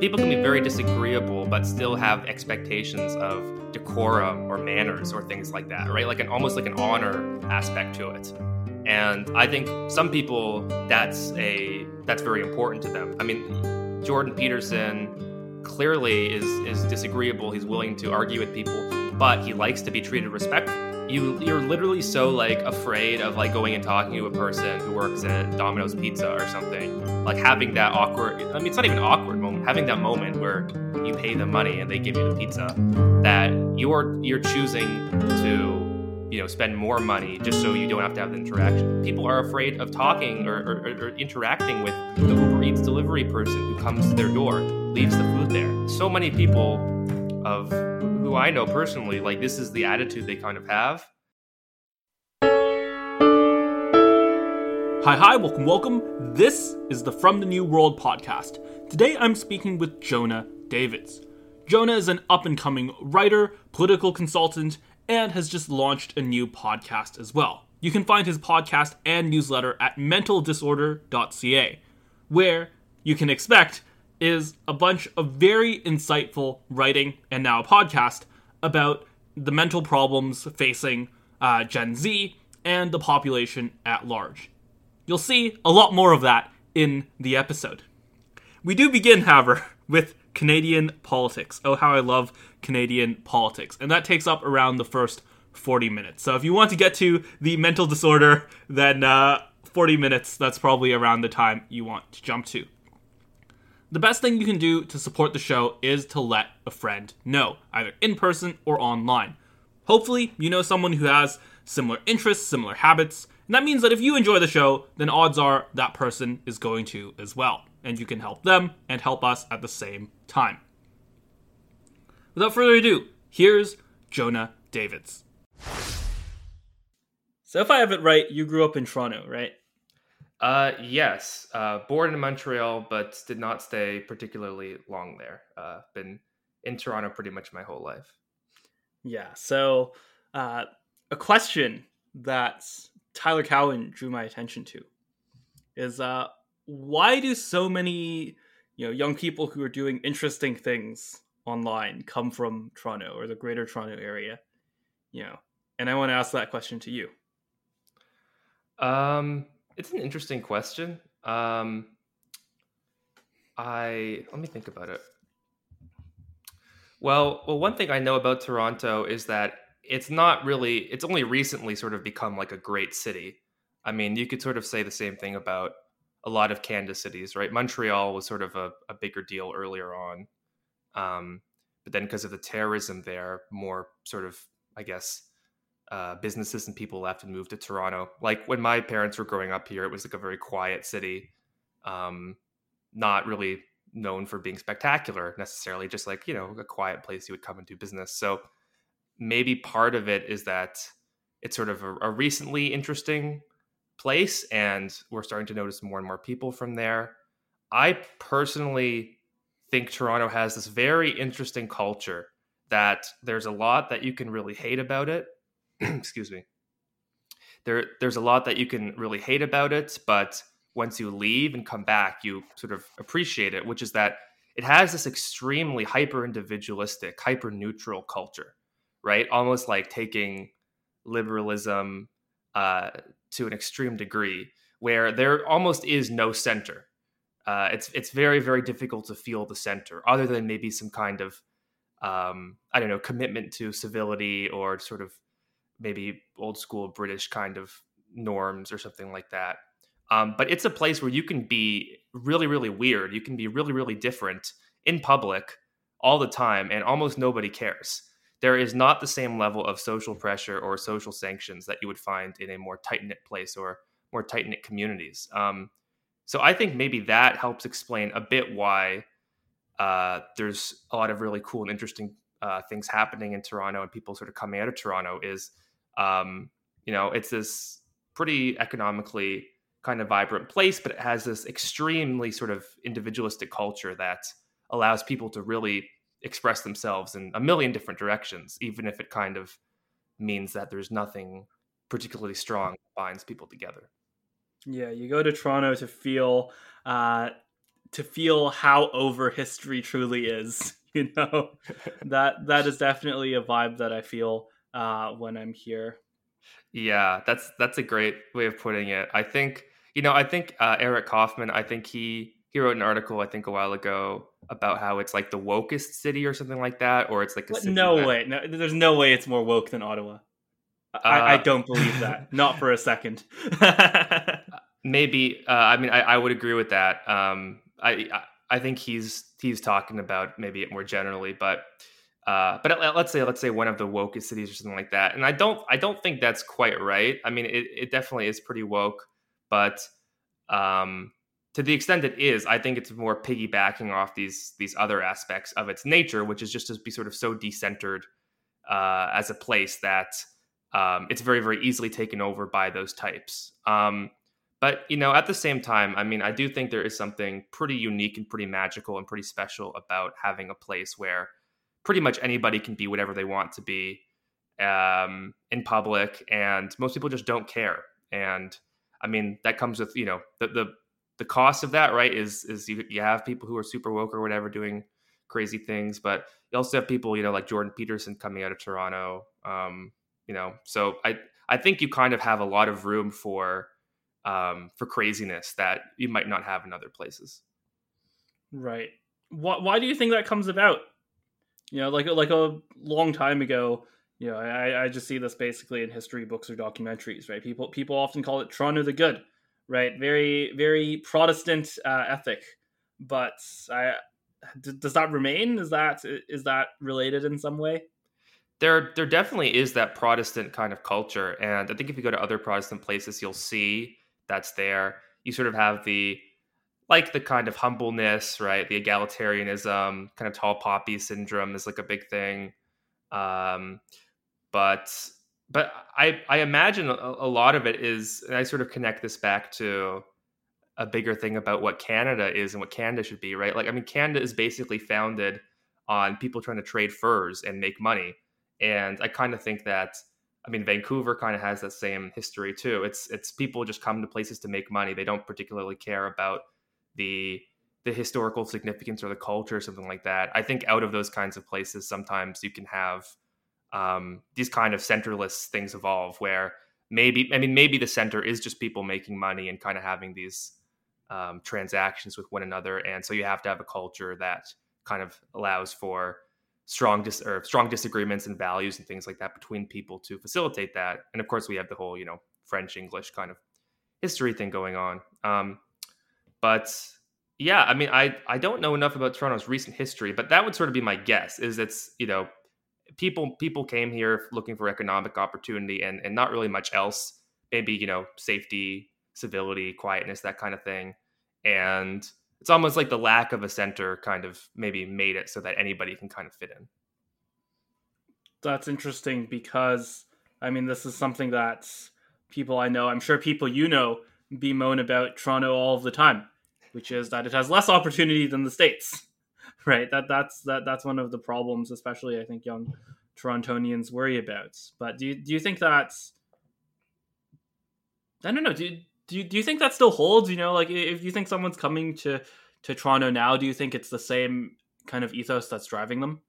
People can be very disagreeable, but still have expectations of decorum or manners or things like that, right? Like an almost like an honor aspect to it. And I think some people that's a that's very important to them. I mean, Jordan Peterson clearly is is disagreeable. He's willing to argue with people, but he likes to be treated respectfully you you're literally so like afraid of like going and talking to a person who works at Domino's Pizza or something. Like having that awkward I mean it's not even awkward having that moment where you pay them money and they give you the pizza that you're you're choosing to you know spend more money just so you don't have to have the interaction. People are afraid of talking or, or, or interacting with the Uber Eats delivery person who comes to their door, leaves the food there. So many people of who I know personally, like this is the attitude they kind of have. Hi, hi, welcome, welcome. This is the From the New World podcast. Today I'm speaking with Jonah Davids. Jonah is an up and coming writer, political consultant, and has just launched a new podcast as well. You can find his podcast and newsletter at mentaldisorder.ca, where you can expect is a bunch of very insightful writing and now a podcast about the mental problems facing uh, Gen Z and the population at large. You'll see a lot more of that in the episode. We do begin, however, with Canadian politics. Oh, how I love Canadian politics. And that takes up around the first 40 minutes. So if you want to get to the mental disorder, then uh, 40 minutes, that's probably around the time you want to jump to. The best thing you can do to support the show is to let a friend know, either in person or online. Hopefully, you know someone who has similar interests, similar habits, and that means that if you enjoy the show, then odds are that person is going to as well, and you can help them and help us at the same time. Without further ado, here's Jonah Davids. So, if I have it right, you grew up in Toronto, right? Uh, yes. Uh, born in Montreal, but did not stay particularly long there. Uh, been in Toronto pretty much my whole life. Yeah. So, uh, a question that Tyler Cowen drew my attention to is uh, why do so many you know young people who are doing interesting things online come from Toronto or the Greater Toronto area? You know, and I want to ask that question to you. Um, it's an interesting question. Um, I let me think about it. Well, well, one thing I know about Toronto is that it's not really. It's only recently sort of become like a great city. I mean, you could sort of say the same thing about a lot of Canada cities, right? Montreal was sort of a, a bigger deal earlier on, um, but then because of the terrorism there, more sort of, I guess, uh, businesses and people left and moved to Toronto. Like when my parents were growing up here, it was like a very quiet city, um, not really known for being spectacular necessarily, just like you know a quiet place you would come and do business. So maybe part of it is that it's sort of a, a recently interesting place, and we're starting to notice more and more people from there. I personally think Toronto has this very interesting culture that there's a lot that you can really hate about it. Excuse me. There there's a lot that you can really hate about it but once you leave and come back you sort of appreciate it which is that it has this extremely hyper individualistic hyper neutral culture right? Almost like taking liberalism uh, to an extreme degree where there almost is no center uh, it's it's very very difficult to feel the center other than maybe some kind of um, I don't know commitment to civility or sort of maybe old school British kind of norms or something like that. Um, but it's a place where you can be really, really weird. You can be really, really different in public all the time, and almost nobody cares. There is not the same level of social pressure or social sanctions that you would find in a more tight knit place or more tight knit communities. Um, so I think maybe that helps explain a bit why uh, there's a lot of really cool and interesting uh, things happening in Toronto and people sort of coming out of Toronto is um, you know, it's this pretty economically kind of vibrant place, but it has this extremely sort of individualistic culture that allows people to really express themselves in a million different directions, even if it kind of means that there's nothing particularly strong that binds people together. Yeah, you go to Toronto to feel uh, to feel how over history truly is. You know, that that is definitely a vibe that I feel uh, when I'm here. Yeah, that's that's a great way of putting it. I think you know, I think uh, Eric Kaufmann. I think he he wrote an article I think a while ago about how it's like the wokest city or something like that, or it's like a no that... way, no, there's no way it's more woke than Ottawa. I, uh, I don't believe that, not for a second. maybe uh, I mean I, I, would agree with that. Um, I I think he's he's talking about maybe it more generally, but uh, but let's say let's say one of the wokest cities or something like that. And I don't I don't think that's quite right. I mean, it, it definitely is pretty woke, but um, to the extent it is, I think it's more piggybacking off these these other aspects of its nature, which is just to be sort of so decentered uh, as a place that um, it's very very easily taken over by those types. Um, but you know, at the same time, I mean, I do think there is something pretty unique and pretty magical and pretty special about having a place where pretty much anybody can be whatever they want to be um, in public, and most people just don't care. And I mean, that comes with you know the the the cost of that, right? Is is you, you have people who are super woke or whatever doing crazy things, but you also have people you know like Jordan Peterson coming out of Toronto. Um, you know, so I I think you kind of have a lot of room for um, for craziness that you might not have in other places. Right. Why, why do you think that comes about? You know, like like a long time ago, you know, I, I just see this basically in history books or documentaries, right? People people often call it Toronto the Good, right? Very very Protestant uh, ethic, but I, d- does that remain? Is that is that related in some way? There there definitely is that Protestant kind of culture, and I think if you go to other Protestant places, you'll see that's there. You sort of have the like the kind of humbleness, right? The egalitarianism, kind of tall poppy syndrome is like a big thing. Um, but but I I imagine a, a lot of it is, I sort of connect this back to a bigger thing about what Canada is and what Canada should be, right? Like I mean, Canada is basically founded on people trying to trade furs and make money, and I kind of think that I mean, Vancouver kind of has that same history too. It's it's people just come to places to make money. They don't particularly care about the the historical significance or the culture or something like that. I think out of those kinds of places, sometimes you can have um, these kind of centerless things evolve where maybe I mean maybe the center is just people making money and kind of having these um, transactions with one another, and so you have to have a culture that kind of allows for strong dis- or strong disagreements and values and things like that between people to facilitate that. And of course, we have the whole you know French English kind of history thing going on. Um, but yeah, I mean, I I don't know enough about Toronto's recent history, but that would sort of be my guess. Is it's you know people people came here looking for economic opportunity and and not really much else. Maybe you know safety, civility, quietness, that kind of thing, and it's almost like the lack of a center kind of maybe made it so that anybody can kind of fit in. That's interesting because I mean this is something that people I know, I'm sure people you know bemoan about Toronto all of the time, which is that it has less opportunity than the states. Right? That that's that that's one of the problems especially I think young Torontonians worry about. But do you do you think that's I don't know, do you, do you, do you think that still holds? You know, like if you think someone's coming to to Toronto now, do you think it's the same kind of ethos that's driving them?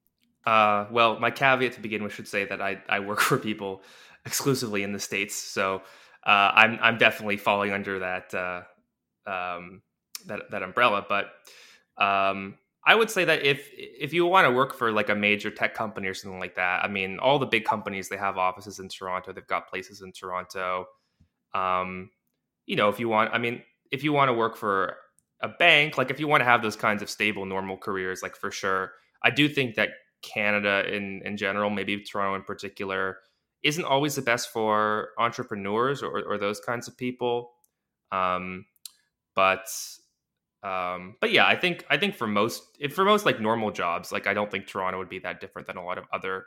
Uh, well, my caveat to begin with should say that I, I work for people exclusively in the states, so uh, I'm I'm definitely falling under that uh, um, that that umbrella. But um, I would say that if if you want to work for like a major tech company or something like that, I mean, all the big companies they have offices in Toronto, they've got places in Toronto. Um, you know, if you want, I mean, if you want to work for a bank, like if you want to have those kinds of stable, normal careers, like for sure, I do think that Canada in in general, maybe Toronto in particular, isn't always the best for entrepreneurs or, or those kinds of people. Um, but um, but yeah, I think I think for most for most like normal jobs, like I don't think Toronto would be that different than a lot of other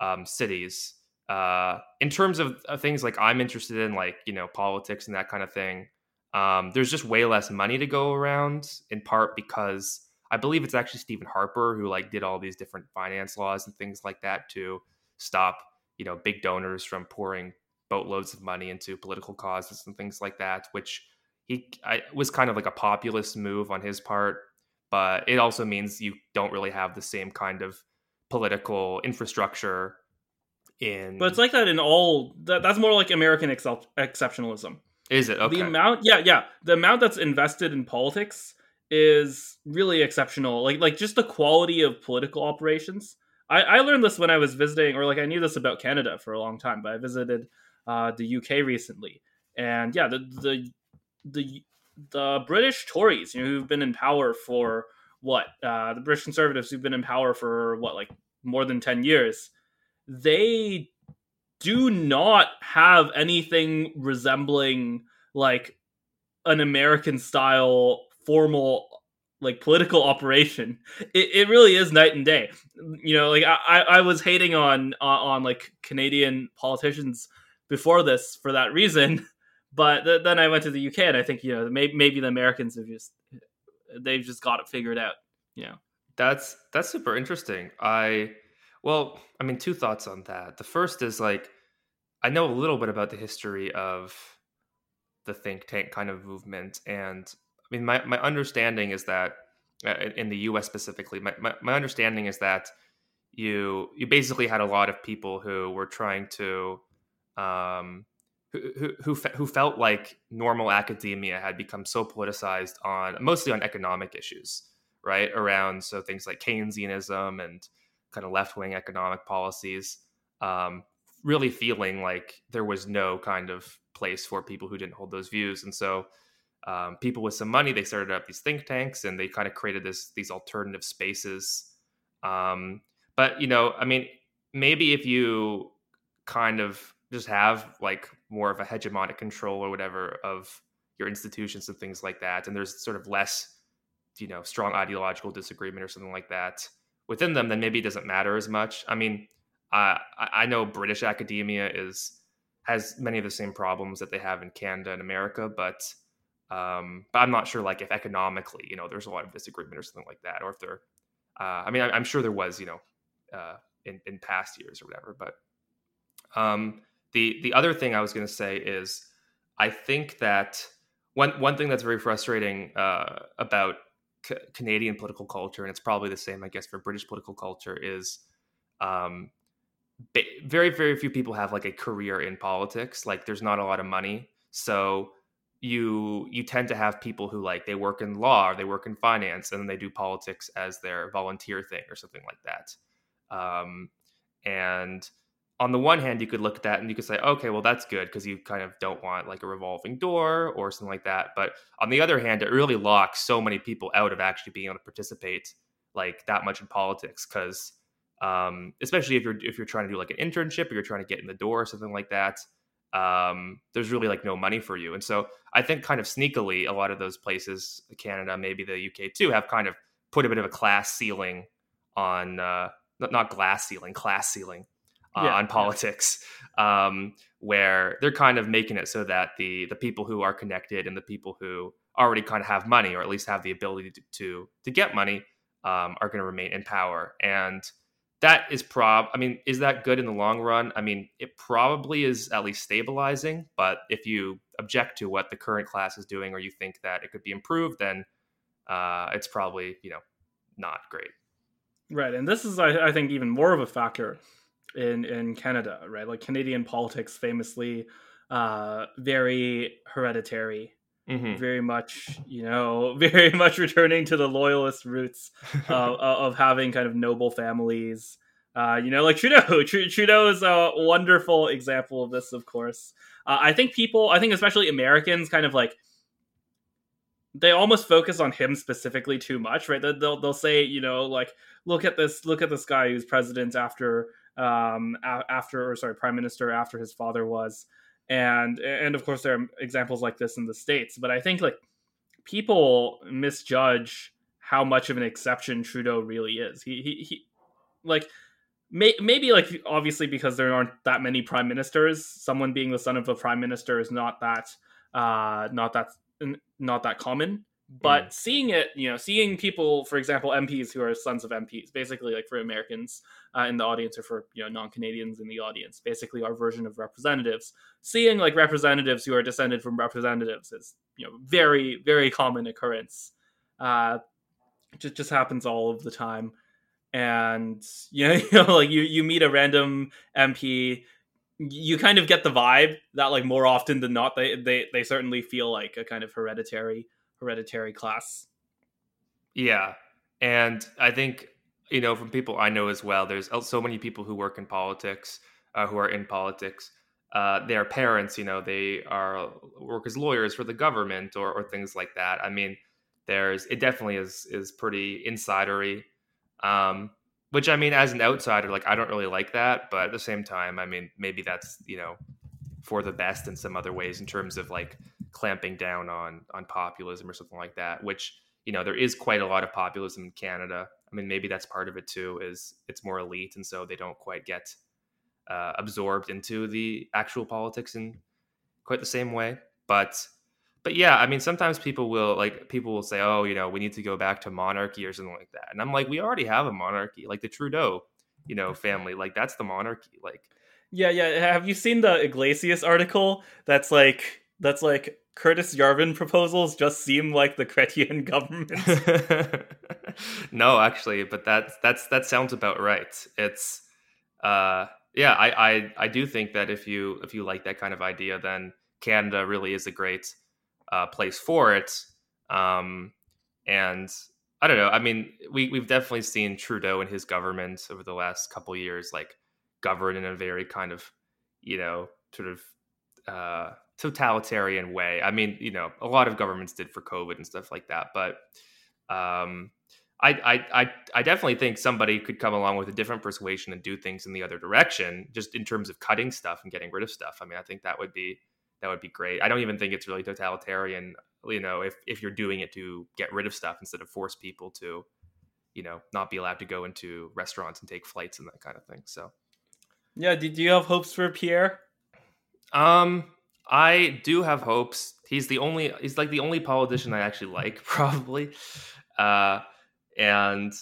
um, cities. Uh, in terms of, things like I'm interested in, like you know politics and that kind of thing, um, there's just way less money to go around. In part because I believe it's actually Stephen Harper who like did all these different finance laws and things like that to stop you know big donors from pouring boatloads of money into political causes and things like that, which he I, was kind of like a populist move on his part, but it also means you don't really have the same kind of political infrastructure in. But it's like that in all. That, that's more like American excel, exceptionalism. Is it okay? The amount, yeah, yeah, the amount that's invested in politics is really exceptional. Like, like just the quality of political operations. I, I learned this when I was visiting, or like I knew this about Canada for a long time, but I visited uh, the UK recently, and yeah, the the the the British Tories, you know, who've been in power for what uh, the British Conservatives who've been in power for what like more than ten years, they do not have anything resembling like an American style formal like political operation. It, it really is night and day. You know, like I, I was hating on, on on like Canadian politicians before this for that reason, but th- then I went to the UK and I think you know maybe maybe the Americans have just they've just got it figured out. You know, that's that's super interesting. I well, I mean, two thoughts on that. The first is like, I know a little bit about the history of the think tank kind of movement. And I mean, my, my understanding is that uh, in the US specifically, my, my, my understanding is that you you basically had a lot of people who were trying to um, who, who, who felt like normal academia had become so politicized on mostly on economic issues, right? Around so things like Keynesianism and kind of left wing economic policies, um, really feeling like there was no kind of place for people who didn't hold those views. And so um, people with some money, they started up these think tanks and they kind of created this these alternative spaces. Um, but you know, I mean, maybe if you kind of just have like more of a hegemonic control or whatever of your institutions and things like that, and there's sort of less, you know, strong ideological disagreement or something like that within them, then maybe it doesn't matter as much. I mean, uh, I know British academia is has many of the same problems that they have in Canada and America, but um, but I'm not sure like if economically, you know, there's a lot of disagreement or something like that, or if there. Uh, I mean, I, am sure there was, you know, uh, in in past years or whatever. But um, the the other thing I was going to say is, I think that one one thing that's very frustrating uh, about C- Canadian political culture, and it's probably the same, I guess, for British political culture, is um, ba- very, very few people have like a career in politics. Like, there's not a lot of money, so you you tend to have people who like they work in law or they work in finance, and then they do politics as their volunteer thing or something like that. Um, and on the one hand, you could look at that and you could say, okay, well, that's good because you kind of don't want like a revolving door or something like that. But on the other hand, it really locks so many people out of actually being able to participate like that much in politics because um, especially if you're if you're trying to do like an internship or you're trying to get in the door or something like that um, there's really like no money for you and so i think kind of sneakily a lot of those places canada maybe the uk too have kind of put a bit of a class ceiling on uh, not, not glass ceiling class ceiling uh, yeah, on politics, yeah. um, where they're kind of making it so that the the people who are connected and the people who already kind of have money or at least have the ability to to, to get money um, are going to remain in power. And that is prob i mean is that good in the long run? I mean it probably is at least stabilizing but if you object to what the current class is doing or you think that it could be improved then uh, it's probably you know not great. Right and this is I, I think even more of a factor in in Canada, right? Like Canadian politics, famously uh, very hereditary, mm-hmm. very much you know, very much returning to the loyalist roots of, of having kind of noble families. Uh, you know, like Trudeau. Trudeau is a wonderful example of this, of course. Uh, I think people, I think especially Americans, kind of like they almost focus on him specifically too much, right? They'll they'll say, you know, like look at this, look at this guy who's president after um, after, or sorry, prime minister after his father was, and and of course there are examples like this in the states. But I think like people misjudge how much of an exception Trudeau really is. He he, he like may, maybe like obviously because there aren't that many prime ministers. Someone being the son of a prime minister is not that uh not that not that common but mm. seeing it, you know, seeing people, for example, MPs who are sons of MPs, basically like for Americans uh, in the audience or for you know non-Canadians in the audience, basically our version of representatives. Seeing like representatives who are descended from representatives is you know very very common occurrence. Uh, just just happens all of the time, and you know, you know like you you meet a random MP you kind of get the vibe that like more often than not they they they certainly feel like a kind of hereditary hereditary class. Yeah. And I think, you know, from people I know as well, there's so many people who work in politics, uh, who are in politics. Uh, their parents, you know, they are work as lawyers for the government or, or things like that. I mean, there's it definitely is is pretty insidery. Um, which I mean, as an outsider, like I don't really like that, but at the same time, I mean, maybe that's you know for the best in some other ways in terms of like clamping down on on populism or something like that which you know there is quite a lot of populism in canada. I mean maybe that's part of it too is it's more elite and so they don't quite get uh, absorbed into the actual politics in quite the same way. But but yeah i mean sometimes people will like people will say oh you know we need to go back to monarchy or something like that. And i'm like we already have a monarchy like the trudeau you know family like that's the monarchy like yeah yeah have you seen the Yglesias article that's like that's like Curtis Yarvin proposals just seem like the Chrétien government. no, actually, but that that's that sounds about right. It's uh yeah, I, I I do think that if you if you like that kind of idea, then Canada really is a great uh, place for it. Um, and I don't know. I mean, we we've definitely seen Trudeau and his government over the last couple years, like govern in a very kind of, you know, sort of uh, totalitarian way. I mean, you know, a lot of governments did for COVID and stuff like that, but um, I, I, I, I definitely think somebody could come along with a different persuasion and do things in the other direction, just in terms of cutting stuff and getting rid of stuff. I mean, I think that would be that would be great. I don't even think it's really totalitarian, you know, if if you're doing it to get rid of stuff instead of force people to, you know, not be allowed to go into restaurants and take flights and that kind of thing. So, yeah, do you have hopes for Pierre? Um, I do have hopes. He's the only he's like the only politician I actually like, probably. Uh, and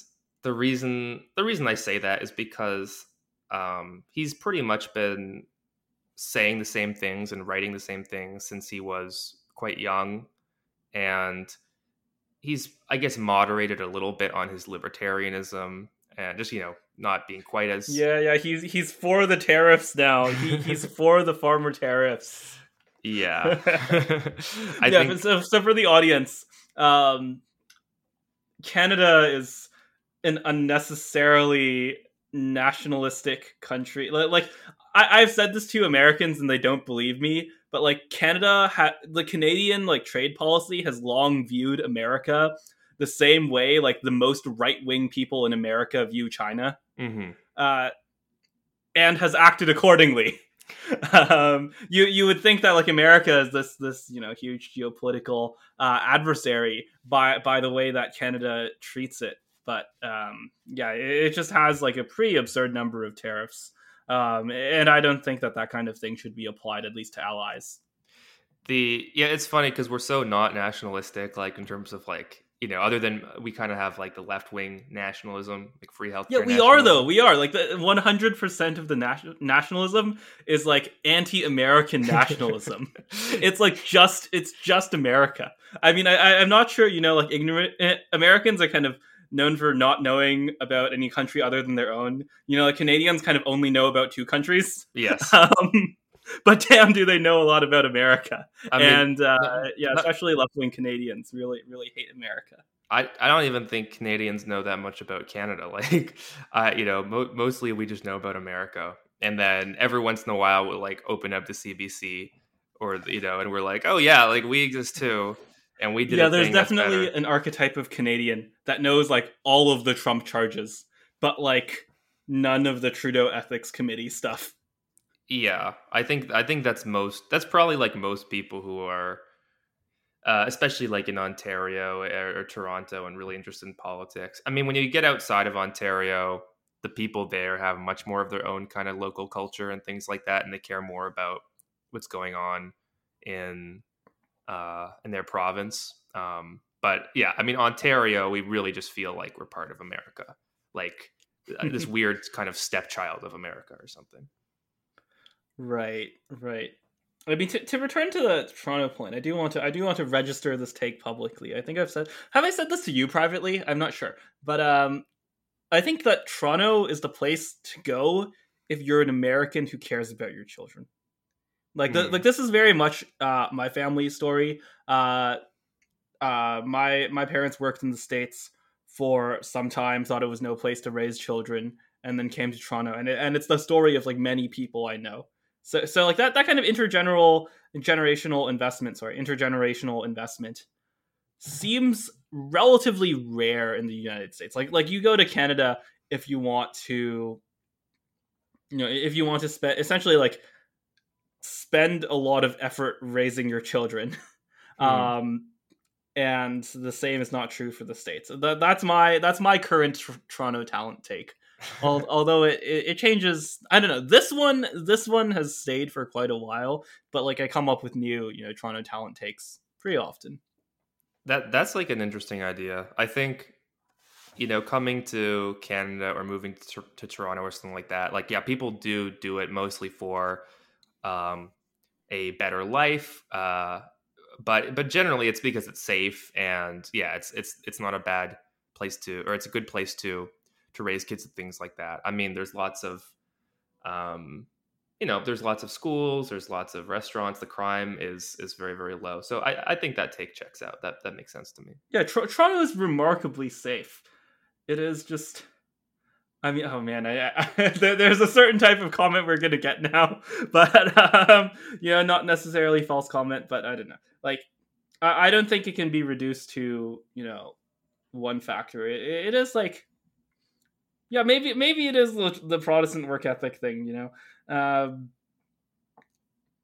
the reason the reason I say that is because um, he's pretty much been saying the same things and writing the same things since he was quite young, and he's I guess moderated a little bit on his libertarianism and just you know not being quite as yeah yeah he's he's for the tariffs now he, he's for the farmer tariffs yeah. I yeah. Think... So, so for the audience, um, Canada is an unnecessarily nationalistic country. Like I, have said this to Americans and they don't believe me, but like Canada, ha- the Canadian like trade policy has long viewed America the same way like the most right wing people in America view China, mm-hmm. uh, and has acted accordingly um, you you would think that like America is this this you know huge geopolitical uh, adversary by by the way that Canada treats it, but um, yeah, it, it, just has like a pretty absurd number of tariffs, um, and I don't think that that kind of thing should be applied at least to allies. The yeah, it's funny because we're so not nationalistic, like in terms of like you know, other than we kind of have like the left wing nationalism, like free health. Yeah, we are though. We are like the one hundred percent of the nation- nationalism is like anti American nationalism. it's like just it's just America. I mean, I, I'm not sure. You know, like ignorant eh, Americans are kind of known for not knowing about any country other than their own. You know, like Canadians kind of only know about two countries. Yes. Um, but damn, do they know a lot about America? I mean, and uh, yeah, especially left wing Canadians really really hate America. I, I don't even think Canadians know that much about Canada. Like, uh, you know, mo- mostly we just know about America, and then every once in a while we'll like open up the CBC or you know, and we're like, oh yeah, like we exist too, and we did. Yeah, there's definitely an archetype of Canadian that knows like all of the Trump charges, but like none of the Trudeau Ethics Committee stuff. Yeah, I think I think that's most. That's probably like most people who are, uh, especially like in Ontario or, or, Toronto, and really interested in politics. I mean, when you get outside of Ontario, the people there have much more of their own kind of local culture and things like that, and they care more about what's going on in uh, in their province. Um, but yeah, I mean Ontario, we really just feel like we're part of America, like uh, this weird kind of stepchild of America or something. Right, right. I mean, to, to return to the Toronto point, I do want to I do want to register this take publicly. I think I've said have I said this to you privately? I'm not sure, but um, I think that Toronto is the place to go if you're an American who cares about your children. Like, the, mm. like this is very much uh, my family story. Uh, uh, my my parents worked in the states for some time, thought it was no place to raise children, and then came to Toronto. And it, and it's the story of like many people I know. So so like that that kind of intergeneral generational investment, sorry, intergenerational investment seems relatively rare in the United States. Like like you go to Canada if you want to you know, if you want to spend essentially like spend a lot of effort raising your children. Mm. Um and the same is not true for the states. That, that's my that's my current tr- Toronto talent take. Although it, it, changes, I don't know. This one this one has stayed for quite a while, but like I come up with new you know Toronto talent takes pretty often. That that's like an interesting idea. I think you know coming to Canada or moving to, to Toronto or something like that. Like yeah, people do do it mostly for um, a better life. Uh, but but generally it's because it's safe and yeah it's it's it's not a bad place to or it's a good place to to raise kids and things like that. I mean there's lots of um you know there's lots of schools there's lots of restaurants the crime is is very very low. So i i think that take checks out. That that makes sense to me. Yeah Tr- toronto is remarkably safe. It is just I mean, oh man, I, I, there's a certain type of comment we're gonna get now, but um, you know, not necessarily false comment, but I don't know. Like, I, I don't think it can be reduced to you know one factor. It, it is like, yeah, maybe maybe it is the, the Protestant work ethic thing. You know, um,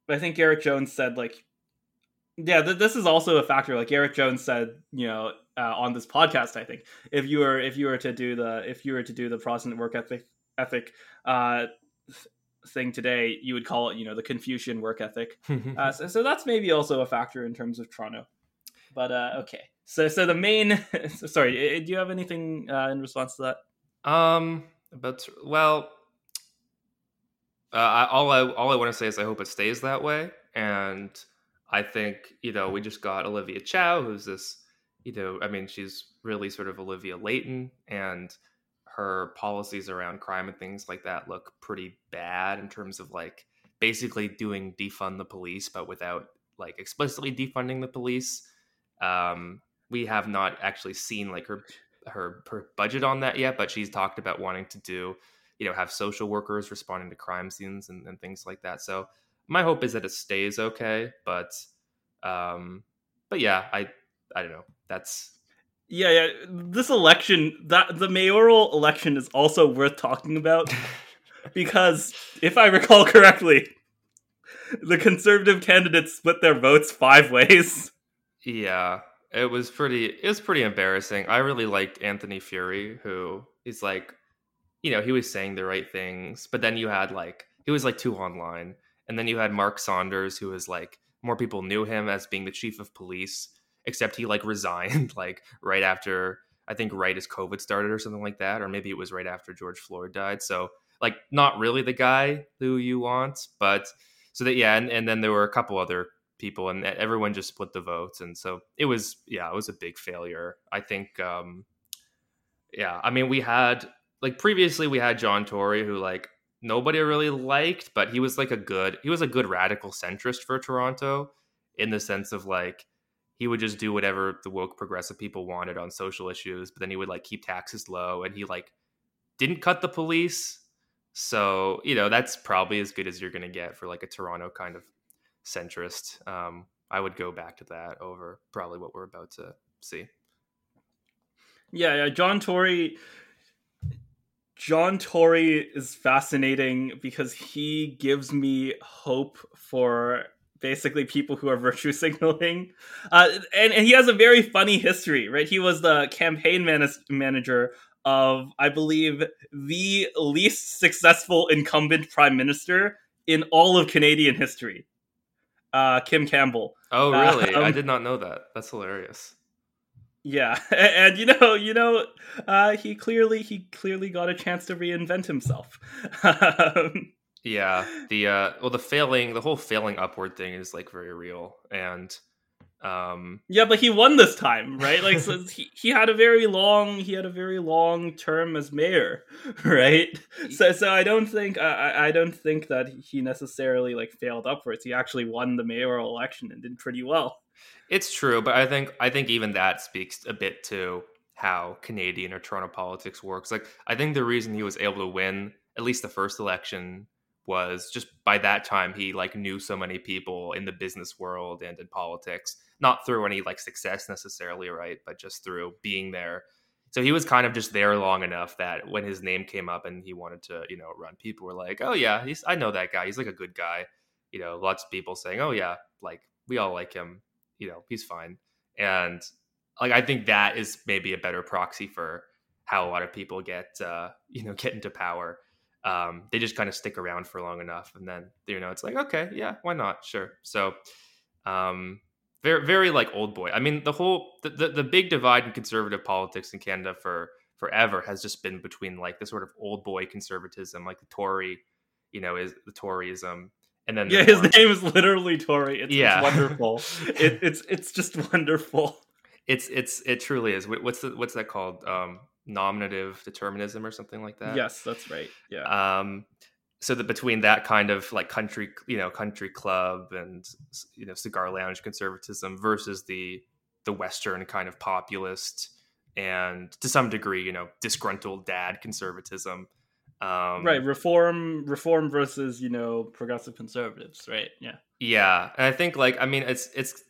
I think Eric Jones said like, yeah, th- this is also a factor. Like Eric Jones said, you know, uh, on this podcast. I think if you were if you were to do the if you were to do the Protestant work ethic ethic uh, thing today, you would call it you know the Confucian work ethic. uh, so, so that's maybe also a factor in terms of Toronto. But uh, okay, so so the main. sorry, do you have anything uh, in response to that? Um, but well, uh, I, all I all I want to say is I hope it stays that way, and I think you know we just got Olivia Chow, who's this you know, I mean, she's really sort of Olivia Layton, and her policies around crime and things like that look pretty bad in terms of like basically doing defund the police, but without like explicitly defunding the police. Um, we have not actually seen like her her her budget on that yet, but she's talked about wanting to do, you know, have social workers responding to crime scenes and, and things like that. So my hope is that it stays okay, but um, but yeah, I I don't know. That's yeah, yeah. This election, that the mayoral election is also worth talking about because if I recall correctly, the conservative candidates split their votes five ways. Yeah, it was pretty. It was pretty embarrassing. I really liked Anthony Furey, who is like, you know, he was saying the right things, but then you had like he was like too online, and then you had Mark Saunders, who was like more people knew him as being the chief of police except he like resigned like right after I think right as COVID started or something like that, or maybe it was right after George Floyd died. So like not really the guy who you want, but so that yeah, and, and then there were a couple other people and everyone just split the votes and so it was yeah it was a big failure i think um yeah i mean we had like previously we had john tory who like nobody really liked but he was like a good he was a good radical centrist for toronto in the sense of like he would just do whatever the woke progressive people wanted on social issues, but then he would like keep taxes low and he like didn't cut the police. So, you know, that's probably as good as you're going to get for like a Toronto kind of centrist. Um, I would go back to that over probably what we're about to see. Yeah, yeah, John Tory John Tory is fascinating because he gives me hope for basically people who are virtue signaling. Uh, and, and he has a very funny history, right? He was the campaign man- manager of, I believe, the least successful incumbent prime minister in all of Canadian history, uh, Kim Campbell. Oh, really? Uh, um, I did not know that. That's hilarious. Yeah, and you know, you know, uh, he clearly he clearly got a chance to reinvent himself. Um, yeah, the uh, well, the failing, the whole failing upward thing is like very real, and um, yeah, but he won this time, right? Like, so he he had a very long he had a very long term as mayor, right? So so I don't think I I don't think that he necessarily like failed upwards. He actually won the mayoral election and did pretty well. It's true, but I think I think even that speaks a bit to how Canadian or Toronto politics works. Like I think the reason he was able to win at least the first election was just by that time he like knew so many people in the business world and in politics, not through any like success necessarily, right, but just through being there. So he was kind of just there long enough that when his name came up and he wanted to, you know, run, people were like, "Oh yeah, he's I know that guy. He's like a good guy." You know, lots of people saying, "Oh yeah, like we all like him." you know he's fine and like i think that is maybe a better proxy for how a lot of people get uh you know get into power um they just kind of stick around for long enough and then you know it's like okay yeah why not sure so um very very like old boy i mean the whole the, the, the big divide in conservative politics in canada for forever has just been between like the sort of old boy conservatism like the tory you know is the toryism and then yeah, his name is literally Tory. It's, yeah. it's wonderful. it, it's it's just wonderful. It's it's it truly is. What's the what's that called? Um, nominative determinism or something like that. Yes, that's right. Yeah. Um, so that between that kind of like country, you know, country club and you know cigar lounge conservatism versus the the Western kind of populist and to some degree, you know, disgruntled dad conservatism. Um, right, reform, reform versus you know progressive conservatives, right? Yeah, yeah, and I think like I mean it's it's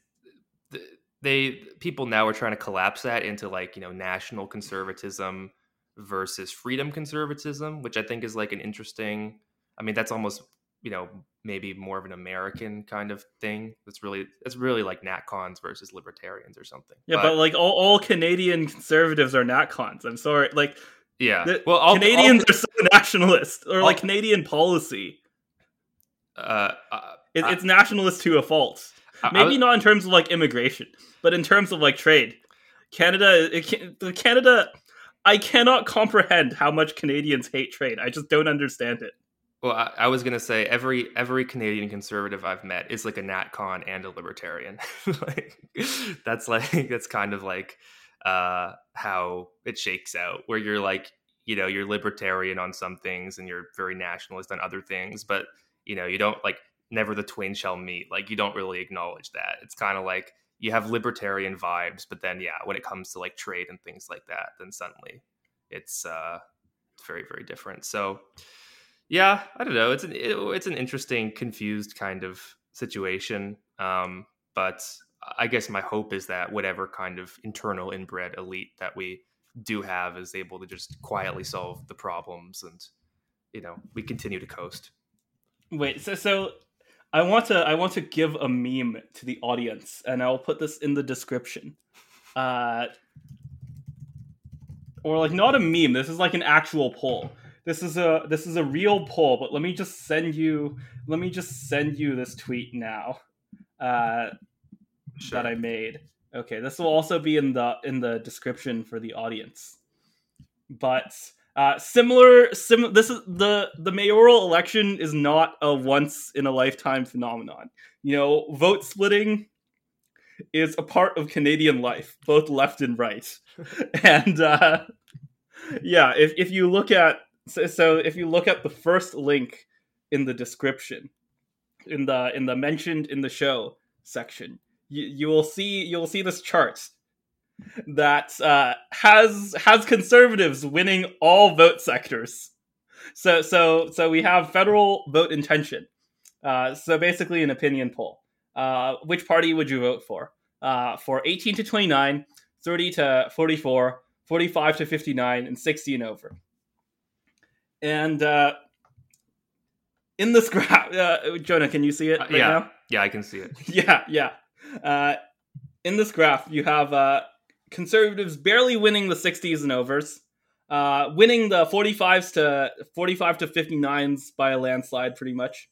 they people now are trying to collapse that into like you know national conservatism versus freedom conservatism, which I think is like an interesting. I mean, that's almost you know maybe more of an American kind of thing. It's really it's really like natcons versus libertarians or something. Yeah, but, but like all, all Canadian conservatives are natcons. I'm sorry, like yeah. The, well, I'll, Canadians I'll, are so nationalist, or I'll, like Canadian policy. Uh, uh it, it's nationalist to a fault. Maybe not in terms of like immigration, but in terms of like trade. Canada, it, Canada, I cannot comprehend how much Canadians hate trade. I just don't understand it. Well, I, I, was gonna say every every Canadian conservative I've met is like a NatCon and a libertarian. like, that's like that's kind of like uh, how it shakes out, where you're like, you know, you're libertarian on some things and you're very nationalist on other things, but you know, you don't like never the twain shall meet. Like you don't really acknowledge that. It's kind of like you have libertarian vibes, but then yeah, when it comes to like trade and things like that, then suddenly it's uh very very different. So yeah, I don't know. It's an it, it's an interesting, confused kind of situation. Um, but I guess my hope is that whatever kind of internal inbred elite that we do have is able to just quietly solve the problems and you know we continue to coast wait so so i want to i want to give a meme to the audience and i'll put this in the description uh or like not a meme this is like an actual poll this is a this is a real poll but let me just send you let me just send you this tweet now uh sure. that I made. Okay, this will also be in the in the description for the audience. But uh, similar, sim. This is the the mayoral election is not a once in a lifetime phenomenon. You know, vote splitting is a part of Canadian life, both left and right. and uh, yeah, if if you look at so, so if you look at the first link in the description, in the in the mentioned in the show section, you, you will see you will see this chart that uh, has has conservatives winning all vote sectors. So so so we have federal vote intention. Uh, so basically, an opinion poll. Uh, which party would you vote for? Uh, for 18 to 29, 30 to 44, 45 to 59, and 60 and over. And uh, in this graph, uh, Jonah, can you see it right yeah. now? Yeah, I can see it. yeah, yeah. Uh, in this graph, you have uh, conservatives barely winning the 60s and overs, uh, winning the 45s to 45 to 59s by a landslide, pretty much,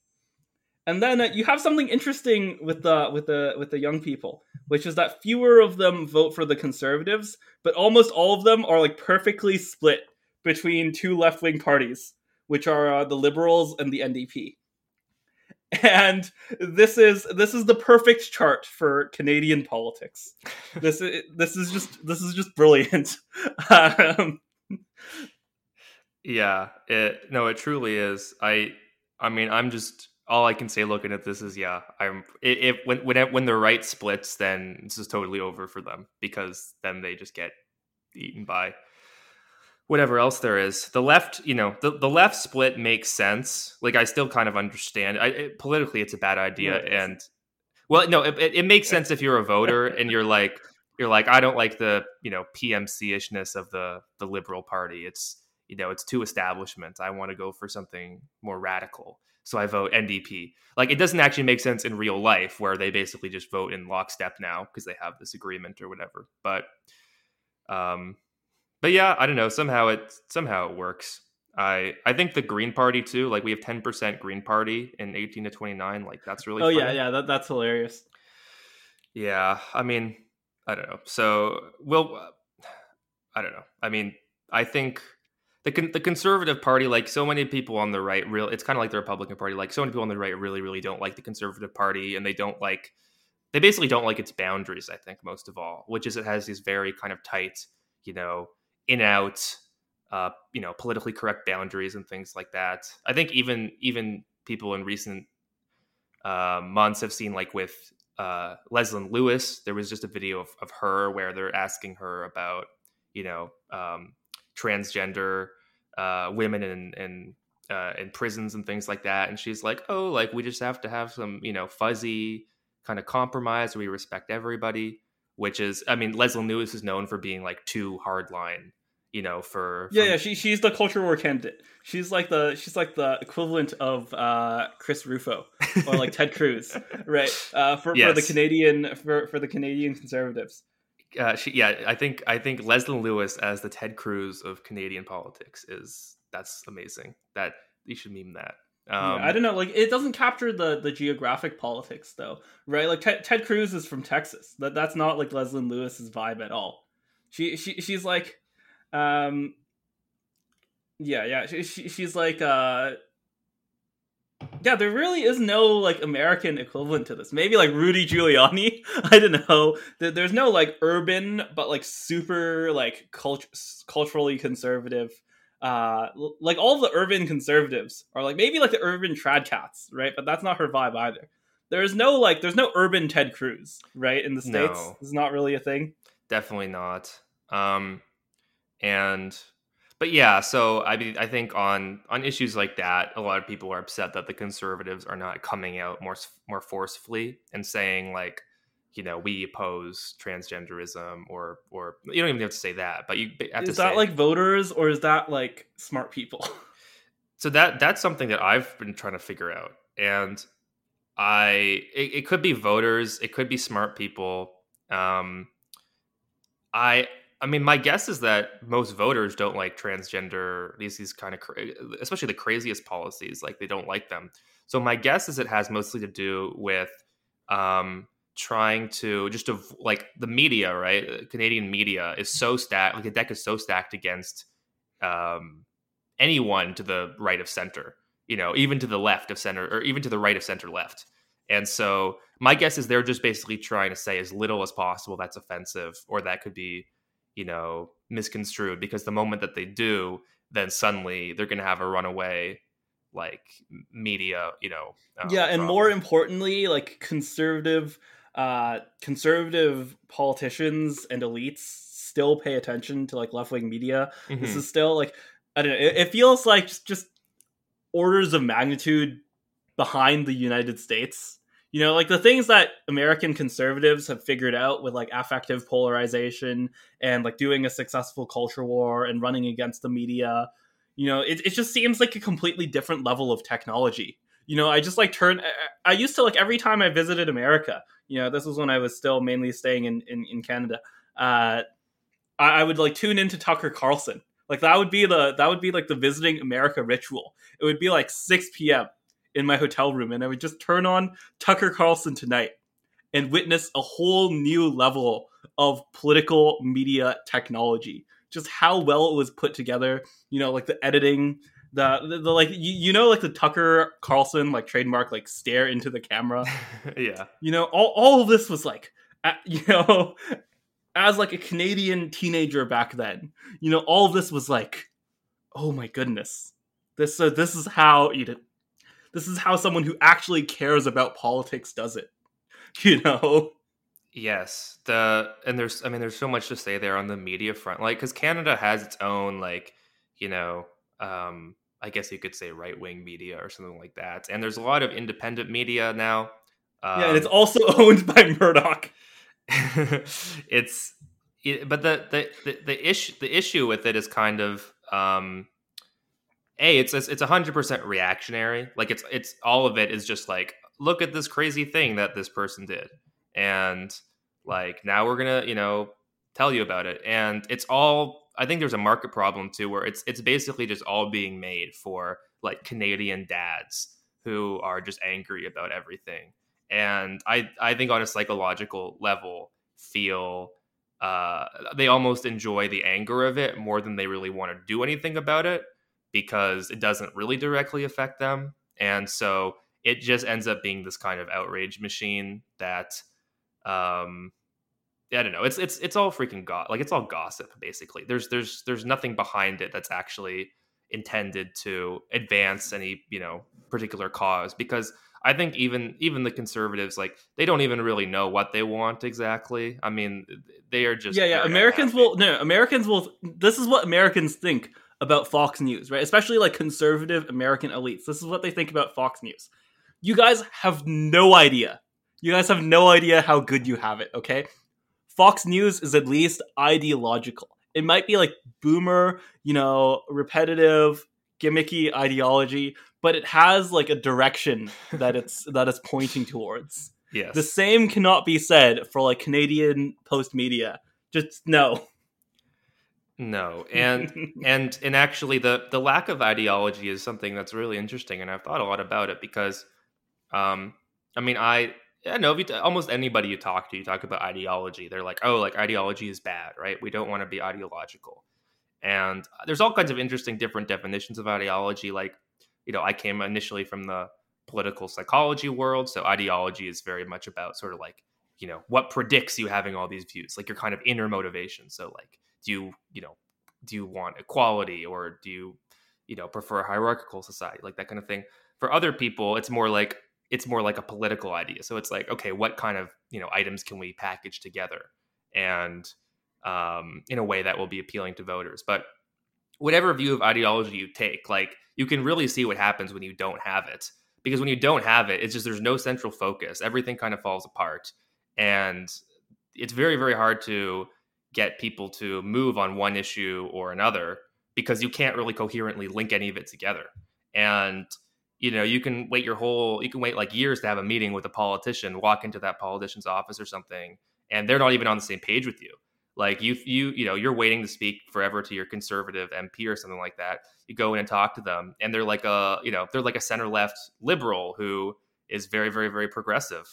And then uh, you have something interesting with the with the with the young people, which is that fewer of them vote for the conservatives, but almost all of them are like perfectly split between two left wing parties, which are uh, the Liberals and the NDP. And this is this is the perfect chart for Canadian politics. This is this is just this is just brilliant. um, yeah, it no, it truly is. I I mean, I'm just all I can say looking at this is yeah, I'm if when when when the right splits, then this is totally over for them because then they just get eaten by whatever else there is. The left, you know, the, the left split makes sense. Like I still kind of understand. I, it, politically, it's a bad idea, yeah, and well, no, it, it makes sense if you're a voter and you're like you're like I don't like the you know PMC ishness of the the Liberal Party. It's you know it's too establishment. I want to go for something more radical. So I vote NDP. Like it doesn't actually make sense in real life where they basically just vote in lockstep now because they have this agreement or whatever. But um but yeah, I don't know. Somehow it somehow it works. I I think the Green Party too. Like we have ten percent Green Party in eighteen to twenty nine. Like that's really. Oh funny. yeah, yeah. That, that's hilarious. Yeah, I mean, I don't know. So well, I don't know. I mean, I think the the conservative party, like so many people on the right, real. It's kind of like the Republican Party. Like so many people on the right really, really don't like the conservative party, and they don't like. They basically don't like its boundaries. I think most of all, which is it has these very kind of tight, you know, in out uh, you know politically correct boundaries and things like that i think even even people in recent uh, months have seen like with uh, Leslyn Lewis, there was just a video of, of her where they're asking her about, you know, um, transgender uh, women in in, uh, in prisons and things like that, and she's like, "Oh, like we just have to have some, you know, fuzzy kind of compromise. We respect everybody." which is I mean Leslyn Lewis is known for being like too hardline, you know, for, for, Yeah, yeah, she she's the culture war candidate. She's like the she's like the equivalent of uh Chris Rufo or like Ted Cruz, right? Uh for, yes. for the Canadian for, for the Canadian conservatives. Uh, she, yeah, I think I think Leslyn Lewis as the Ted Cruz of Canadian politics is that's amazing. That you should meme that. Um, yeah, I don't know. Like, it doesn't capture the the geographic politics, though, right? Like, Ted, Ted Cruz is from Texas. That that's not like Leslyn Lewis's vibe at all. She she she's like, um, yeah, yeah. She, she she's like, uh, yeah. There really is no like American equivalent to this. Maybe like Rudy Giuliani. I don't know. There's no like urban, but like super like cult- culturally conservative uh like all the urban conservatives are like maybe like the urban trad cats right but that's not her vibe either there's no like there's no urban ted cruz right in the states no, it's not really a thing definitely not um and but yeah so i mean i think on on issues like that a lot of people are upset that the conservatives are not coming out more more forcefully and saying like you know we oppose transgenderism or or you don't even have to say that but you have is to that say, like voters or is that like smart people? So that that's something that i've been trying to figure out. And i it, it could be voters it could be smart people. Um i i mean my guess is that most voters don't like transgender these these kind of especially the craziest policies like they don't like them so my guess is it has mostly to do with um trying to just to like the media, right? Uh, Canadian media is so stacked, like the deck is so stacked against um, anyone to the right of center, you know, even to the left of center, or even to the right of center left. And so my guess is they're just basically trying to say as little as possible that's offensive or that could be, you know, misconstrued because the moment that they do, then suddenly they're going to have a runaway like media, you know. Um, yeah, and problem. more importantly, like conservative uh, conservative politicians and elites still pay attention to like left wing media. Mm-hmm. This is still like I don't know. It, it feels like just, just orders of magnitude behind the United States. You know, like the things that American conservatives have figured out with like affective polarization and like doing a successful culture war and running against the media. You know, it, it just seems like a completely different level of technology you know, I just like turn. I used to like every time I visited America. You know, this was when I was still mainly staying in in, in Canada. Uh, I, I would like tune into Tucker Carlson. Like that would be the that would be like the visiting America ritual. It would be like 6 p.m. in my hotel room and I would just turn on Tucker Carlson tonight and witness a whole new level of political media technology. Just how well it was put together, you know, like the editing, the, the, the like you, you know like the Tucker Carlson like trademark like stare into the camera. yeah. You know, all all of this was like uh, you know as like a Canadian teenager back then, you know, all of this was like oh my goodness. This so this is how you know, this is how someone who actually cares about politics does it. You know. Yes, the and there's I mean there's so much to say there on the media front, like because Canada has its own like you know um I guess you could say right wing media or something like that, and there's a lot of independent media now. Um, yeah, and it's um, also owned by Murdoch. it's it, but the, the the the issue the issue with it is kind of um a it's it's hundred percent reactionary. Like it's it's all of it is just like look at this crazy thing that this person did. And like now we're gonna you know tell you about it. And it's all i think there's a market problem too where it's it's basically just all being made for like canadian dads who are just angry about everything. And i i think on a psychological level feel uh they almost enjoy the anger of it more than they really want to do anything about it because it doesn't really directly affect them and so it just ends up being this kind of outrage machine that um I don't know. It's it's it's all freaking go- like it's all gossip basically. There's there's there's nothing behind it that's actually intended to advance any, you know, particular cause because I think even even the conservatives like they don't even really know what they want exactly. I mean, they are just Yeah, yeah, Americans will no, Americans will this is what Americans think about Fox News, right? Especially like conservative American elites. This is what they think about Fox News. You guys have no idea. You guys have no idea how good you have it, okay? Fox News is at least ideological. It might be like boomer, you know, repetitive, gimmicky ideology, but it has like a direction that it's that it's pointing towards. Yes. The same cannot be said for like Canadian Postmedia. Just no. No, and and and actually, the the lack of ideology is something that's really interesting, and I've thought a lot about it because um, I mean, I I know if you almost anybody you talk to, you talk about ideology, they're like, oh, like ideology is bad, right? We don't want to be ideological. And there's all kinds of interesting different definitions of ideology. Like, you know, I came initially from the political psychology world, so ideology is very much about sort of like, you know, what predicts you having all these views, like your kind of inner motivation. So, like, do you, you know, do you want equality or do you, you know, prefer a hierarchical society, like that kind of thing. For other people, it's more like it's more like a political idea. So it's like, okay, what kind of you know items can we package together, and um, in a way that will be appealing to voters. But whatever view of ideology you take, like you can really see what happens when you don't have it. Because when you don't have it, it's just there's no central focus. Everything kind of falls apart, and it's very very hard to get people to move on one issue or another because you can't really coherently link any of it together. And you know you can wait your whole you can wait like years to have a meeting with a politician walk into that politician's office or something and they're not even on the same page with you. Like you you you know you're waiting to speak forever to your conservative mp or something like that. You go in and talk to them and they're like a you know they're like a center left liberal who is very very very progressive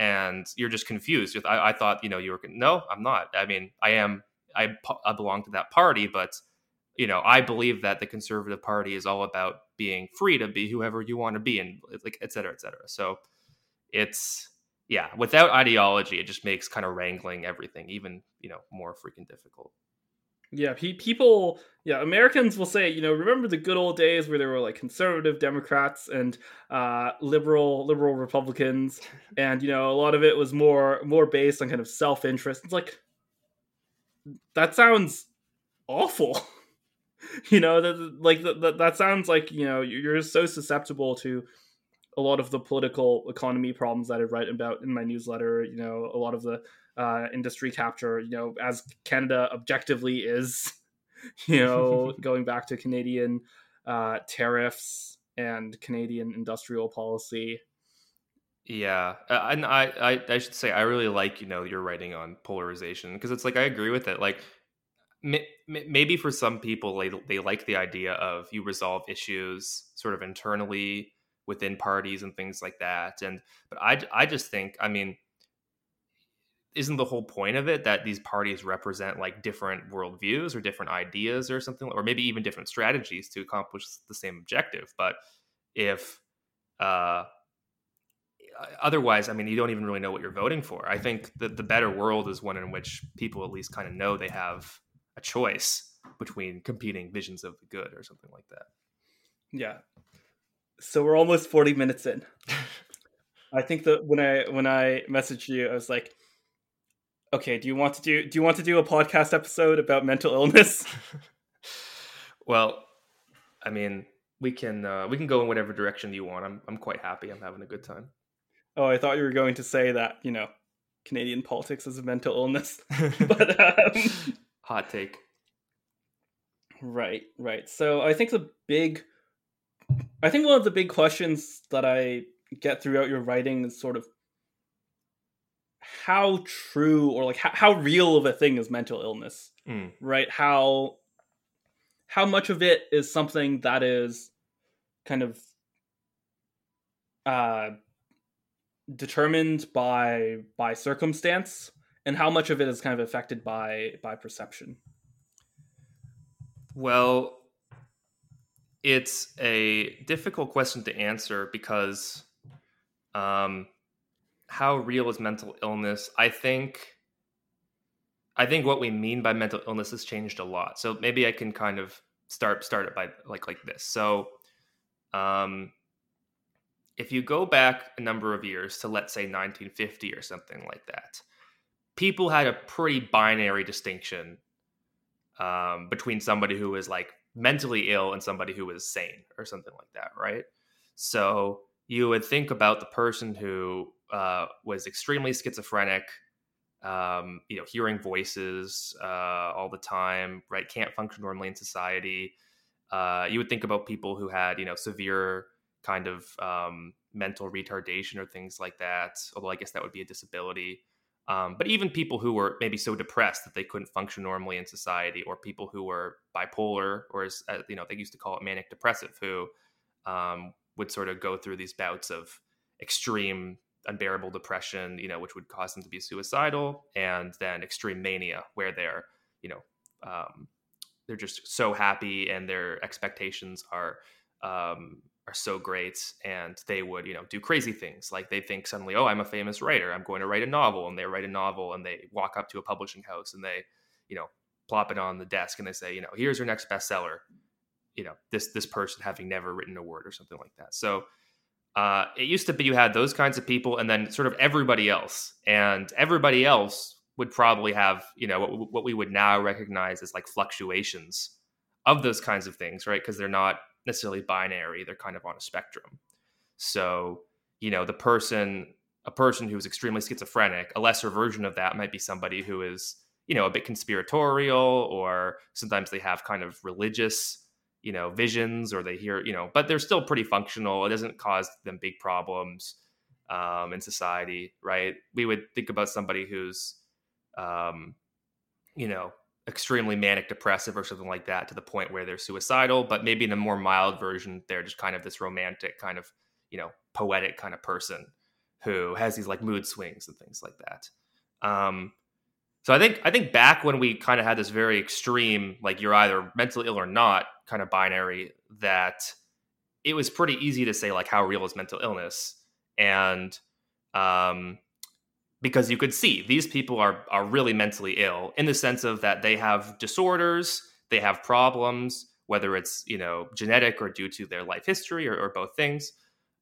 and you're just confused I, I thought you know you were no i'm not i mean i am I, I belong to that party but you know, I believe that the Conservative Party is all about being free to be whoever you want to be, and like et cetera, et cetera. So it's yeah, without ideology, it just makes kind of wrangling everything even you know more freaking difficult. Yeah, pe- people, yeah, Americans will say, you know, remember the good old days where there were like conservative Democrats and uh, liberal liberal Republicans, and you know, a lot of it was more more based on kind of self interest. It's like that sounds awful. you know that like that, that sounds like you know you're so susceptible to a lot of the political economy problems that I write about in my newsletter. You know, a lot of the uh, industry capture. You know, as Canada objectively is, you know, going back to Canadian uh, tariffs and Canadian industrial policy. Yeah, uh, and I, I I should say I really like you know your writing on polarization because it's like I agree with it. Like maybe for some people they, they like the idea of you resolve issues sort of internally within parties and things like that. And but I I just think I mean isn't the whole point of it that these parties represent like different worldviews or different ideas or something or maybe even different strategies to accomplish the same objective but if uh otherwise i mean you don't even really know what you're voting for. I think that the better world is one in which people at least kind of know they have a choice between competing visions of the good or something like that. Yeah. So we're almost 40 minutes in. I think that when i when i messaged you i was like okay do you want to do do you want to do a podcast episode about mental illness? Well i mean we can uh, we can go in whatever direction you want. I'm i'm quite happy. I'm having a good time. Oh i thought you were going to say that you know canadian politics is a mental illness but um, hot take. Right right. So i think the big i think one of the big questions that i get throughout your writing is sort of how true or like how, how real of a thing is mental illness mm. right how how much of it is something that is kind of uh determined by by circumstance and how much of it is kind of affected by by perception well it's a difficult question to answer because um how real is mental illness? I think I think what we mean by mental illness has changed a lot. So maybe I can kind of start start it by like like this. So um if you go back a number of years to let's say 1950 or something like that, people had a pretty binary distinction um, between somebody who was like mentally ill and somebody who was sane or something like that, right? So you would think about the person who uh, was extremely schizophrenic, um, you know, hearing voices uh, all the time, right? Can't function normally in society. Uh, you would think about people who had, you know, severe kind of um, mental retardation or things like that. Although I guess that would be a disability. Um, but even people who were maybe so depressed that they couldn't function normally in society, or people who were bipolar, or as uh, you know, they used to call it manic depressive, who um, would sort of go through these bouts of extreme unbearable depression, you know, which would cause them to be suicidal, and then extreme mania, where they're, you know, um, they're just so happy and their expectations are um, are so great, and they would, you know, do crazy things. Like they think suddenly, oh, I'm a famous writer, I'm going to write a novel, and they write a novel, and they walk up to a publishing house and they, you know, plop it on the desk and they say, you know, here's your next bestseller. You know, this this person having never written a word or something like that. So uh, it used to be you had those kinds of people and then sort of everybody else. And everybody else would probably have you know what, what we would now recognize as like fluctuations of those kinds of things right? Because they're not necessarily binary they're kind of on a spectrum. So you know the person a person who's extremely schizophrenic a lesser version of that might be somebody who is you know a bit conspiratorial or sometimes they have kind of religious you know visions or they hear you know but they're still pretty functional. It doesn't cause them big problems um, in society right? We would think about somebody who's um, you know extremely manic depressive or something like that to the point where they're suicidal but maybe in a more mild version they're just kind of this romantic kind of you know poetic kind of person who has these like mood swings and things like that. Um, so I think I think back when we kind of had this very extreme, like you're either mentally ill or not, kind of binary, that it was pretty easy to say like how real is mental illness, and um, because you could see these people are are really mentally ill in the sense of that they have disorders, they have problems, whether it's you know genetic or due to their life history or, or both things,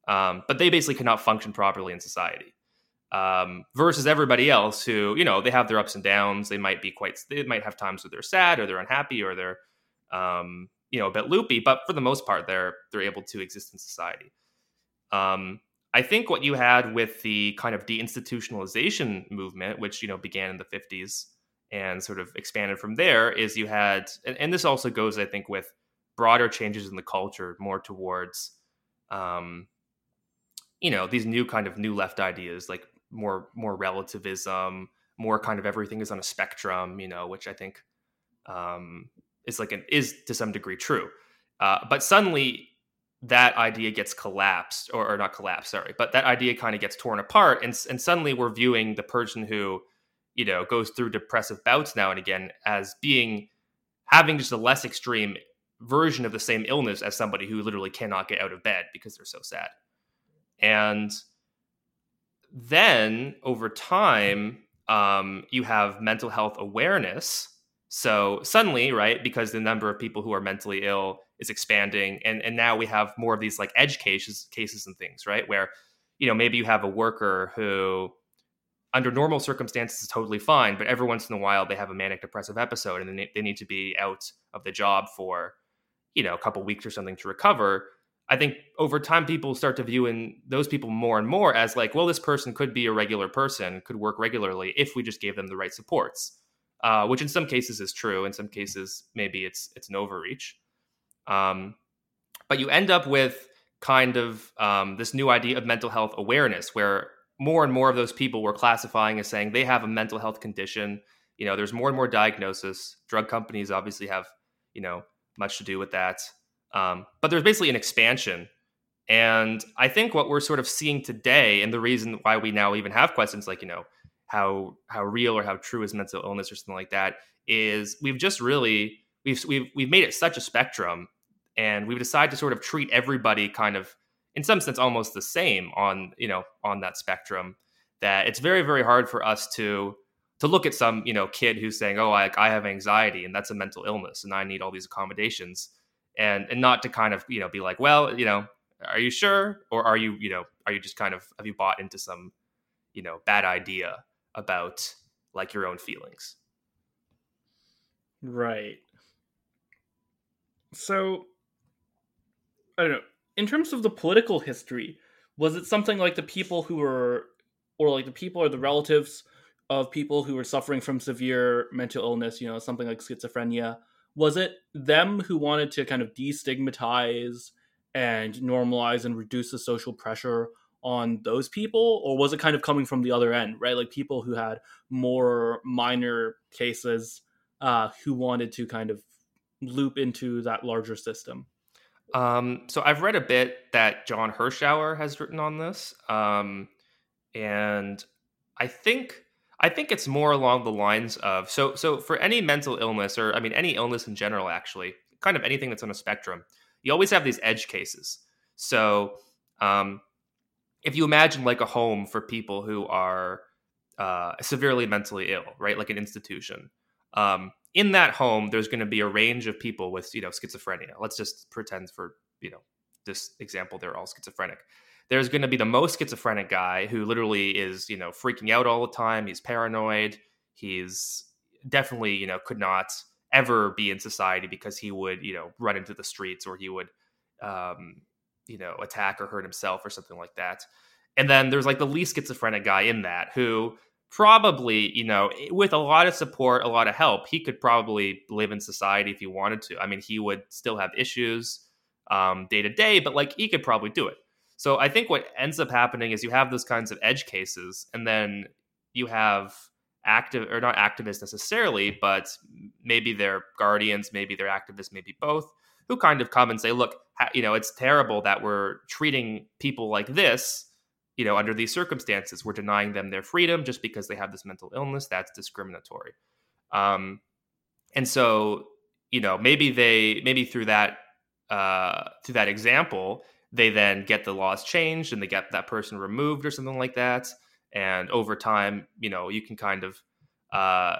um, but they basically cannot function properly in society um, versus everybody else who you know they have their ups and downs. They might be quite they might have times where they're sad or they're unhappy or they're um, you know a bit loopy, but for the most part they're they're able to exist in society. Um, I think what you had with the kind of deinstitutionalization movement, which you know began in the fifties and sort of expanded from there, is you had and, and, this also goes I think with broader changes in the culture more towards um, you know these new kind of new left ideas like more more relativism, more kind of everything is on a spectrum, you know, which I think um, is like an is to some degree true. Uh, but suddenly, that idea gets collapsed or, or not collapsed sorry but that idea kind of gets torn apart and, and suddenly we're viewing the person who you know goes through depressive bouts now and again as being having just a less extreme version of the same illness as somebody who literally cannot get out of bed because they're so sad and then over time um, you have mental health awareness. So suddenly right because the number of people who are mentally ill is expanding and and now we have more of these like edge cases cases and things right where you know maybe you have a worker who under normal circumstances is totally fine but every once in a while they have a manic depressive episode and they, they need to be out of the job for you know a couple weeks or something to recover i think over time people start to view in those people more and more as like well this person could be a regular person could work regularly if we just gave them the right supports uh, which in some cases is true in some cases maybe it's it's an overreach um, but you end up with kind of um, this new idea of mental health awareness, where more and more of those people were classifying as saying they have a mental health condition. You know, there's more and more diagnosis. Drug companies obviously have, you know, much to do with that. Um, but there's basically an expansion. And I think what we're sort of seeing today, and the reason why we now even have questions like, you know, how how real or how true is mental illness or something like that, is we've just really we've we've we've made it such a spectrum and we've decided to sort of treat everybody kind of in some sense almost the same on you know on that spectrum that it's very very hard for us to to look at some you know kid who's saying oh I, I have anxiety and that's a mental illness and i need all these accommodations and and not to kind of you know be like well you know are you sure or are you you know are you just kind of have you bought into some you know bad idea about like your own feelings right so I don't know. In terms of the political history, was it something like the people who were, or like the people or the relatives of people who were suffering from severe mental illness, you know, something like schizophrenia? Was it them who wanted to kind of destigmatize and normalize and reduce the social pressure on those people? Or was it kind of coming from the other end, right? Like people who had more minor cases uh, who wanted to kind of loop into that larger system? Um, so I've read a bit that John Hirschauer has written on this, um, and I think I think it's more along the lines of so so for any mental illness or I mean any illness in general, actually, kind of anything that's on a spectrum, you always have these edge cases. So um, if you imagine like a home for people who are uh, severely mentally ill, right, like an institution. Um, in that home there's going to be a range of people with you know schizophrenia let's just pretend for you know this example they're all schizophrenic there's going to be the most schizophrenic guy who literally is you know freaking out all the time he's paranoid he's definitely you know could not ever be in society because he would you know run into the streets or he would um you know attack or hurt himself or something like that and then there's like the least schizophrenic guy in that who probably, you know, with a lot of support, a lot of help, he could probably live in society if he wanted to. I mean, he would still have issues um, day to day, but like he could probably do it. So I think what ends up happening is you have those kinds of edge cases, and then you have active or not activists necessarily, but maybe they're guardians, maybe they're activists, maybe both, who kind of come and say, look, you know, it's terrible that we're treating people like this you know, under these circumstances, we're denying them their freedom just because they have this mental illness. That's discriminatory. Um, and so, you know, maybe they, maybe through that, uh, through that example, they then get the laws changed and they get that person removed or something like that. And over time, you know, you can kind of, uh,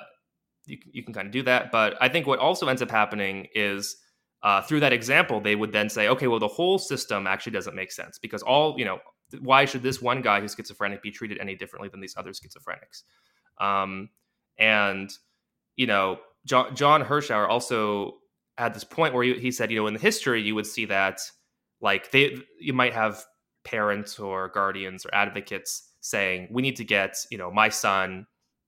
you, you can kind of do that. But I think what also ends up happening is uh, through that example, they would then say, okay, well, the whole system actually doesn't make sense because all, you know, why should this one guy who's schizophrenic be treated any differently than these other schizophrenics? Um, and you know, John, John Hirschauer also had this point where he, he said, you know, in the history, you would see that like they, you might have parents or guardians or advocates saying, we need to get, you know, my son.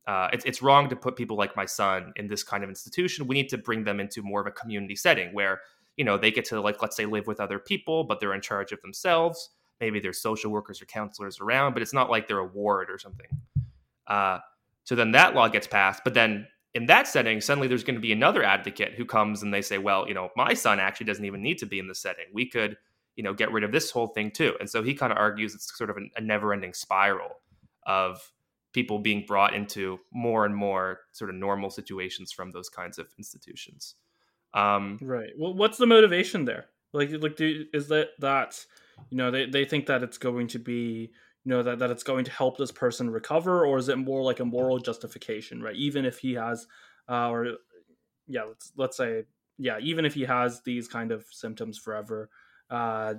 Uh, it's, it's wrong to put people like my son in this kind of institution. We need to bring them into more of a community setting where, you know, they get to like, let's say, live with other people, but they're in charge of themselves maybe there's social workers or counselors around, but it's not like they're a ward or something. Uh, so then that law gets passed, but then in that setting, suddenly there's going to be another advocate who comes and they say, well, you know, my son actually doesn't even need to be in the setting. We could, you know get rid of this whole thing too. And so he kind of argues it's sort of a, a never-ending spiral of people being brought into more and more sort of normal situations from those kinds of institutions. Um, right. Well what's the motivation there? Like like do, is that that you know they, they think that it's going to be you know that, that it's going to help this person recover or is it more like a moral justification right? Even if he has uh, or yeah let's let's say yeah even if he has these kind of symptoms forever uh,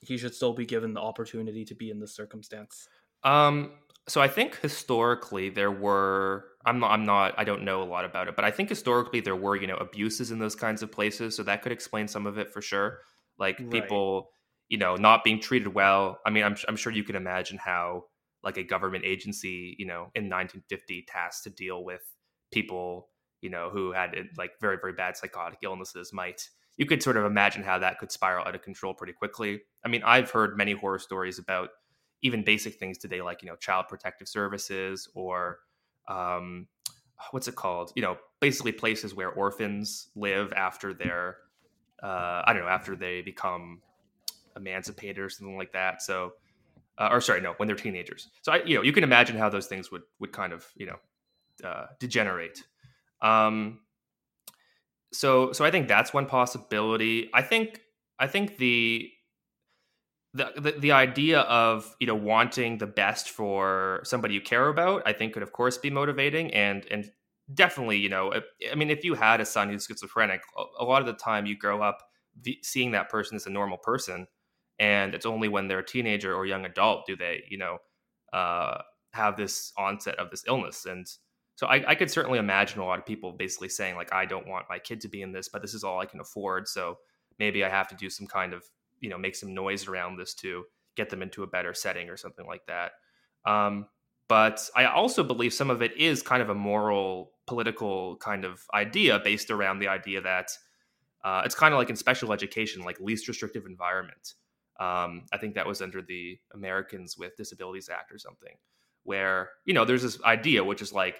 he should still be given the opportunity to be in this circumstance. Um so i think historically there were i'm not i'm not i don't know a lot about it but i think historically there were you know abuses in those kinds of places so that could explain some of it for sure. Like right. people you know not being treated well. I mean I'm, I'm sure you can imagine how like a government agency you know in 1950 tasked to deal with people you know who had like very very bad psychotic illnesses might you could sort of imagine how that could spiral out of control pretty quickly i mean i've heard many horror stories about even basic things today like you know child protective services or um, what's it called you know basically places where orphans live after their uh, i don't know after they become emancipated or something like that. So, uh, or sorry, no, when they're teenagers. So I, you know, you can imagine how those things would would kind of you know uh, degenerate. Um, so so I think that's one possibility. I think I think the the, the, the idea of you know wanting the best for somebody you care about, I think could of course be motivating and and definitely you know I mean if you had a son who's schizophrenic, a lot of the time you grow up seeing that person as a normal person, and it's only when they're a teenager or young adult do they you know uh, have this onset of this illness and so I, I, could certainly imagine a lot of people basically saying like i don't want my kid to be in this but this is all i can afford so maybe i have to do some kind of you know make some noise around this to get them into a better setting or something like that. Um, but i also believe some of it is kind of a moral political kind of idea based around the idea that uh, it's kind of like in special education like least restrictive environment. Um, I think that was under the Americans with Disabilities Act or something, where you know there's this idea which is like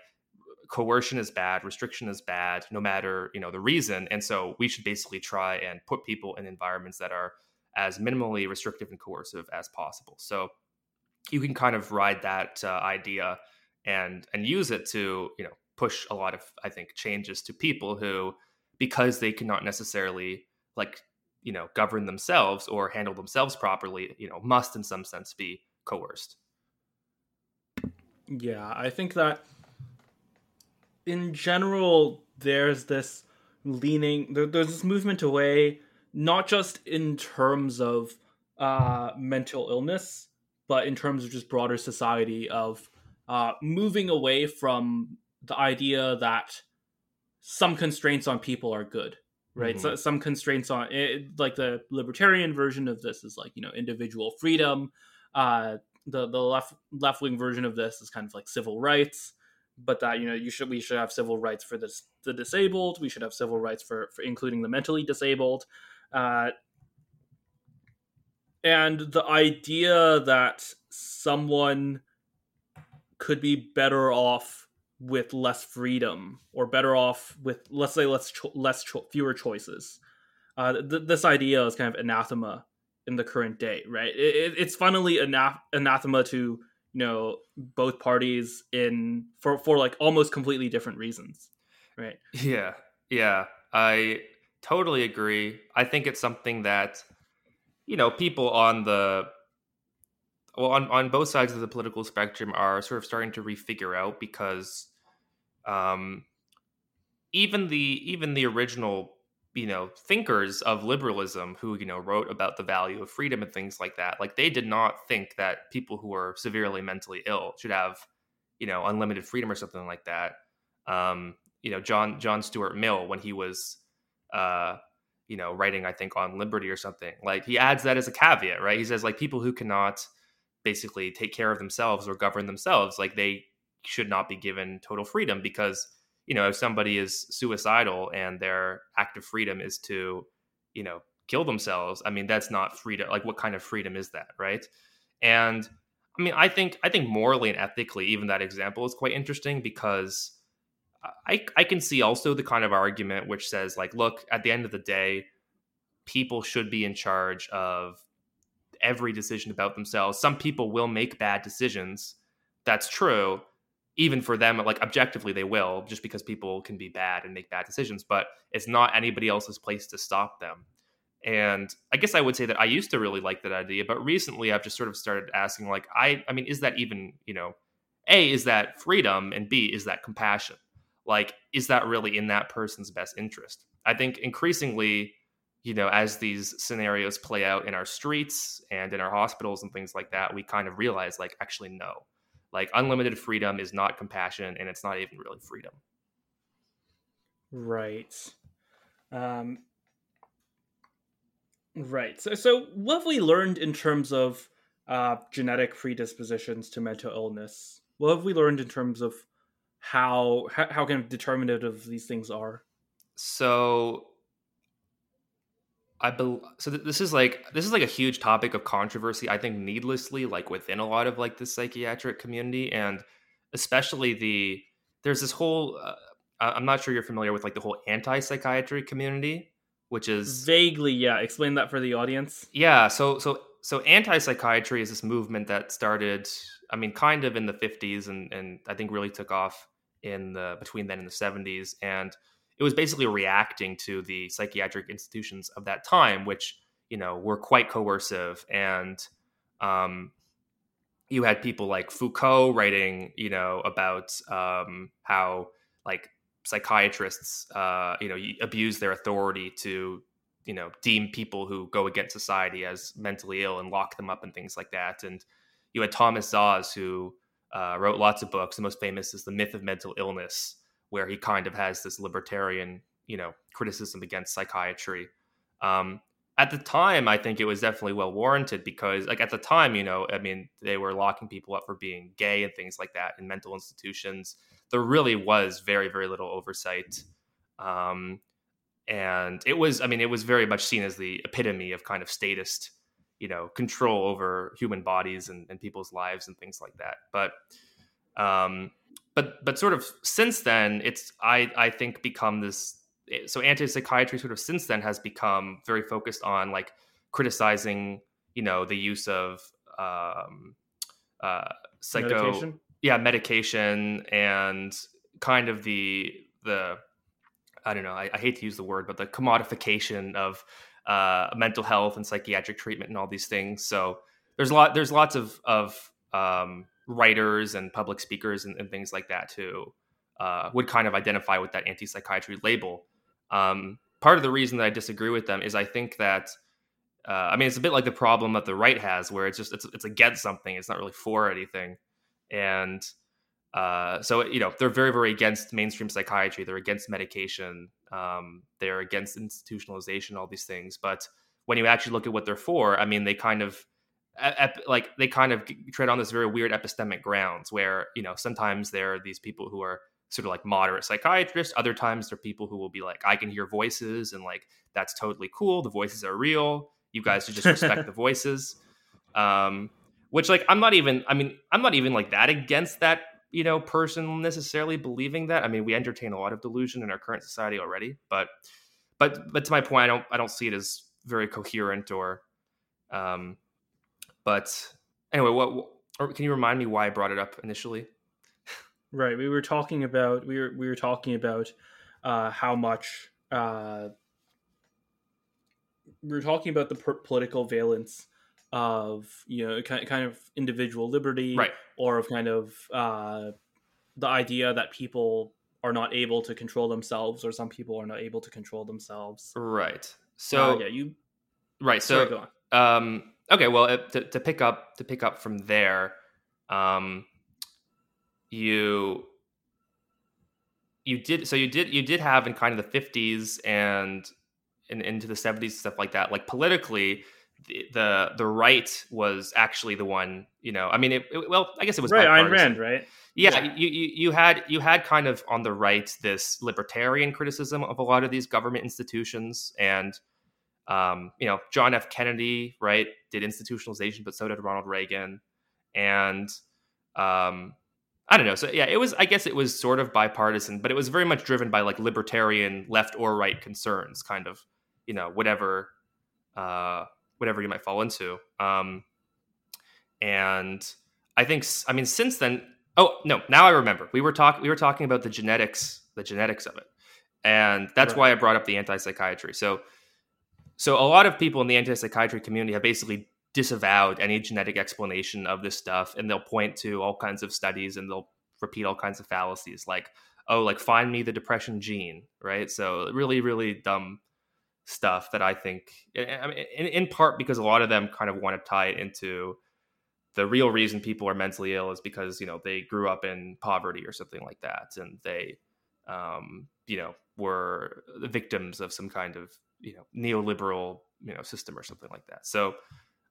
coercion is bad, restriction is bad, no matter you know the reason, and so we should basically try and put people in environments that are as minimally restrictive and coercive as possible. So you can kind of ride that uh, idea and and use it to you know push a lot of I think changes to people who because they cannot necessarily like you know govern themselves or handle themselves properly you know must in some sense be coerced yeah i think that in general there's this leaning there, there's this movement away not just in terms of uh, mental illness but in terms of just broader society of uh, moving away from the idea that some constraints on people are good right mm-hmm. so some constraints on it like the libertarian version of this is like you know individual freedom uh the the left left wing version of this is kind of like civil rights but that you know you should we should have civil rights for this the disabled. We should have civil rights for for including the mentally disabled. Uh and the idea that someone could be better off with less freedom or better off with let's say less cho- less cho- fewer choices. Uh, th- this idea is kind of anathema in the current day right? It, it's funnily anath- anathema to you know both parties in for for like almost completely different reasons right? Yeah. Yeah. I totally agree. I think it's something that you know people on the well on, on both sides of the political spectrum are sort of starting to refigure out because um, even the even the original you know thinkers of liberalism who you know wrote about the value of freedom and things like that like they did not think that people who are severely mentally ill should have you know unlimited freedom or something like that. Um, you know john john stuart mill when he was uh, you know writing i think on liberty or something like he adds that as a caveat right? He says like people who cannot basically take care of themselves or govern themselves like they should not be given total freedom because you know if somebody is suicidal and their act of freedom is to you know kill themselves i mean that's not freedom like what kind of freedom is that right and i mean i think i think morally and ethically even that example is quite interesting because i i can see also the kind of argument which says like look at the end of the day people should be in charge of every decision about themselves. Some people will make bad decisions. That's true. Even for them, like objectively, they will, just because people can be bad and make bad decisions. But it's not anybody else's place to stop them. And I guess I would say that I used to really like that idea, but recently I've just sort of started asking, like, I, I mean, is that even, you know, a is that freedom, and b is that compassion? Like, is that really in that person's best interest? I think increasingly you know, as these scenarios play out in our streets and in our hospitals and things like that, we kind of realize, like, actually, no, like, unlimited freedom is not compassion and it's not even really freedom. Right. Um, right. So, so what have we learned in terms of uh, genetic predispositions to mental illness? What have we learned in terms of how how, how kind of determinative these things are? So I bel so th- this is like this is like a huge topic of controversy. I think needlessly, like within a lot of like the psychiatric community, and especially the there's this whole. Uh, I'm not sure you're familiar with like the whole anti-psychiatry community, which is vaguely yeah. Explain that for the audience. Yeah, so so so anti-psychiatry is this movement that started, I mean, kind of in the 50s, and and I think really took off in the between then and the 70s, and it was basically reacting to the psychiatric institutions of that time, which you know were quite coercive, and um, you had people like Foucault writing, you know, about um, how like psychiatrists, uh, you know, abuse their authority to, you know, deem people who go against society as mentally ill and lock them up and things like that. And you had Thomas Szasz who uh, wrote lots of books. The most famous is The Myth of Mental Illness, where he kind of has this libertarian, you know, criticism against psychiatry. Um, at the time, I think it was definitely well warranted because, like, at the time, you know, I mean, they were locking people up for being gay and things like that in mental institutions. There really was very, very little oversight. Um, and it was, I mean, it was very much seen as the epitome of kind of statist, you know, control over human bodies and, and people's lives and things like that. But, um, but but sort of since then it's i i think become this eh, so anti-psychiatry sort of since then has become very focused on like criticizing you know the use of um uh psycho medication? yeah medication and kind of the the i don't know I, I hate to use the word but the commodification of uh mental health and psychiatric treatment and all these things so there's a lot there's lots of of um writers and public speakers and, and things like that too uh, would kind of identify with that anti-psychiatry label. Um, part of the reason that I disagree with them is I think that uh, I mean it's a bit like the problem that the right has, where it's just it's it's against something, it's not really for anything, and uh, so you know they're very very against mainstream psychiatry, they're against medication, um, they're against institutionalization, all these things. But when you actually look at what they're for, I mean they kind of ep- like they kind of tread on this very weird epistemic grounds where you know sometimes there are these people who are sort of like moderate psychiatrists other times there are people who will be like i can hear voices and like that's totally cool the voices are real you guys should just respect the voices. Um which like i'm not even i mean i'm not even like that against that you know person necessarily believing that. I mean we entertain a lot of delusion in our current society already but but but to my point i don't i don't see it as very coherent or um but anyway, what or can you remind me why I brought it up initially? Right, we were talking about we were we were talking about uh, how much uh, we were talking about the per- political valence of you know kind kind of individual liberty, right. or of kind of uh, the idea that people are not able to control themselves, or some people are not able to control themselves. Right. So uh, yeah, you right. So Sorry, um, okay, well, to, to pick up to pick up from there, um, you you did so you did you did have in kind of the 50s and in, into the 70s stuff like that. Like politically the, the the right was actually the one you know i mean it, it well i guess it was right Ayn Rand right? Yeah, yeah, You, you you had you had kind of on the right this libertarian criticism of a lot of these government institutions and um, you know, John F. Kennedy, right, did institutionalization, but so did Ronald Reagan. And um, I don't know. So yeah, it was. I guess it was sort of bipartisan, but it was very much driven by like libertarian left or right concerns, kind of. You know, whatever, uh, whatever you might fall into. Um, and I think I mean since then. Oh no! Now I remember we were talking we were talking about the genetics the genetics of it, and that's right. why I brought up the anti psychiatry. So so a lot of people in the anti psychiatry community have basically disavowed any genetic explanation of this stuff, and they'll point to all kinds of studies and they'll repeat all kinds of fallacies like oh like find me the depression gene right? So really really dumb stuff that i think I mean, in, in part because a lot of them kind of want to tie it into the real reason people are mentally ill is because you know they grew up in poverty or something like that and they um, you know were victims of some kind of you know neoliberal you know system or something like that. So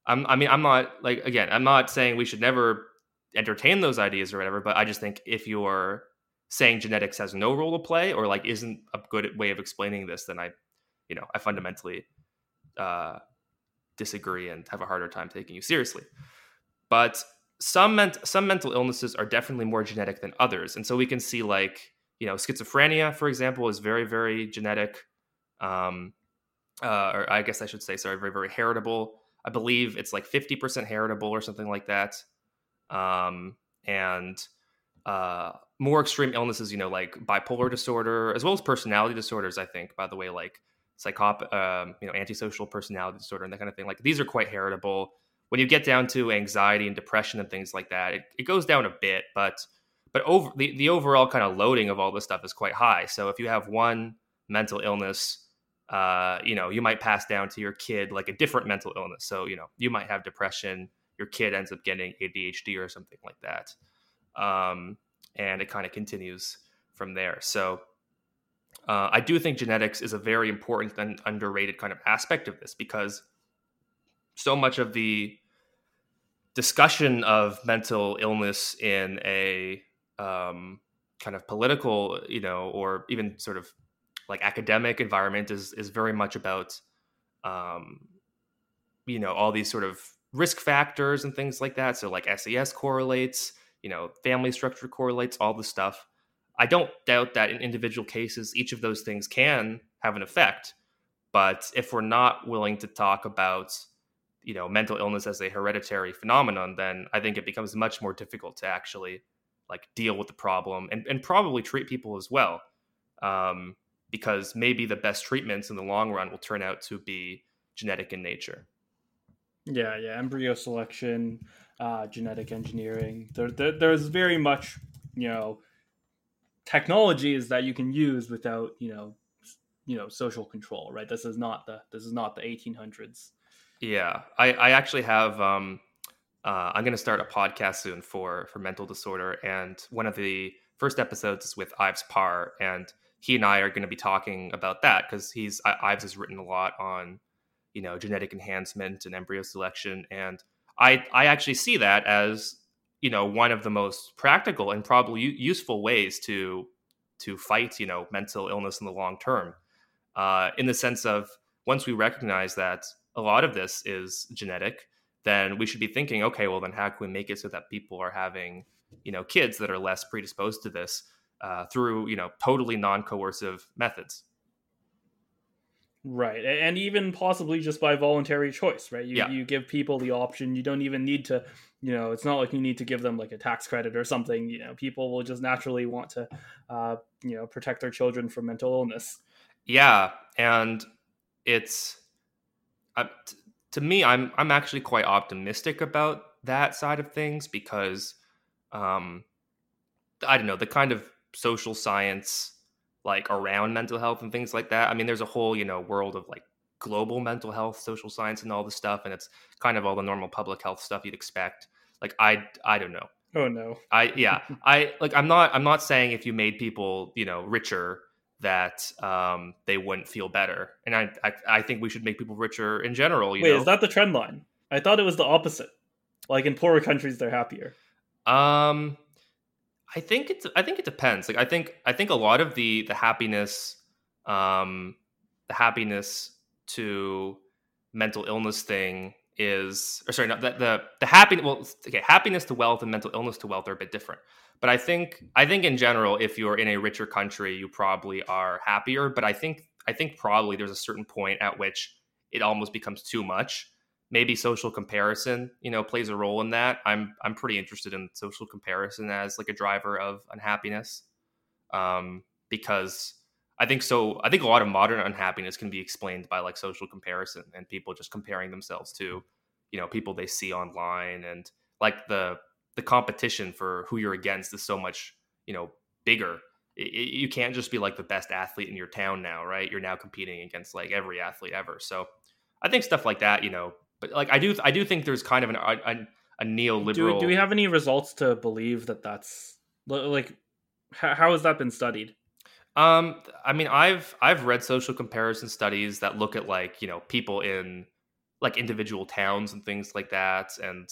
I'm, i mean i'm not like again i'm not saying we should never entertain those ideas or whatever but i just think if you're saying genetics has no role to play or like isn't a good way of explaining this then i you know i fundamentally uh disagree and have a harder time taking you seriously. But some ment- some mental illnesses are definitely more genetic than others, and so we can see like you know schizophrenia, for example, is very very genetic, um, uh, or I guess I should say sorry, very very heritable. I believe it's like fifty percent heritable or something like that, um, and uh, more extreme illnesses, you know, like bipolar disorder, as well as personality disorders. I think, by the way, like psychop, um, you know, antisocial personality disorder and that kind of thing. Like these are quite heritable when you get down to anxiety and depression and things like that, it, it goes down a bit, but but over the, the overall kind of loading of all this stuff is quite high. So if you have one mental illness, uh, you know, you might pass down to your kid like a different mental illness. So, you know, you might have depression, your kid ends up getting ADHD or something like that. Um, and it kind of continues from there. So uh, I do think genetics is a very important and underrated kind of aspect of this because so much of the discussion of mental illness in a um, kind of political, you know, or even sort of like academic environment is is very much about, um, you know, all these sort of risk factors and things like that. So like SES correlates, you know, family structure correlates, all the stuff. I don't doubt that in individual cases, each of those things can have an effect. But if we're not willing to talk about you know mental illness as a hereditary phenomenon then i think it becomes much more difficult to actually like deal with the problem and, and probably treat people as well um, because maybe the best treatments in the long run will turn out to be genetic in nature. Yeah yeah embryo selection uh, genetic engineering. There, there, there's very much you know technologies that you can use without you know you know social control right? This is not the this is not the 1800s yeah, I, I actually have. Um, uh, I'm going to start a podcast soon for for mental disorder, and one of the first episodes is with Ives Parr, and he and I are going to be talking about that because he's I, Ives has written a lot on you know genetic enhancement and embryo selection, and I I actually see that as you know one of the most practical and probably useful ways to to fight you know mental illness in the long term, uh, in the sense of once we recognize that a lot of this is genetic, then we should be thinking, okay, well, then how can we make it so that people are having, you know, kids that are less predisposed to this uh, through, you know, totally non-coercive methods. Right, and even possibly just by voluntary choice, right? You yeah. you give people the option. You don't even need to, you know, it's not like you need to give them like a tax credit or something. You know, people will just naturally want to, uh, you know, protect their children from mental illness. Yeah, and it's to me, I'm I'm actually quite optimistic about that side of things because, um, I don't know the kind of social science like around mental health and things like that. I mean, there's a whole you know world of like global mental health, social science, and all the stuff, and it's kind of all the normal public health stuff you'd expect. Like I I don't know. Oh no. I yeah. I like I'm not I'm not saying if you made people, you know, richer that um, they wouldn't feel better. And I, I, I think we should make people richer in general. Wait, know? is that the trend line? I thought it was the opposite. Like in poorer countries, they're happier. Um, I think it's. I think it depends. Like I think I think a lot of the the happiness, um, the happiness to mental illness thing is, or sorry, not the the, the happiness. Well, okay, happiness to wealth and mental illness to wealth are a bit different. But I think I think in general, if you're in a richer country, you probably are happier. But I think I think probably there's a certain point at which it almost becomes too much maybe social comparison, you know, plays a role in that. I'm I'm pretty interested in social comparison as like a driver of unhappiness, um, because I think so. I think a lot of modern unhappiness can be explained by like social comparison and people just comparing themselves to, you know, people they see online and like the the competition for who you're against is so much, you know, bigger. It, you can't just be like the best athlete in your town now, right? You're now competing against like every athlete ever. So I think stuff like that, you know, but like I do, I do think there's kind of an a, a neoliberal. Do, do we have any results to believe that that's like how has that been studied? Um, I mean, I've I've read social comparison studies that look at like you know people in like individual towns and things like that, and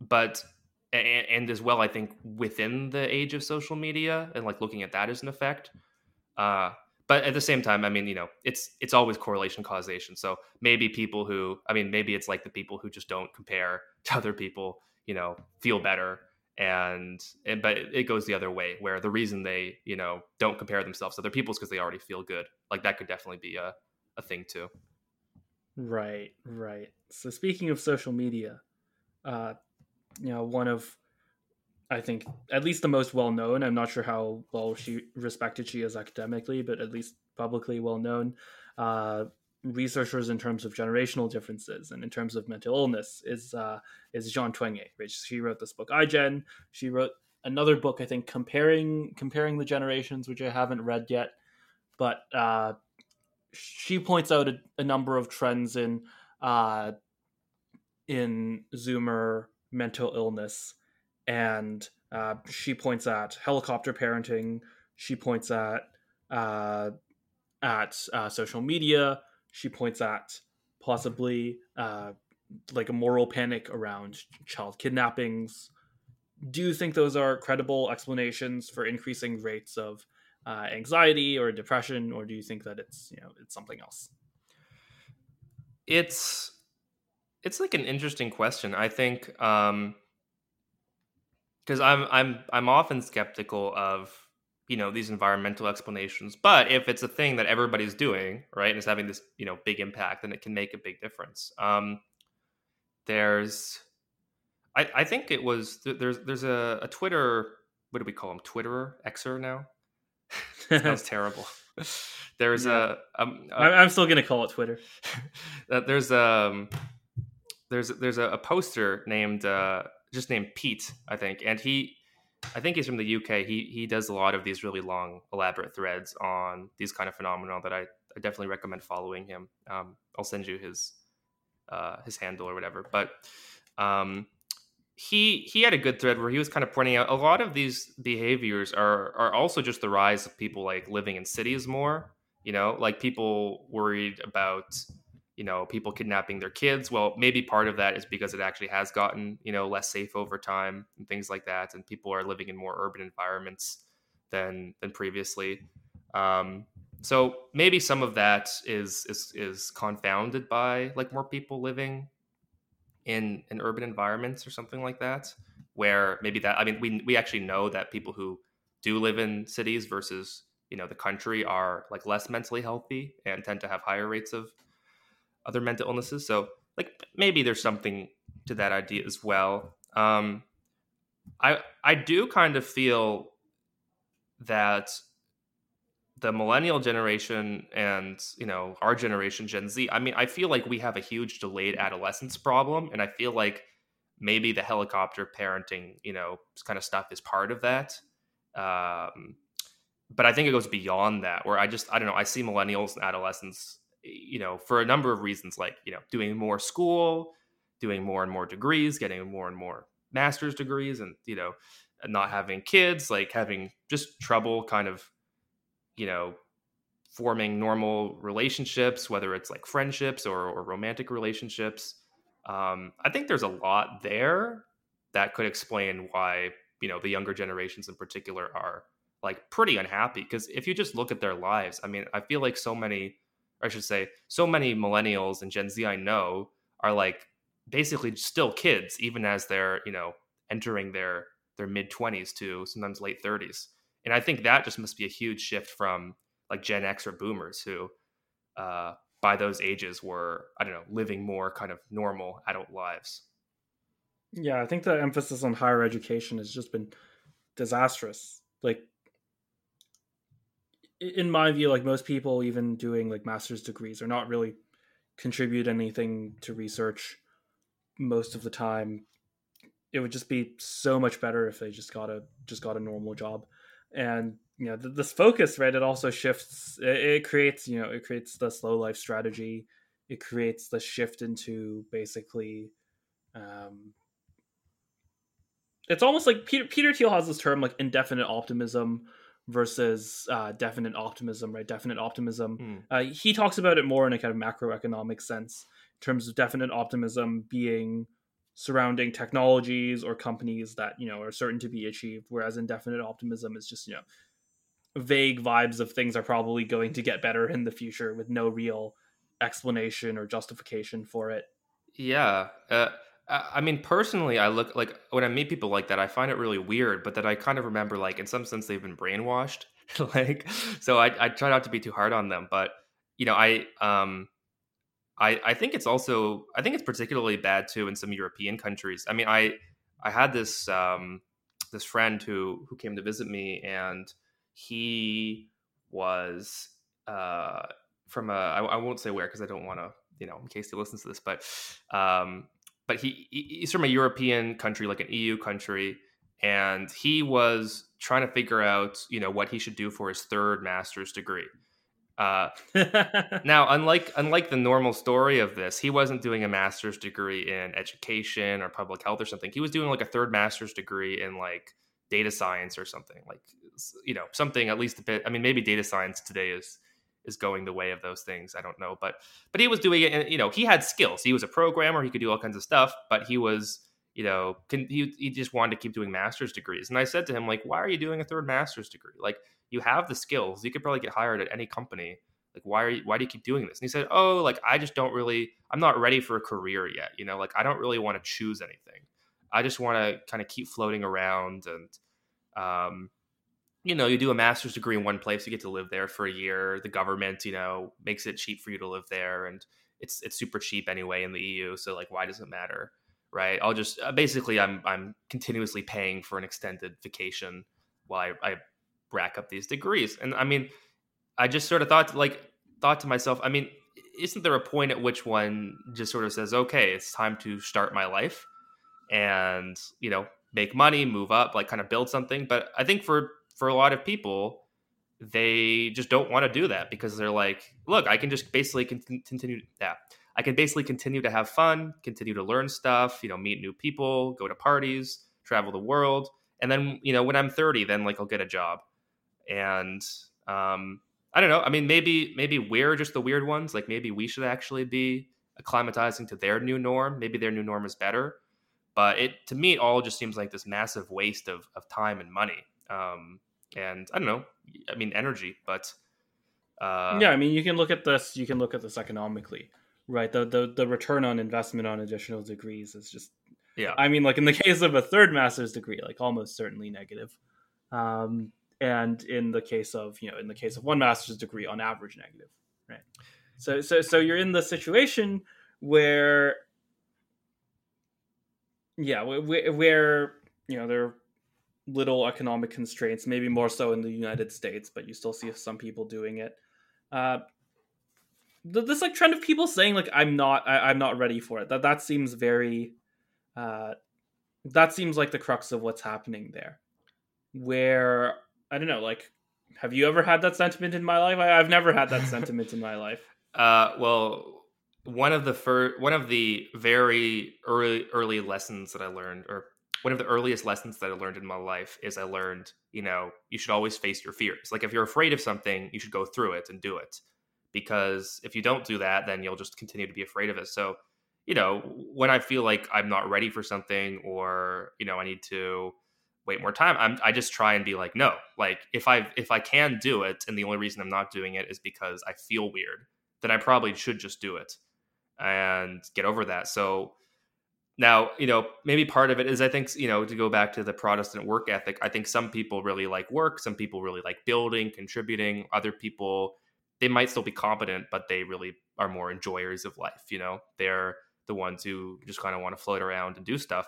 but and, and as well, I think within the age of social media and like looking at that as an effect. Uh, but at the same time, I mean, you know, it's it's always correlation causation. So maybe people who, I mean, maybe it's like the people who just don't compare to other people, you know, feel better. And and but it goes the other way where the reason they you know don't compare themselves to other people is because they already feel good. Like that could definitely be a, a thing too. Right right. So speaking of social media uh you know one of i think at least the most well known i'm not sure how well she respected she is academically but at least publicly well known uh researchers in terms of generational differences and in terms of mental illness is uh, is Jean Twenge. Right, she wrote this book iGen. She wrote another book, I think, comparing comparing the generations, which I haven't read yet, but uh, she points out a, a, number of trends in uh, in Zoomer mental illness, and uh, she points at helicopter parenting. She points at uh, at uh, social media she points at possibly uh, like a moral panic around child kidnappings. Do you think those are credible explanations for increasing rates of uh, anxiety or depression, or do you think that it's you know it's something else? It's it's like an interesting question. I think because I'm I'm I'm often skeptical of you know these environmental explanations but if it's a thing that everybody's doing right and is having this you know big impact then it can make a big difference. Um there's i i think it was there's there's a, a twitter what do we call him twitterer? Xer now? Sounds terrible. There's yeah. a, um, a, i'm still gonna call it twitter. There's um there's there's a, a poster named uh just named pete i think and he I think he's from the UK. He he does a lot of these really long, elaborate threads on these kind of phenomena that I, I definitely recommend following him. Um, I'll send you his uh, his handle or whatever. But um, he he had a good thread where he was kind of pointing out a lot of these behaviors are are also just the rise of people like living in cities more. You know, like people worried about you know people kidnapping their kids. Well maybe part of that is because it actually has gotten you know less safe over time and things like that and people are living in more urban environments than than previously. Um, so maybe some of that is is is confounded by like more people living in in urban environments or something like that where maybe that i mean we we actually know that people who do live in cities versus you know the country are like less mentally healthy and tend to have higher rates of other mental illnesses. So like maybe there's something to that idea as well. Um, I I do kind of feel that the millennial generation and you know our generation Gen Z. I mean, I feel like we have a huge delayed adolescence problem, and I feel like maybe the helicopter parenting, you know, kind of stuff is part of that. Um, but I think it goes beyond that, where I just I don't know. I see millennials and adolescents you know, for a number of reasons, like, you know, doing more school, doing more and more degrees, getting more and more master's degrees, and, you know, not having kids, like having just trouble kind of, you know, forming normal relationships, whether it's like friendships or, or romantic relationships. Um, I think there's a lot there that could explain why, you know, the younger generations in particular are like pretty unhappy. Because if you just look at their lives, I mean, I feel like so many I should say, so many millennials and Gen Z I know are like basically still kids, even as they're you know entering their their mid twenties to sometimes late thirties. And I think that just must be a huge shift from like Gen X or Boomers who, uh, by those ages were I don't know living more kind of normal adult lives. Yeah, I think the emphasis on higher education has just been disastrous. Like in my view, like most people even doing like master's degrees are not really contribute anything to research most of the time. It would just be so much better if they just got a just got a normal job. And you know, th- this focus, right? It also shifts. It, it creates, you know, it creates the slow life strategy. It creates the shift into basically um, it's almost like Peter Peter Thiel has this term like indefinite optimism versus uh, definite optimism, right? Definite optimism. Mm. Uh, he talks about it more in a kind of macroeconomic sense, in terms of definite optimism being surrounding technologies or companies that you know are certain to be achieved, whereas indefinite optimism is just you know vague vibes of things are probably going to get better in the future with no real explanation or justification for it. Yeah. Uh, I mean, personally, I look like when I meet people like that, I find it really weird, but that I kind of remember, like, in some sense, they've been brainwashed. like, so I, I try not to be too hard on them. But, you know, I, um, I, I think it's also, I think it's particularly bad too in some European countries. I mean, I, I had this, um, this friend who, who came to visit me and he was, uh, from a, I, I won't say where because I don't want to, you know, in case he listens to this, but, um, but he he's from a European country, like an EU country, and he was trying to figure out, you know, what he should do for his third master's degree. Uh, now, unlike unlike the normal story of this, he wasn't doing a master's degree in education or public health or something. He was doing like a third master's degree in like data science or something, like you know, something at least a bit. I mean, maybe data science today is is going the way of those things. I don't know, but but he was doing it, and you know, he had skills. He was a programmer. He could do all kinds of stuff, but he was you know, can, he he just wanted to keep doing master's degrees. And I said to him like, why are you doing a third master's degree? Like you have the skills. You could probably get hired at any company. Like why are you why do you keep doing this? And he said, "Oh, like I just don't really I'm not ready for a career yet, you know? Like I don't really want to choose anything. I just want to kind of keep floating around and um you know, you do a master's degree in one place, you get to live there for a year. The government, you know, makes it cheap for you to live there, and it's it's super cheap anyway in the EU. So like, why does it matter, right? I'll just uh, basically I'm I'm continuously paying for an extended vacation while I, I rack up these degrees, and I mean, I just sort of thought like thought to myself, I mean, isn't there a point at which one just sort of says, okay, it's time to start my life, and you know, make money, move up, like kind of build something. But I think for for a lot of people, they just don't want to do that because they're like, look, I can just basically continue that. I can basically continue to have fun, continue to learn stuff, you know, meet new people, go to parties, travel the world, and then you know, when I'm 30, then like I'll get a job. And um, I don't know. I mean, maybe maybe we're just the weird ones. Like maybe we should actually be acclimatizing to their new norm. Maybe their new norm is better. But it to me, it all just seems like this massive waste of of time and money. Um, and I don't know. I mean, energy, but uh, yeah, I mean, you can look at this. You can look at this economically, right? The the the return on investment on additional degrees is just yeah. I mean, like in the case of a third master's degree, like almost certainly negative. Um, and in the case of you know, in the case of one master's degree, on average, negative, right? So so so you're in the situation where yeah, where, where you know there little economic constraints, maybe more so in the United States, but you still see some people doing it. Uh, this like trend of people saying like I'm not I, am not ready for it. That that seems very uh, that seems like the crux of what's happening there. Where I don't know, like have you ever had that sentiment in my life? I, have never had that sentiment in my life. Uh, well, one of the first, one of the very early early lessons that I learned, or one of the earliest lessons that I learned in my life is I learned, you know, you should always face your fears. Like if you're afraid of something, you should go through it and do it. Because if you don't do that, then you'll just continue to be afraid of it. So, you know, when I feel like I'm not ready for something or, you know, I need to wait more time, I'm, I just try and be like, no, like if I if I can do it and the only reason I'm not doing it is because I feel weird, then I probably should just do it and get over that. So now, you know, maybe part of it is I think, you know, to go back to the Protestant work ethic, I think some people really like work, some people really like building, contributing, other people they might still be competent, but they really are more enjoyers of life. You know, they're the ones who just kind of want to float around and do stuff.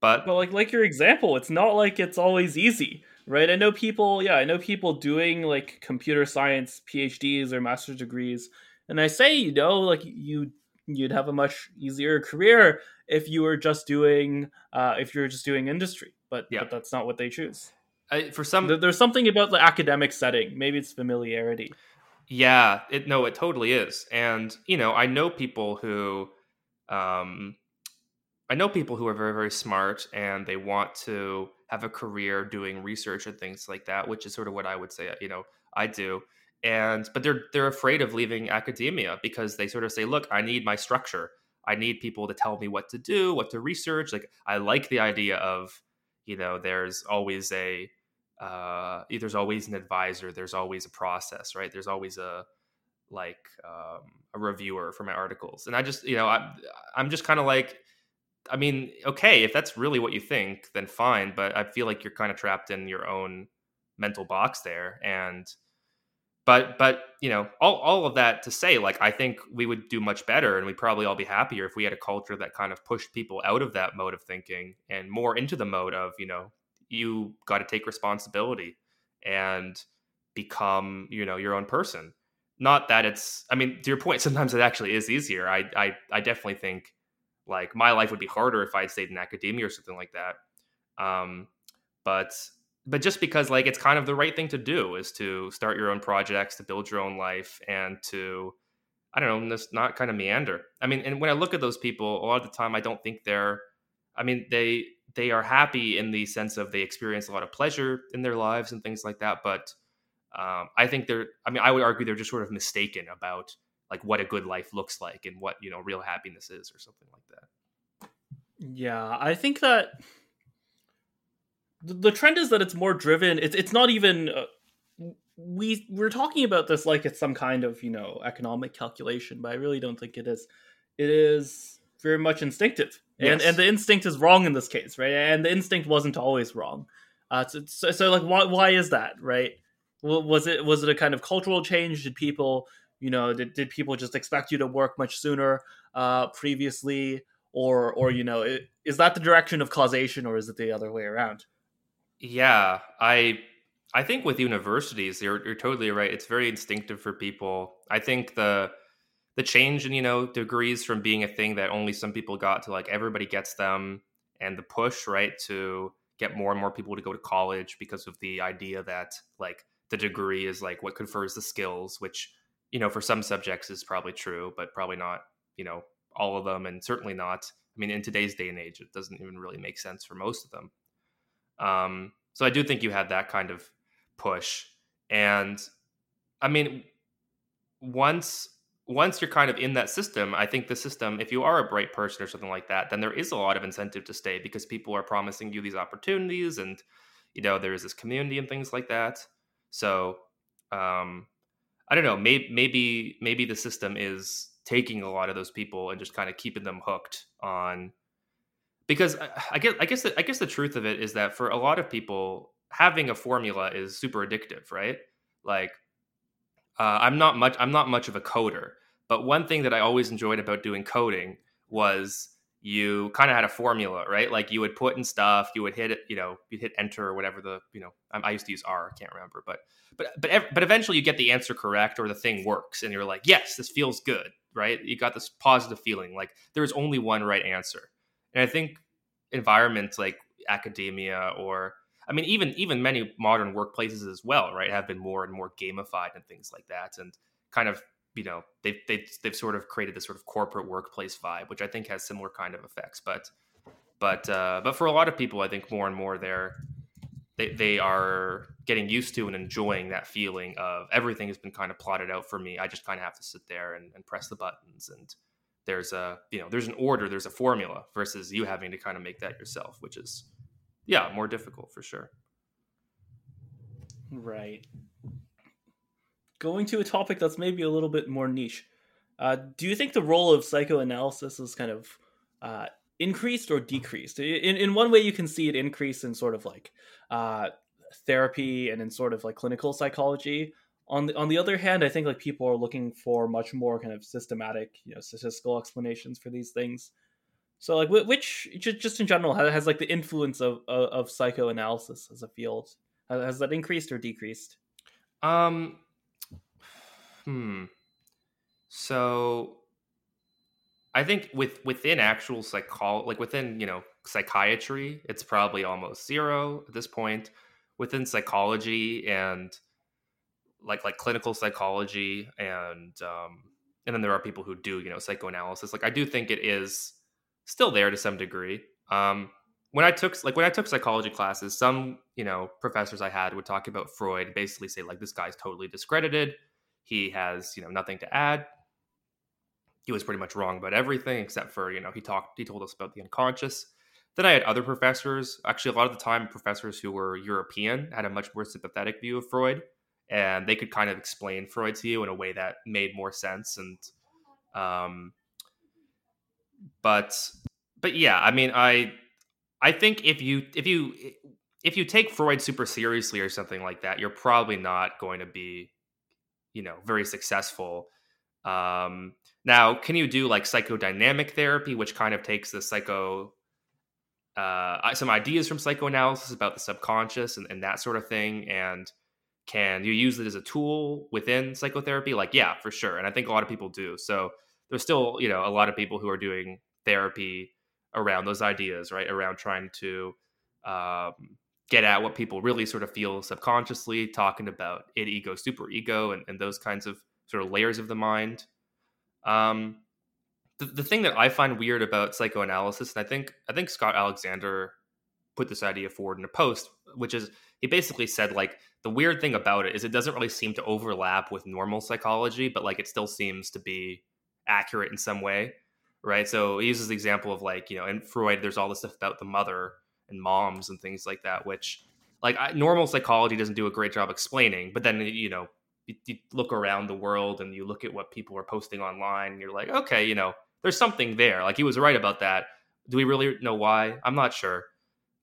But but like like your example, it's not like it's always easy, right? I know people, yeah, I know people doing like computer science PhDs or master's degrees, and I say, you know, like you you'd have a much easier career if you were just doing uh, if you're just doing industry, but, yeah. but that's not what they choose. I, for some, there's something about the academic setting. Maybe it's familiarity. Yeah, it no, it totally is. And you know, I know people who, um, I know people who are very very smart and they want to have a career doing research and things like that, which is sort of what I would say. You know, I do. And but they're they're afraid of leaving academia because they sort of say, look, I need my structure. I need people to tell me what to do, what to research. Like I like the idea of, you know, there's always a uh, there's always an advisor there's always a process right there's always a like um, a reviewer for my articles and i just you know I, i'm just kind of like i mean okay if that's really what you think then fine but i feel like you're kind of trapped in your own mental box there and but but you know all, all of that to say like i think we would do much better and we'd probably all be happier if we had a culture that kind of pushed people out of that mode of thinking and more into the mode of you know you got to take responsibility and become you know your own person. Not that it's i mean to your point sometimes it actually is easier. I i, I definitely think like my life would be harder if i'd stayed in academia or something like that. Um but but just because like it's kind of the right thing to do is to start your own projects to build your own life and to i don't know not kind of meander i mean and when i look at those people a lot of the time i don't think they're i mean they they are happy in the sense of they experience a lot of pleasure in their lives and things like that. But um, I think they're, I mean, I would argue they're just sort of mistaken about like what a good life looks like and what, you know, real happiness is or something like that. Yeah. I think that the trend is that it's more driven. It's, it's not even, uh, we we're talking about this like it's some kind of, you know, economic calculation, but I really don't think it is. It is very much instinctive, yes. and and the instinct is wrong in this case, right? And the instinct wasn't always wrong. Uh, so, so, so like, why why is that, right? Was it was it a kind of cultural change? Did people, you know, did, did people just expect you to work much sooner uh, previously, or or you know, it, is that the direction of causation, or is it the other way around? Yeah, I I think with universities, you're you're totally right. It's very instinctive for people. I think the the change in you know degrees from being a thing that only some people got to like everybody gets them and the push right to get more and more people to go to college because of the idea that like the degree is like what confers the skills which you know for some subjects is probably true but probably not you know all of them and certainly not i mean in today's day and age it doesn't even really make sense for most of them um so i do think you had that kind of push and i mean once once you're kind of in that system, I think the system, if you are a bright person or something like that, then there is a lot of incentive to stay because people are promising you these opportunities and, you know, there is this community and things like that. So, um, I don't know, maybe, maybe, maybe the system is taking a lot of those people and just kind of keeping them hooked on, because I, I guess, I guess, the, I guess the truth of it is that for a lot of people, having a formula is super addictive, right? Like, uh, I'm not much. I'm not much of a coder, but one thing that I always enjoyed about doing coding was you kind of had a formula, right? Like you would put in stuff, you would hit it, you know, you'd hit enter or whatever the, you know, I used to use R, I can't remember, but but but but eventually you get the answer correct or the thing works, and you're like, yes, this feels good, right? You got this positive feeling, like there's only one right answer, and I think environments like academia or I mean, even even many modern workplaces as well, right, have been more and more gamified and things like that, and kind of you know they've they've they've sort of created this sort of corporate workplace vibe, which I think has similar kind of effects. But but uh, but for a lot of people, I think more and more they're they they are getting used to and enjoying that feeling of everything has been kind of plotted out for me. I just kind of have to sit there and, and press the buttons and there's a you know there's an order there's a formula versus you having to kind of make that yourself which is yeah more difficult for sure right going to a topic that's maybe a little bit more niche. Uh, do you think the role of psychoanalysis is kind of uh, increased or decreased? In in one way, you can see it increase in sort of like uh, therapy and in sort of like clinical psychology. On the on the other hand, I think like people are looking for much more kind of systematic, you know, statistical explanations for these things. So like which just in general has like the influence of of psychoanalysis as a field has that increased or decreased? Um hmm. So I think with within actual psychology, like within you know psychiatry, it's probably almost zero at this point. Within psychology and like like clinical psychology and um, and then there are people who do you know psychoanalysis. Like I do think it is still there to some degree. Um, when I took like when I took psychology classes, some you know professors I had would talk about Freud, basically say like this guy's totally discredited. He has you know nothing to add he was pretty much wrong about everything except for you know he talked he told us about the unconscious then i had other professors actually a lot of the time professors who were european had a much more sympathetic view of freud and they could kind of explain freud to you in a way that made more sense and um but but yeah i mean i i think if you if you if you take freud super seriously or something like that you're probably not going to be you know very successful um now, can you do like psychodynamic therapy, which kind of takes the psycho, uh, some ideas from psychoanalysis about the subconscious and, and that sort of thing? And can you use it as a tool within psychotherapy? Like, yeah, for sure. And I think a lot of people do. So there's still, you know, a lot of people who are doing therapy around those ideas, right? Around trying to um, get at what people really sort of feel subconsciously, talking about id, ego, super ego, and, and those kinds of sort of layers of the mind. Um, the, the thing that I find weird about psychoanalysis, and I think I think Scott Alexander put this idea forward in a post, which is he basically said like the weird thing about it is it doesn't really seem to overlap with normal psychology, but like it still seems to be accurate in some way, right? So he uses the example of like you know in Freud, there's all this stuff about the mother and moms and things like that, which like I, normal psychology doesn't do a great job explaining. But then you know you, you look around the world and you look at what people are posting online and you're like okay you know there's something there like he was right about that do we really know why i'm not sure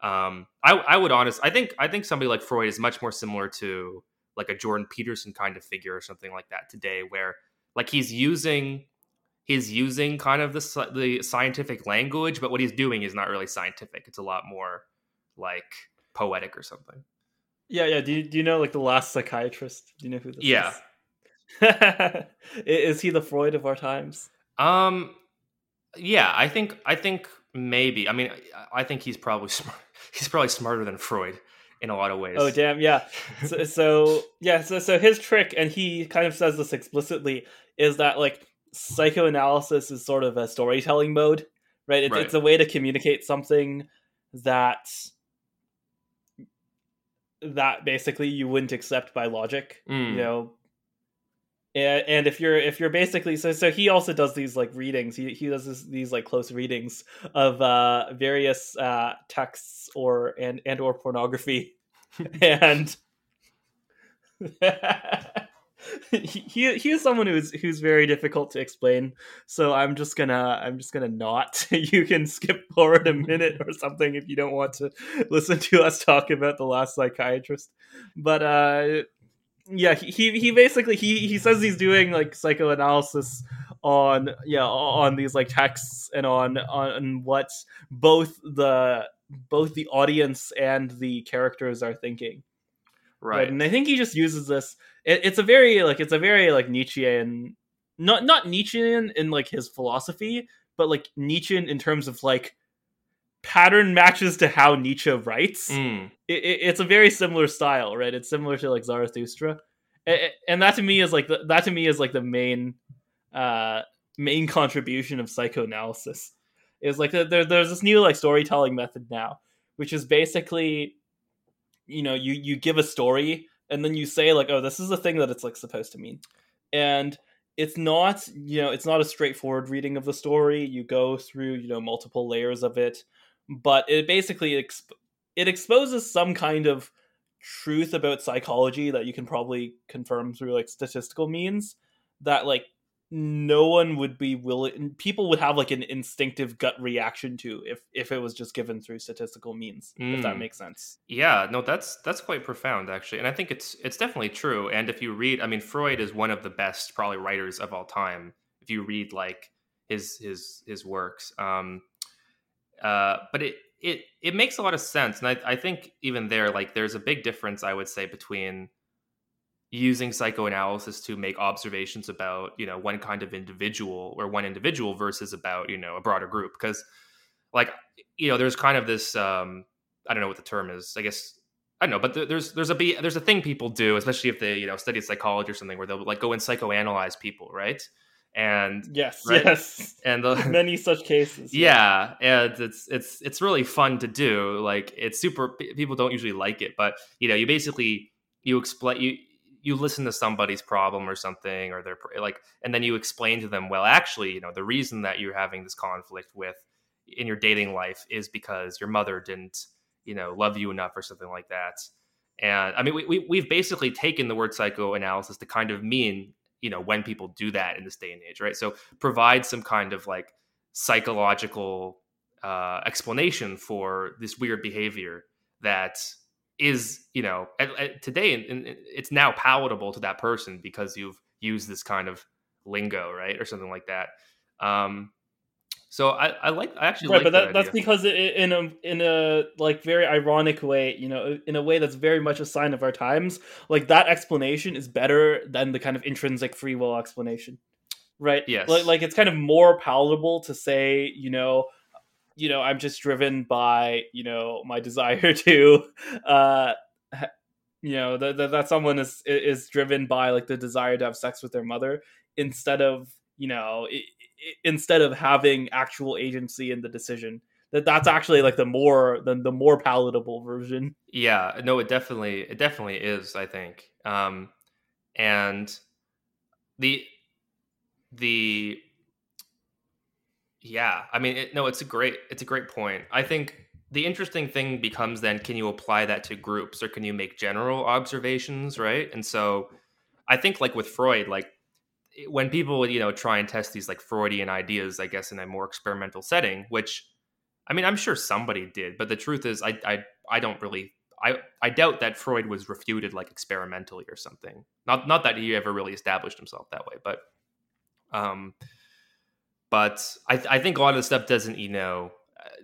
um, I, I would honest i think i think somebody like freud is much more similar to like a jordan peterson kind of figure or something like that today where like he's using he's using kind of the, the scientific language but what he's doing is not really scientific it's a lot more like poetic or something yeah, yeah. Do you, do you know like the last psychiatrist? Do you know who this yeah. is? is he the Freud of our times? Um, yeah, I think I think maybe. I mean, I think he's probably smart. He's probably smarter than Freud in a lot of ways. Oh damn, yeah. so, so yeah, so so his trick, and he kind of says this explicitly, is that like psychoanalysis is sort of a storytelling mode, right? It's, right. it's a way to communicate something that that basically you wouldn't accept by logic mm. you know and, and if you're if you're basically so so he also does these like readings he, he does this, these like close readings of uh various uh texts or and and or pornography and he he is someone who's who's very difficult to explain. So I'm just gonna I'm just gonna not. you can skip forward a minute or something if you don't want to listen to us talk about the last psychiatrist. But uh, yeah, he he basically he he says he's doing like psychoanalysis on yeah on these like texts and on on what both the both the audience and the characters are thinking right, right? and i think he just uses this it, it's a very like it's a very like Nietzschean, not not Nietzschean in like his philosophy, but like Nietzschean in terms of like pattern matches to how Nietzsche writes. Mm. It, it, it's a very similar style, right? It's similar to like Zarathustra, and, and that to me is like the, that to me is like the main uh main contribution of psychoanalysis is like there, there's this new like storytelling method now which is basically you know you you give a story and then you say like oh this is the thing that it's like supposed to mean and it's not you know it's not a straightforward reading of the story you go through you know multiple layers of it but it basically exp- it exposes some kind of truth about psychology that you can probably confirm through like statistical means that like no one would be willing people would have like an instinctive gut reaction to if if it was just given through statistical means mm. if that mm. makes sense yeah no that's that's quite profound actually and i think it's it's definitely true and if you read i mean freud is one of the best probably writers of all time if you read like his his his works um uh but it it it makes a lot of sense and i i think even there like there's a big difference i would say between using psychoanalysis to make observations about you know one kind of individual or one individual versus about you know a broader group. Because like you know there's kind of this um i don't know what the term is i guess i don't know but there's there's a there's a thing people do especially if they you know study psychology or something where they'll like go and psychoanalyze people right and yes right? yes and the, many such cases yeah. yeah and it's it's it's really fun to do like it's super people don't usually like it but you know you basically you explain you you listen to somebody's problem or something or they're like and then you explain to them well actually you know the reason that you're having this conflict with in your dating life is because your mother didn't you know love you enough or something like that and i mean we, we, we've basically taken the word psychoanalysis to kind of mean you know when people do that in this day and age right? So provide some kind of like psychological uh, explanation for this weird behavior that is you know at, at today and, it's now palatable to that person because you've used this kind of lingo right or something like that. Um so I, I like I actually right, like but that, that that's because in a in a like very ironic way, you know, in a way that's very much a sign of our times. Like that explanation is better than the kind of intrinsic free will explanation, right? Yes, like, like it's kind of more palatable to say, you know, you know i'm just driven by you know my desire to uh you know that that someone is is driven by like the desire to have sex with their mother instead of you know it, instead of having actual agency in the decision that that's actually like the more the, the more palatable version yeah no it definitely it definitely is i think um and the the yeah, I mean, it, no, it's a great, it's a great point. I think the interesting thing becomes then, can you apply that to groups or can you make general observations, right? And so, I think like with Freud, like when people you know try and test these like Freudian ideas, I guess in a more experimental setting, which I mean, I'm sure somebody did, but the truth is, I I I don't really. I, I doubt that Freud was refuted like experimentally or something. Not not that he ever really established himself that way, but um, but I, I think a lot of the stuff doesn't you know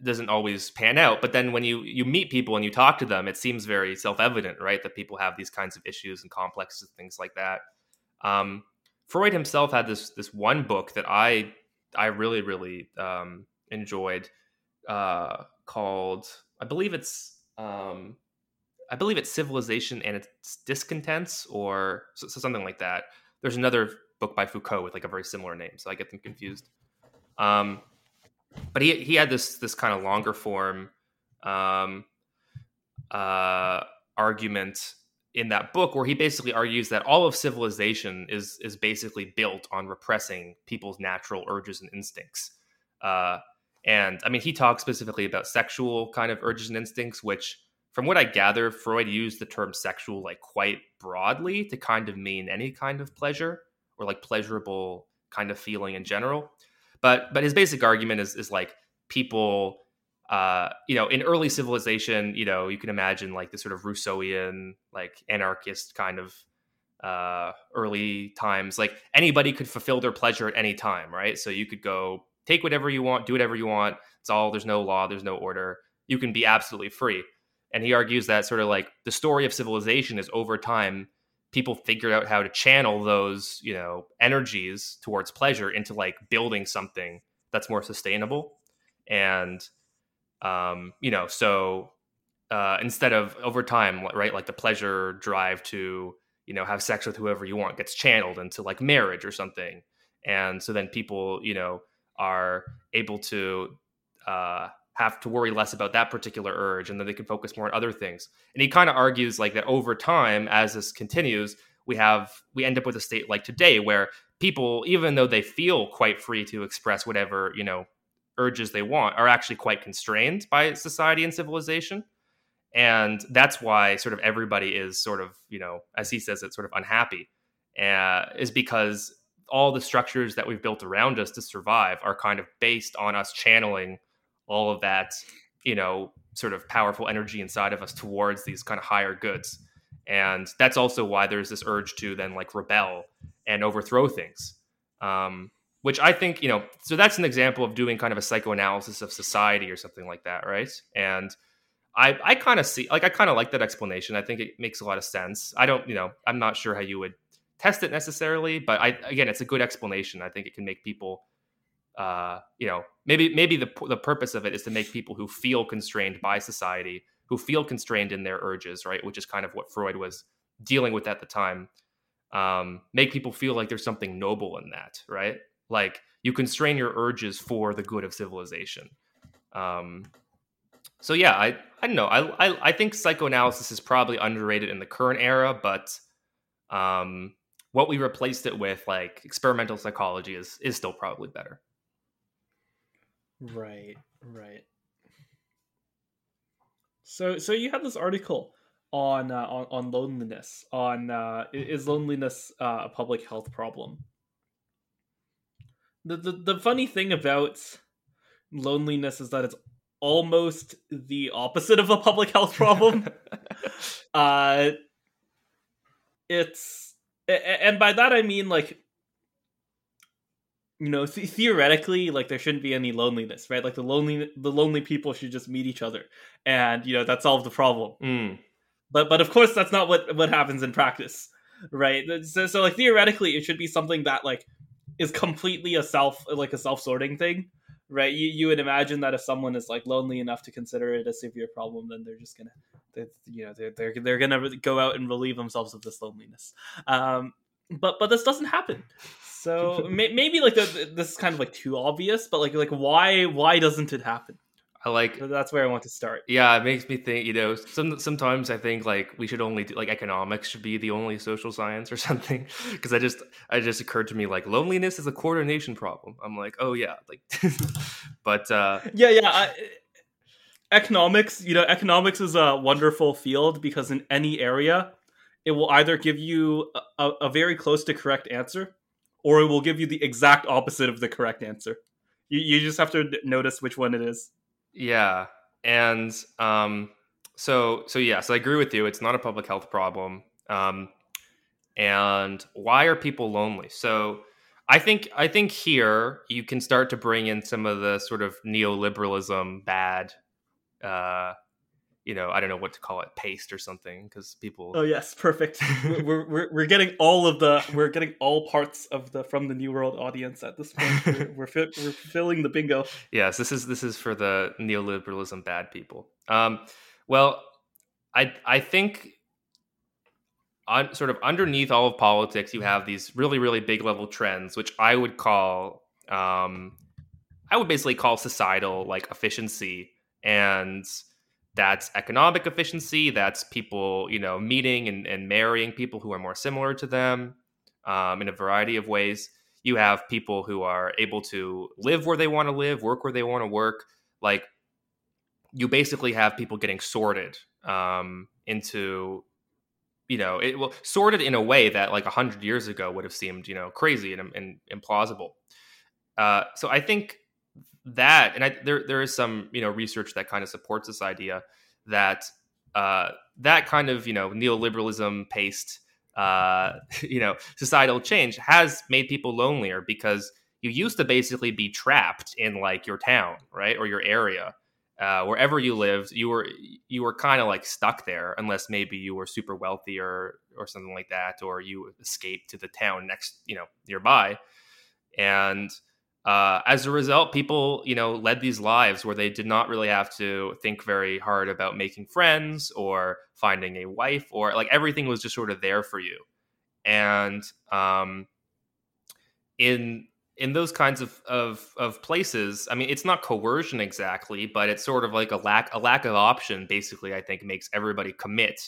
doesn't always pan out but then when you you meet people and you talk to them it seems very self-evident right that people have these kinds of issues and complexes and things like that um, freud himself had this this one book that i i really really um, enjoyed uh, called i believe it's um, i believe it's civilization and its discontents or so, so something like that. There's another book by foucault with like a very similar name so i get them confused. Um, but he he had this this kind of longer form um, uh, argument in that book where he basically argues that all of civilization is is basically built on repressing people's natural urges and instincts. Uh, and I mean, he talks specifically about sexual kind of urges and instincts, which, from what I gather, Freud used the term sexual like quite broadly to kind of mean any kind of pleasure or like pleasurable kind of feeling in general. But but his basic argument is is like people uh, you know, in early civilization, you know, you can imagine like the sort of Rousseauian, like anarchist kind of uh, early times. Like anybody could fulfill their pleasure at any time, right? So you could go take whatever you want, do whatever you want. It's all there's no law, there's no order. You can be absolutely free. And he argues that sort of like the story of civilization is over time people figured out how to channel those you know energies towards pleasure into like building something that's more sustainable and um you know so uh instead of over time right like the pleasure drive to you know have sex with whoever you want gets channeled into like marriage or something. And so then people you know are able to uh have to worry less about that particular urge and then they can focus more on other things. And he kind of argues like that over time as this continues we have we end up with a state like today where people even though they feel quite free to express whatever you know urges they want are actually quite constrained by society and civilization and that's why sort of everybody is sort of you know as he says it's sort of unhappy uh, is because all the structures that we've built around us to survive are kind of based on us channeling all of that, you know, sort of powerful energy inside of us towards these kind of higher goods. And that's also why there's this urge to then like rebel and overthrow things. Um, which I think, you know, so that's an example of doing kind of a psychoanalysis of society or something like that, right? And I I kind of see like I kind of like that explanation. I think it makes a lot of sense. I don't, you know, I'm not sure how you would test it necessarily, but I again, it's a good explanation. I think it can make people uh, you know, maybe maybe the the purpose of it is to make people who feel constrained by society, who feel constrained in their urges, right, which is kind of what Freud was dealing with at the time. Um, make people feel like there's something noble in that, right? Like you constrain your urges for the good of civilization. Um, so yeah, I I don't know. I, I I think psychoanalysis is probably underrated in the current era, but um, what we replaced it with, like experimental psychology, is is still probably better. Right, right. So so you have this article on uh, on on loneliness. On uh, is loneliness uh, a public health problem? The, the the funny thing about loneliness is that it's almost the opposite of a public health problem. uh, it's and by that I mean like you know th- theoretically like there shouldn't be any loneliness right like the lonely the lonely people should just meet each other and you know that solves the problem mm. but but of course that's not what what happens in practice right so, so like theoretically it should be something that like is completely a self like a self-sorting thing right? You, you would imagine that if someone is like lonely enough to consider it a severe problem then they're just gonna they, you know they're, they're, they're gonna go out and relieve themselves of this loneliness. Um but but this doesn't happen. So maybe like the, this is kind of like too obvious, but like like why why doesn't it happen? I like that's where I want to start. Yeah, it makes me think. You know, some sometimes I think like we should only do, like economics should be the only social science or something because I just I just occurred to me like loneliness is a coordination problem. I'm like, oh yeah, like, but uh yeah, yeah. I, economics, you know, economics is a wonderful field because in any area, it will either give you a, a very close to correct answer or it will give you the exact opposite of the correct answer. You, you just have to notice which one it is. Yeah. And um, so, so yes, I agree with you. It's not a public health problem. Um, and why are people lonely? So, I think I think here you can start to bring in some of the sort of neoliberalism bad uh, you know, I don't know what to call it, paste or something, because people. Oh yes, perfect. we're, we're we're getting all of the we're getting all parts of the from the New World audience at this point. We're we're, fi- we're filling the bingo. Yes, this is this is for the neoliberalism bad people. Um, well, I I think on sort of underneath all of politics, you have these really really big level trends, which I would call um, I would basically call societal like efficiency and that's economic efficiency that's people you know meeting and, and marrying people who are more similar to them um, in a variety of ways. You have people who are able to live where they want to live work where they want to work. Like you basically have people getting sorted um, into you know it well sorted in a way that like 100 years ago would have seemed you know crazy and, and implausible. Uh, so i think that, and I, there there is some you know research that kind of supports this idea that uh, that kind of you know neoliberalism paced uh, you know societal change has made people lonelier because you used to basically be trapped in like your town right or your area uh, wherever you lived you were you were kind of like stuck there unless maybe you were super wealthy or or something like that or you escaped to the town next you know nearby. And uh, as a result, people, you know, led these lives where they did not really have to think very hard about making friends or finding a wife, or like everything was just sort of there for you. And um, in in those kinds of, of of places, I mean, it's not coercion exactly, but it's sort of like a lack a lack of option. Basically, I think makes everybody commit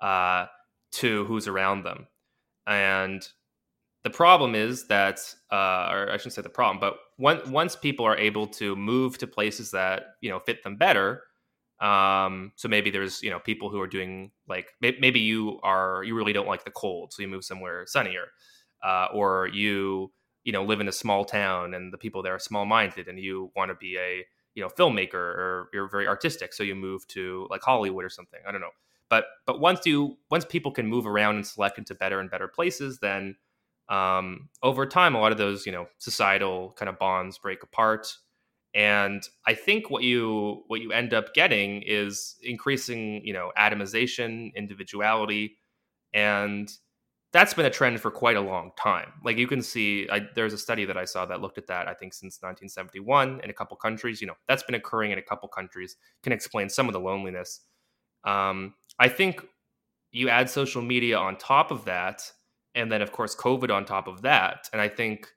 uh, to who's around them, and the problem is that, uh, or I shouldn't say the problem, but when, once people are able to move to places that you know fit them better, um, so maybe there's you know people who are doing like maybe you are you really don't like the cold, so you move somewhere sunnier. uh, or you you know live in a small town and the people there are small minded and you want to be a you know filmmaker or you're very artistic so you move to like hollywood or something i don't know but but once you once people can move around and select into better and better places then um, over time a lot of those you know societal kind of bonds break apart and i think what you what you end up getting is increasing you know atomization individuality and that's been a trend for quite a long time. Like you can see, I, there's a study that I saw that looked at that. I think since 1971 in a couple countries, you know, that's been occurring in a couple countries. Can explain some of the loneliness. Um, I think you add social media on top of that, and then of course COVID on top of that, and I think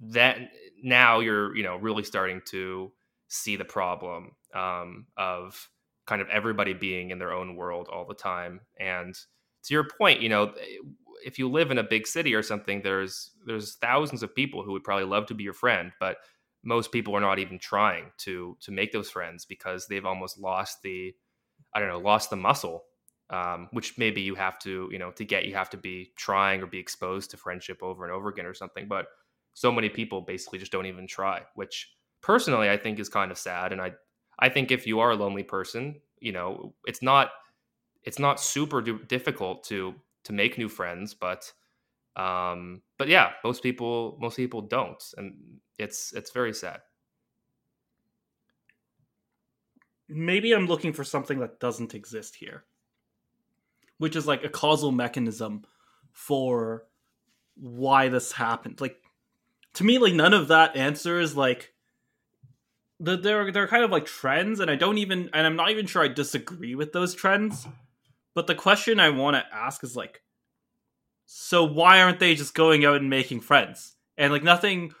that now you're you know really starting to see the problem um, of kind of everybody being in their own world all the time. And to your point, you know, if you live in a big city or something, there's there's thousands of people who would probably love to be your friend, but most people are not even trying to to make those friends because they've almost lost the I don't know lost the muscle, um, which maybe you have to you know to get you have to be trying or be exposed to friendship over and over again or something. But so many people basically just don't even try, which personally I think is kind of sad. And I I think if you are a lonely person, you know it's not it's not super difficult to to make new friends, but um, but yeah, most people most people don't, and it's it's very sad. Maybe I'm looking for something that doesn't exist here, which is like a causal mechanism for why this happened. Like to me, like none of that answers like the, they're they're kind of like trends, and I don't even and I'm not even sure I disagree with those trends. But the question I want to ask is like, so why aren't they just going out and making friends? And like nothing,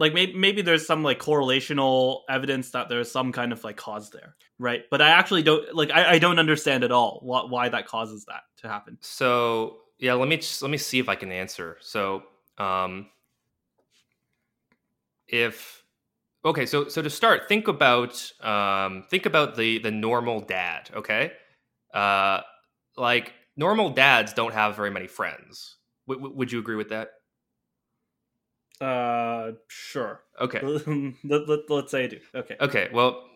like maybe maybe there's some like correlational evidence that there's some kind of like cause there, right? But I actually don't like I, I don't understand at all what why that causes that to happen. So yeah, let me just, let me see if I can answer. So um, if okay so so to start think about um think about the the normal dad okay uh like normal dads don't have very many friends w- w- would you agree with that uh sure okay let, let, let's say i do okay okay well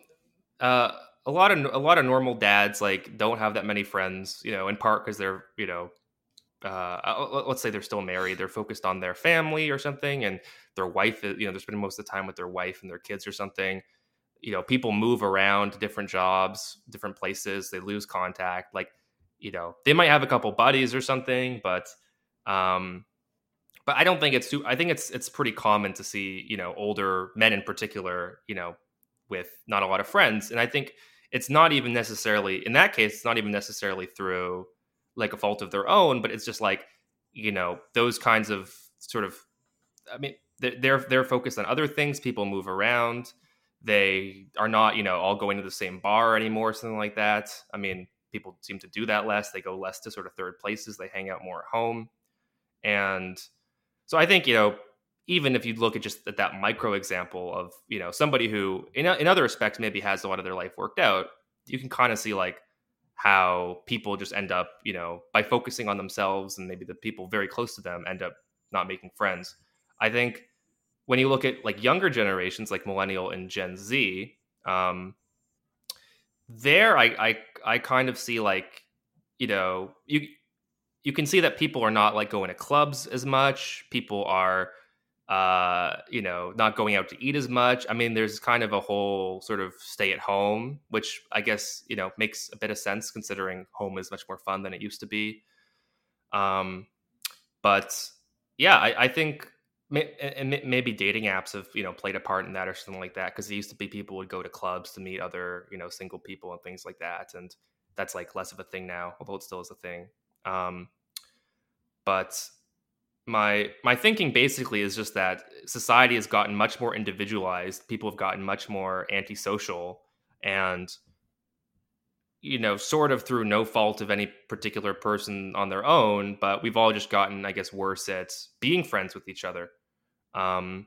uh a lot of a lot of normal dads like don't have that many friends you know in part because they're you know uh, uh let's say they're still married, they're focused on their family or something, and their wife, is, you know, they're spending most of the time with their wife and their kids or something. You know, people move around different jobs, different places, they lose contact. Like, you know, they might have a couple buddies or something, but, um, but I don't think it's too. I think it's it's pretty common to see, you know, older men in particular, you know, with not a lot of friends, and I think it's not even necessarily in that case. It's not even necessarily through like a fault of their own, but it's just like you know those kinds of sort of. I mean, they're they're focused on other things. People move around. They are not you know all going to the same bar anymore, something like that. I mean, people seem to do that less. They go less to sort of third places. They hang out more at home, and so I think you know even if you look at just at that micro example of you know somebody who in, in other respects maybe has a lot of their life worked out you can kind of see like how people just end up, you know, by focusing on themselves and maybe the people very close to them end up not making friends. I think when you look at like younger generations, like millennial and Gen Z, um, there I, I I kind of see like, you know, you you can see that people are not like going to clubs as much. People are uh, you know, not going out to eat as much. I mean, there's kind of a whole sort of stay at home, which I guess, you know, makes a bit of sense considering home is much more fun than it used to be. Um, but yeah, I, I think and maybe dating apps have you know played a part in that or something like that because it used to be people would go to clubs to meet other you know single people and things like that and that's like less of a thing now although it still is a thing um, but my my thinking basically is just that society has gotten much more individualized. People have gotten much more antisocial and you know sort of through no fault of any particular person on their own but we've all just gotten i guess worse at being friends with each other. Um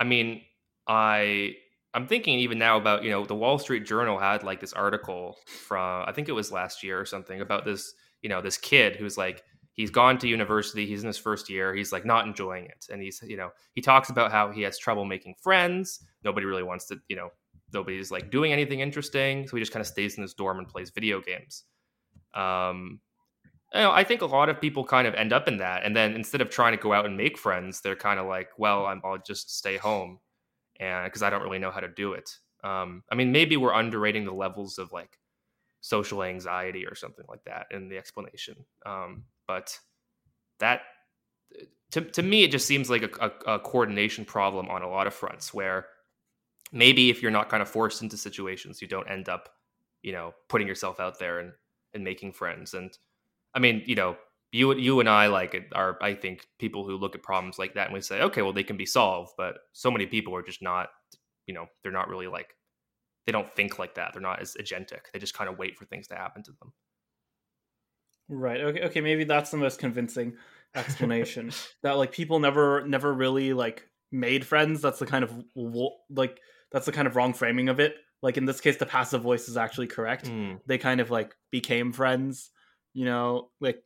i mean i i'm thinking even now about you know the wall street journal had like this article from i think it was last year or something about this you know this kid who's like he's gone to university he's in his first year he's like not enjoying it. And he's you know he talks about how he has trouble making friends. Nobody really wants to you know nobody's like doing anything interesting. So he just kind of stays in his dorm and plays video games. Um you know, I think a lot of people kind of end up in that, and then instead of trying to go out and make friends, they're kind of like, "Well, i will just stay home," and because I don't really know how to do it. Um, I mean, maybe we're underrating the levels of like social anxiety or something like that in the explanation. Um, but that, to to me, it just seems like a, a, a coordination problem on a lot of fronts. Where maybe if you're not kind of forced into situations, you don't end up, you know, putting yourself out there and and making friends and I mean, you know, you you and I like are I think people who look at problems like that and we say, okay, well they can be solved, but so many people are just not, you know, they're not really like they don't think like that. They're not as agentic. They just kind of wait for things to happen to them. Right. Okay. Okay. Maybe that's the most convincing explanation. that like people never never really like made friends. That's the kind of like that's the kind of wrong framing of it. Like in this case, the passive voice is actually correct. Mm. They kind of like became friends you know like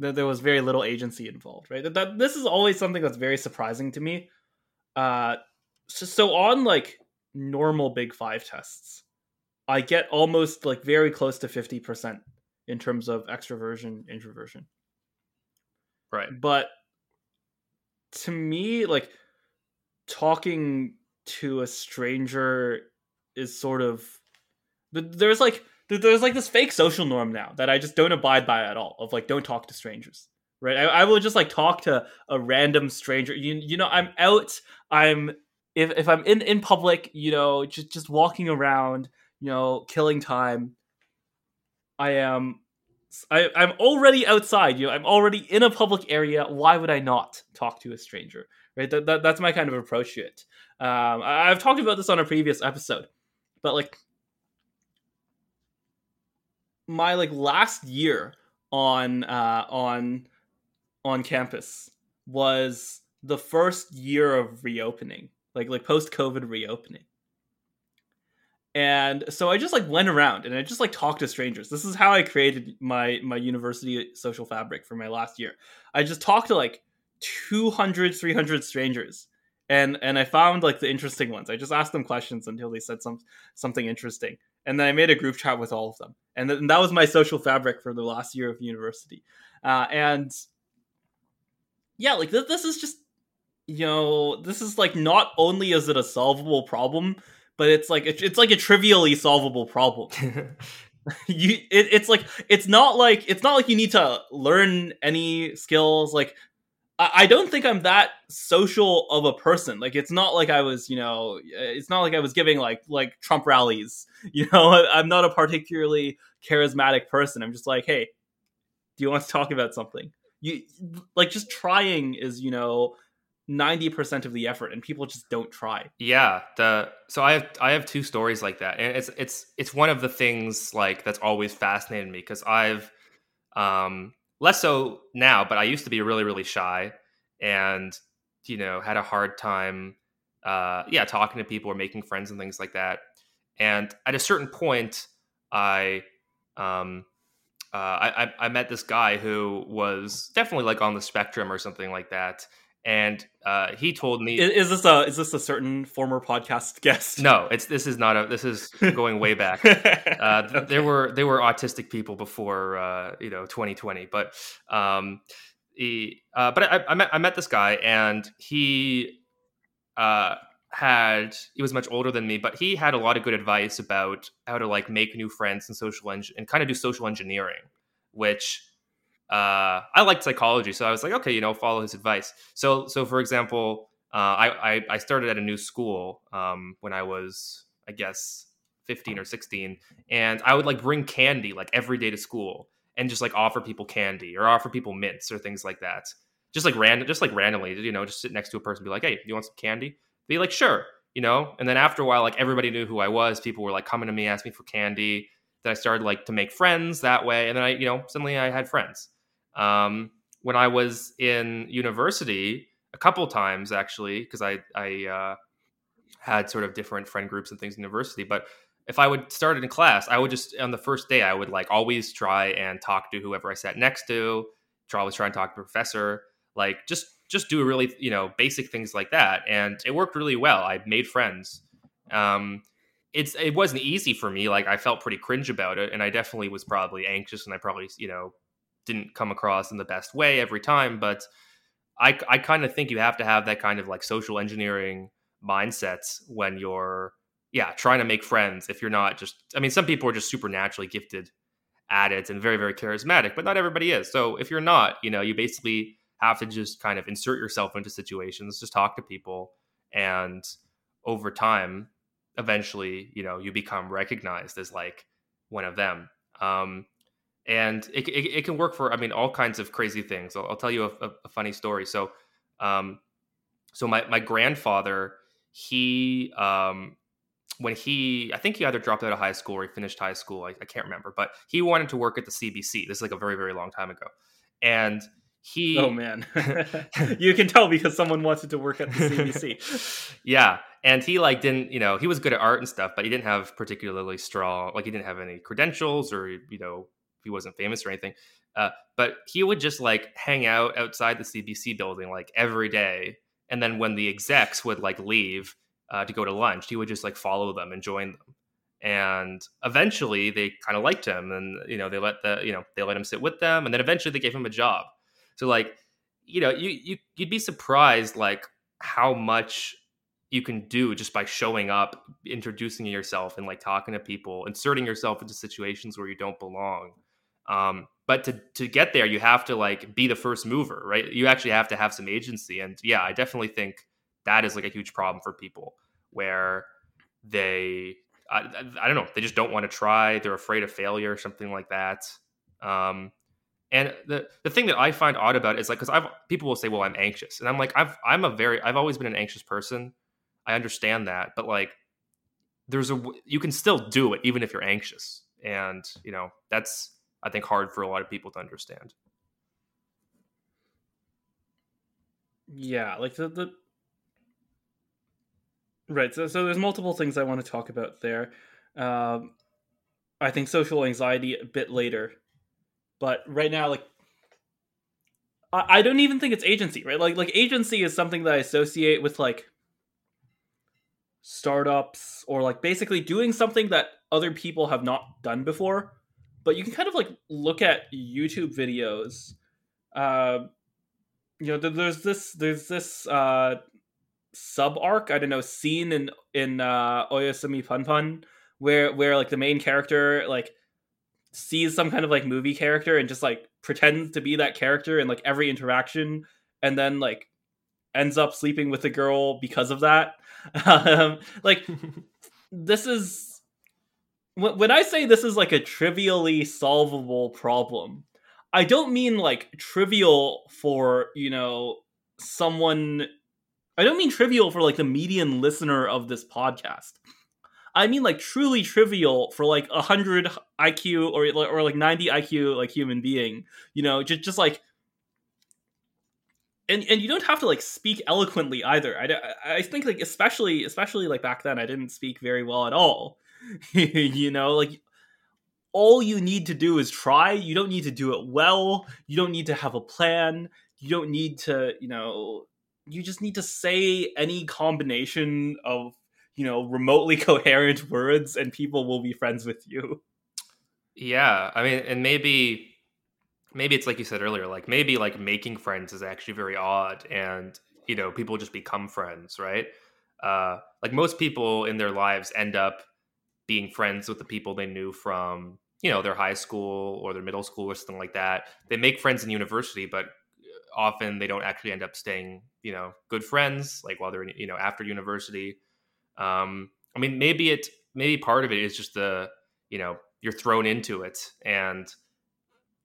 th- there was very little agency involved right that, that this is always something that's very surprising to me uh so, so on like normal big five tests i get almost like very close to 50% in terms of extroversion introversion right but to me like talking to a stranger is sort of there's like there's like this fake social norm now that I just don't abide by at all. Of like, don't talk to strangers, right? I, I will just like talk to a random stranger. You you know, I'm out. I'm if if I'm in in public, you know, just just walking around, you know, killing time. I am. I, I'm already outside. You know, I'm already in a public area. Why would I not talk to a stranger? Right. That, that that's my kind of approach to it. Um, I, I've talked about this on a previous episode, but like my like last year on uh, on on campus was the first year of reopening, like like post COVID reopening. And so I just like went around and I just like talked to strangers. This is how I created my my university social fabric for my last year. I just talked to like 200 300 strangers and and I found like the interesting ones. I just asked them questions until they said some something interesting, and then I made a group chat with all of them, and, th- and that was my social fabric for the last year of university. Uh, and yeah, like th- this is just you know this is like not only is it a solvable problem, but it's like it's, it's like a trivially solvable problem. you it, it's like it's not like it's not like you need to learn any skills like I don't think I'm that social of a person. Like it's not like I was, you know, eh, it's not like I was giving like like Trump rallies. You know, I'm not a particularly charismatic person. I'm just like, hey, do you want to talk about something? You like just trying is, you know, 90% of the effort and people just don't try. Yeah, the so I have I have two stories like that. And it's it's it's one of the things like that's always fascinated me because I've um less so now, but I used to be really, really shy and, you know, had a hard time, uh, yeah, talking to people or making friends and things like that. And at a certain point, I, um, uh, I, I met this guy who was definitely like on the spectrum or something like that and uh, he told me is, is, this a is this a certain former podcast guest no it's this is not a this is going way back uh, okay. there were there were autistic people before uh, you know 2020 but um he uh, but I, I, met I met this guy and he uh had he was much older than me but he had a lot of good advice about how to like make new friends and social eng- and kind of do social engineering which uh, I liked psychology, so I was like, okay, you know, follow his advice. So, so for example, uh, I, I, I started at a new school um, when I was, I guess, fifteen or sixteen, and I would like bring candy like every day to school and just like offer people candy or offer people mints or things like that. Just like random, just like randomly, you know, just sit next to a person, and be like, hey, do you want some candy? Be like, sure, you know. And then after a while, like everybody knew who I was. People were like coming to me, asking me for candy. Then I started like to make friends that way, and then I, you know, suddenly I had friends. Um, when I was in university, a couple times actually, because I I uh, had sort of different friend groups and things in university. But if I would start in class, I would just on the first day I would like always try and talk to whoever I sat next to, try always try and talk to professor. Like just just do really you know basic things like that, and it worked really well. I made friends. Um, it's it wasn't easy for me. Like I felt pretty cringe about it, and I definitely was probably anxious, and I probably you know didn't come across in the best way every time. But I I kind of think you have to have that kind of like social engineering mindsets when you're yeah trying to make friends. If you're not just, I mean, some people are just supernaturally gifted at it and very very charismatic, but not everybody is. So if you're not, you know, you basically have to just kind of insert yourself into situations, just talk to people, and over time eventually you know you become recognized as like one of them um, and it, it, it, can work for i mean all kinds of crazy things. I'll, I'll tell you a, a, funny story. So um, so my, my grandfather he um, when he i think he either dropped out of high school or he finished high school. I, I can't remember but he wanted to work at the cbc this is like a very very long time ago. And he oh man. You can tell because someone wanted to work at the cbc yeah. And he like didn't you know he was good at art and stuff but he didn't have particularly strong like he didn't have any credentials or you know he wasn't famous or anything uh, but he would just like hang out outside the cbc building like every day and then when the execs would like leave uh, to go to lunch he would just like follow them and join them and eventually they kind of liked him and you know they let the you know they let him sit with them and then eventually they gave him a job so like, you know, you you you'd be surprised like how much you can do just by showing up, introducing yourself, and like talking to people, inserting yourself into situations where you don't belong. Um, but to to get there, you have to like be the first mover, right? You actually have to have some agency, and yeah, I definitely think that is like a huge problem for people where they I, I don't know they just don't want to try. They're afraid of failure or something like that. Um, and the the thing that I find odd about is like because I've people will say, "Well, I'm anxious," and I'm like, I've I'm a very I've always been an anxious person. I understand that, but like, there's a you can still do it even if you're anxious, and you know that's I think hard for a lot of people to understand. Yeah, like the the right. So so there's multiple things I want to talk about there. Um, I think social anxiety a bit later but right now, like I, I don't even think it's agency, right? Like like agency is something that I associate with like startups or like basically doing something that other people have not done before. But you can kind of like look at YouTube videos. Uh, you know, there's this there's this uh, sub arc. I don't know scene in in uh, Oyasumi Pun Pun where where like the main character like sees some kind of like movie character and just like pretends to be that character in like every interaction and then like ends up sleeping with the girl because of that um, like this is when i say this is like a trivially solvable problem i don't mean like trivial for you know someone i don't mean trivial for like the median listener of this podcast I mean like truly trivial for like a hundred IQ or or like ninety IQ like human being. You know, just just like. And, and you don't have to like speak eloquently either. I, I think like especially especially like back then I didn't speak very well at all. you know, like all you need to do is try. You don't need to do it well. You don't need to have a plan. You don't need to, you know, you just need to say any combination of you know remotely coherent words and people will be friends with you yeah i mean and maybe maybe it's like you said earlier like maybe like making friends is actually very odd and you know people just become friends right uh like most people in their lives end up being friends with the people they knew from you know their high school or their middle school or something like that. They make friends in university but often they don't actually end up staying you know good friends like while they're you know after university. Um, I mean, maybe it maybe part of it is just the you know you're thrown into it, and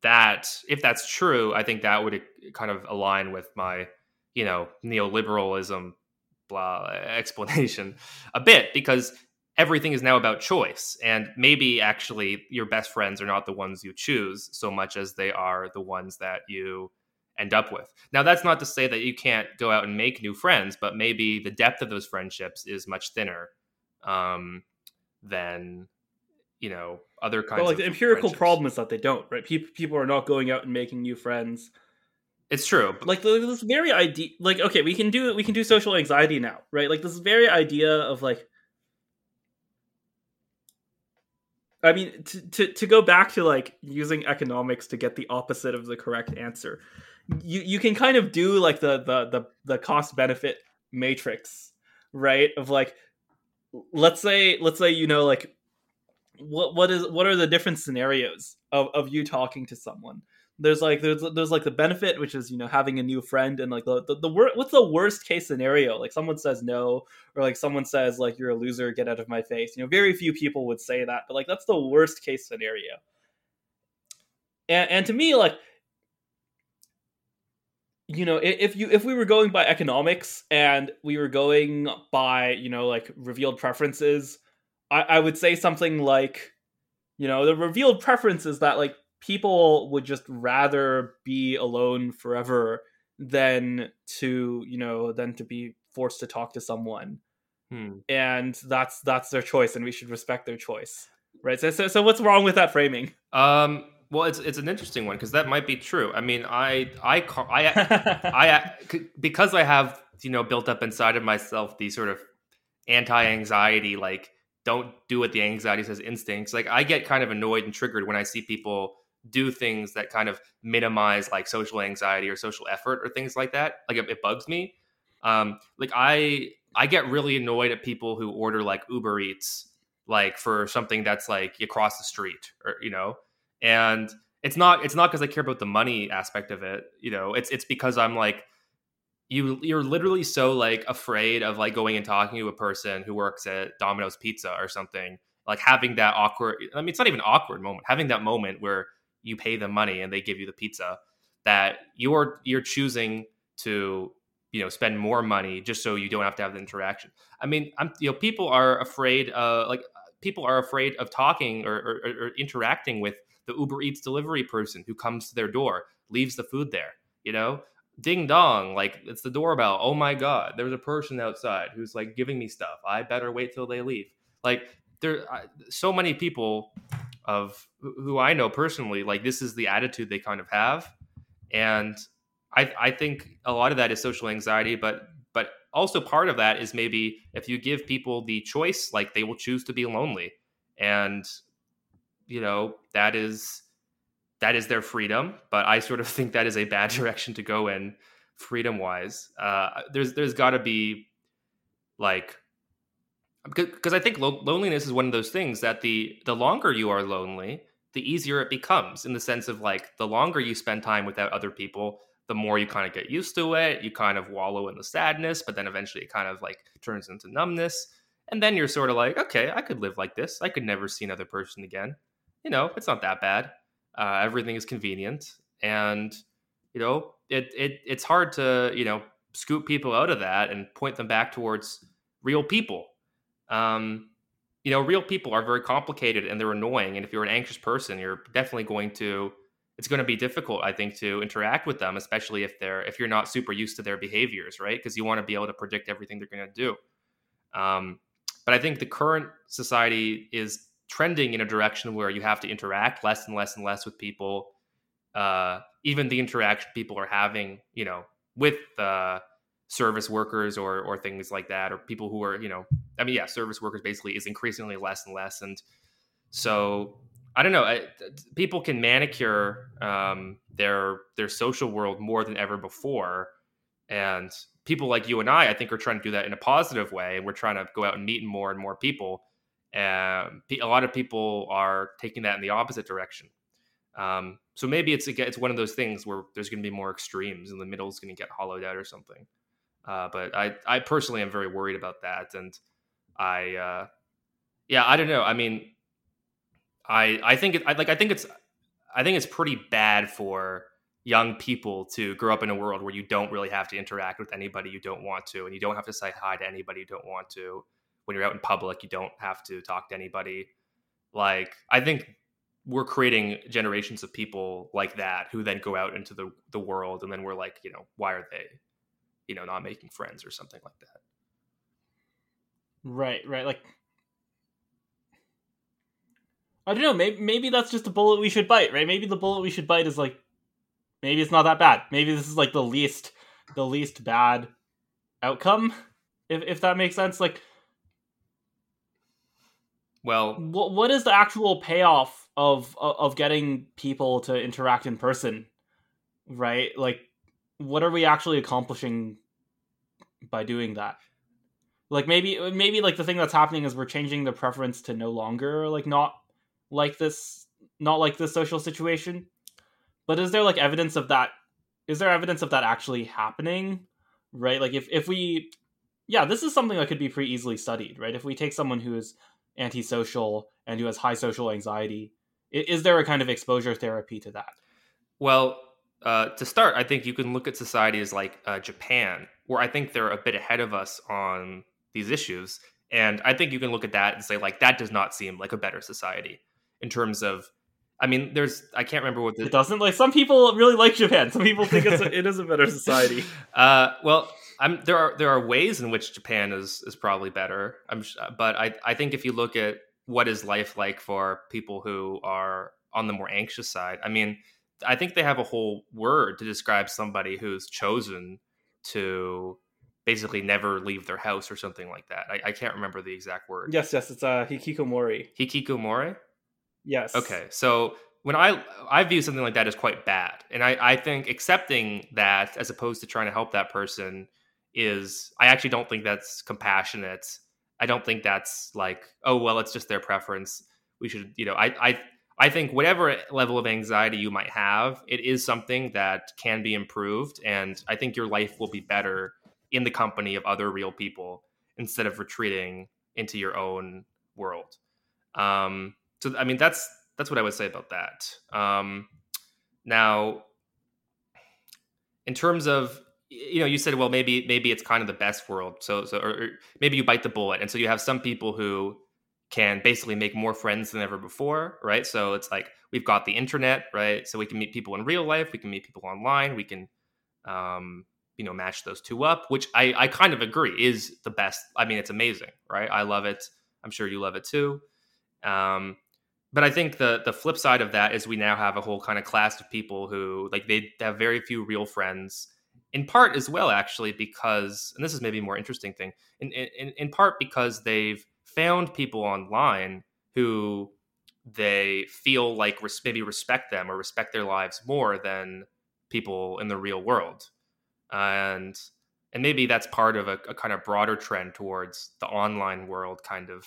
that if that's true, I think that would kind of align with my you know neoliberalism blah explanation a bit because everything is now about choice and maybe actually your best friends are not the ones you choose so much as they are the ones that you end up with. Now, that's not to say that you can't go out and make new friends, but maybe the depth of those friendships is much thinner um, than you know other kinds. But like the empirical problem is that they don't, right? People people are not going out and making new friends. It's true. Like this very idea, like okay, we can do we can do social anxiety now, right? Like this very idea of like, I mean, to to to go back to like using economics to get the opposite of the correct answer, you you can kind of do like the the the the cost benefit matrix, right? Of like, let's say let's say you know like what what is what are the different scenarios of, of you talking to someone there's like there's there's like the benefit which is you know having a new friend and like the the, the wor- what's the worst case scenario? Like someone says no or like someone says like you're a loser get out of my face. You know very few people would say that but like that's the worst case scenario. And and to me like you know if you if we were going by economics and we were going by you know like revealed preferences I, I would say something like, you know, the revealed preference is that like people would just rather be alone forever than to, you know, than to be forced to talk to someone. Hmm. And that's that's their choice, and we should respect their choice, right? So, so, so what's wrong with that framing? Um, well, it's it's an interesting one because that might be true. I mean, I I I I, I because I have you know built up inside of myself these sort of anti-anxiety like don't do what the anxiety says instincts. Like I get kind of annoyed and triggered when I see people do things that kind of minimize like social anxiety or social effort or things like that. Like it, it bugs me. Um, like I I get really annoyed at people who order like Uber Eats like for something that's like across the street or you know, and it's not it's not because I care about the money aspect of it. You know, it's it's because I'm like you you're literally so like afraid of like going and talking to a person who works at Domino's Pizza or something, like having that awkward. I mean, it's not even awkward moment. Having that moment where you pay them money and they give you the pizza, that you're you're choosing to you know spend more money just so you don't have to have the interaction. I mean, I'm you know people are afraid uh like people are afraid of talking or, or, or interacting with the Uber Eats delivery person who comes to their door, leaves the food there. You know, ding dong like it's the doorbell oh my god there's a person outside who's like giving me stuff i better wait till they leave like there so many people of who i know personally like this is the attitude they kind of have and i i think a lot of that is social anxiety but but also part of that is maybe if you give people the choice like they will choose to be lonely and you know that is that is their freedom, but I sort of think that is a bad direction to go in freedom wise. Uh, there's there's got to be like because I think lo- loneliness is one of those things that the the longer you are lonely, the easier it becomes in the sense of like the longer you spend time without other people, the more you kind of get used to it. You kind of wallow in the sadness, but then eventually it kind of like turns into numbness. And then you're sort of like, okay, I could live like this. I could never see another person again. You know, it's not that bad. Uh, everything is convenient, and you know it, it it's hard to you know scoop people out of that and point them back towards real people. Um, you know, real people are very complicated and they're annoying. And if you're an anxious person, you're definitely going to it's going to be difficult, I think, to interact with them, especially if they're if you're not super used to their behaviors, right? Because you want to be able to predict everything they're going to do. Um, but I think the current society is trending in a direction where you have to interact less and less and less with people. Uh, even the interaction people are having, you know, with uh, service workers or or things like that, or people who are, you know, I mean, yeah, service workers basically is increasingly less and less, and so I don't know. I, people can manicure um, their their social world more than ever before, and people like you and I, I think, are trying to do that in a positive way. And we're trying to go out and meet more and more people. Um, a lot of people are taking that in the opposite direction. Um, so maybe it's it's one of those things where there's going to be more extremes, and the middle is going to get hollowed out or something. Uh, but I I personally am very worried about that, and I uh, yeah I don't know. I mean, I I think it, I like I think it's I think it's pretty bad for young people to grow up in a world where you don't really have to interact with anybody you don't want to, and you don't have to say hi to anybody you don't want to when you're out in public, you don't have to talk to anybody. Like, I think we're creating generations of people like that who then go out into the, the world and then we're like, you know, why are they, you know, not making friends or something like that? Right, right. Like, I don't know. Maybe maybe that's just a bullet we should bite, right? Maybe the bullet we should bite is like maybe it's not that bad. Maybe this is like the least the least bad outcome, if if that makes sense. Like, well, what what is the actual payoff of of getting people to interact in person, right? Like, what are we actually accomplishing by doing that? Like maybe maybe like the thing that's happening is we're changing the preference to no longer like not like this not like this social situation. But is there like evidence of that is there evidence of that actually happening? Right? Like if if we yeah, this is something that could be pretty easily studied, right? If we take someone who is antisocial and who has high social anxiety, is there a kind of exposure therapy to that? Well, uh, to start, I think you can look at societies like uh, Japan, where I think they're a bit ahead of us on these issues. And I think you can look at that and say, like, that does not seem like a better society in terms of. I mean, there's I can't remember what the, it doesn't like. Some people really like Japan. Some people think it's a, it is a better society. Uh, well, I'm, there are there are ways in which Japan is is probably better. I'm, but I I think if you look at what is life like for people who are on the more anxious side, I mean, I think they have a whole word to describe somebody who's chosen to basically never leave their house or something like that. I, I can't remember the exact word. Yes, yes, it's uh, hikikomori. Hikikomori. Yes. Okay, so when I I view something like that as quite bad, and I I think accepting that as opposed to trying to help that person is I actually don't think that's compassionate. I don't think that's like oh well it's just their preference. We should you know I I I think whatever level of anxiety you might have, it is something that can be improved, and I think your life will be better in the company of other real people instead of retreating into your own world. Um, so I mean that's that's what I would say about that. Um, now, in terms of you know, you said well maybe maybe it's kind of the best world. So so or, or maybe you bite the bullet, and so you have some people who can basically make more friends than ever before, right? So it's like we've got the internet, right? So we can meet people in real life, we can meet people online, we can um, you know match those two up, which I I kind of agree is the best. I mean, it's amazing, right? I love it. I'm sure you love it too. Um, but I think the the flip side of that is we now have a whole kind of class of people who like they have very few real friends. In part as well, actually, because and this is maybe a more interesting thing. In in in part because they've found people online who they feel like maybe respect them or respect their lives more than people in the real world. And and maybe that's part of a, a, kind of broader trend towards the online world kind of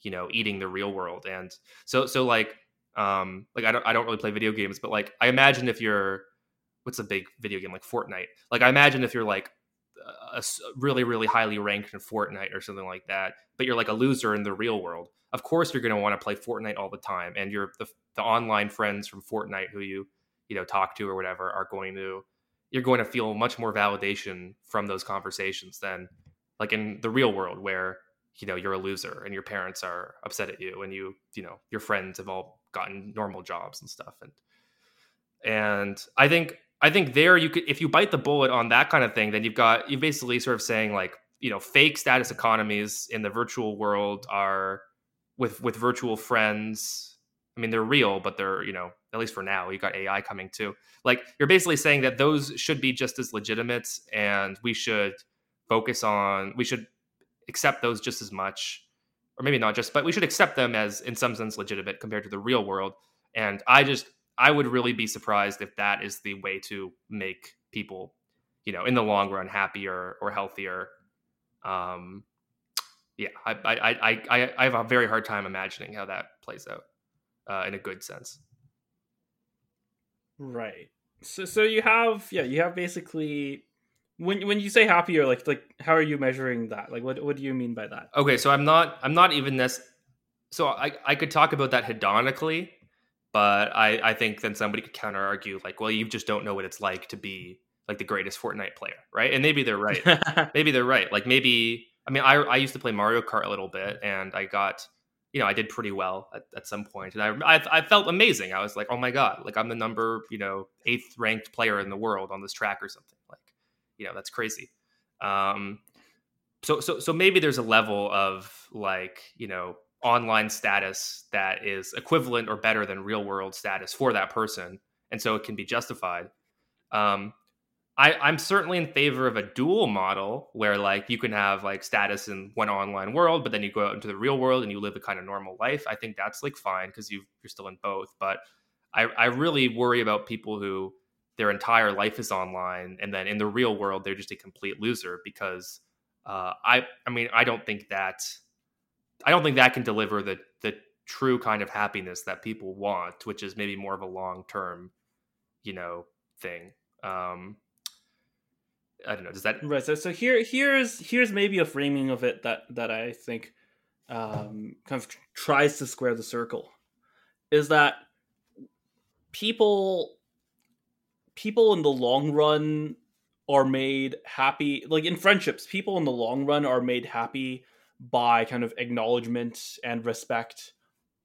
you know eating the real world. And so so like um like i don't i don't really play video games but like i imagine if you're what's a big video game? Like fortnite. Like i imagine if you're like a, really really highly ranked in fortnite or something like that but you're like a loser in the real world. Of course you're going to want to play fortnite all the time and you're the, the online friends from fortnite who you you know talk to or whatever are going to you're going to feel much more validation from those conversations than like in the real world where you know you're a loser and your parents are upset at you and you you know your friends have all gotten normal jobs and stuff and and i think i think there you could if you bite the bullet on that kind of thing then you've got you basically sort of saying like you know fake status economies in the virtual world are with with virtual friends i mean they're real but they're you know at least for now you got ai coming too. Like you're basically saying that those should be just as legitimate and we should focus on we should accept those just as much or maybe not just but we should accept them as in some sense legitimate compared to the real world. And i just i would really be surprised if that is the way to make people you know in the long run happier or healthier um yeah i i i i, I have a very hard time imagining how that plays out uh, in a good sense Right. So so you have yeah, you have basically when when you say happier like like how are you measuring that? Like what what do you mean by that? Okay, so I'm not I'm not even this so I I could talk about that hedonically, but I I think then somebody could counter argue like, well, you just don't know what it's like to be like the greatest Fortnite player, right? And maybe they're right. maybe they're right. Like maybe I mean I I used to play Mario Kart a little bit and I got you know, I did pretty well at, at some point, and I, I, I felt amazing. I was like, oh my god, like I'm the number you know eighth ranked player in the world on this track or something. Like, you know, that's crazy. Um, so so so maybe there's a level of like you know online status that is equivalent or better than real world status for that person, and so it can be justified. Um, I, I'm certainly in favor of a dual model where like you can have like status in one online world, but then you go out into the real world and you live a kind of normal life. I think that's like fine because you you're still in both. But I, I really worry about people who their entire life is online and then in the real world they're just a complete loser because uh, I I mean I don't think that I don't think that can deliver the the true kind of happiness that people want, which is maybe more of a long term, you know, thing. Um, I don't know. Does that right? So, so here, here's here's maybe a framing of it that that I think um, kind of tries to square the circle. Is that people people in the long run are made happy like in friendships people in the long run are made happy by kind of acknowledgement and respect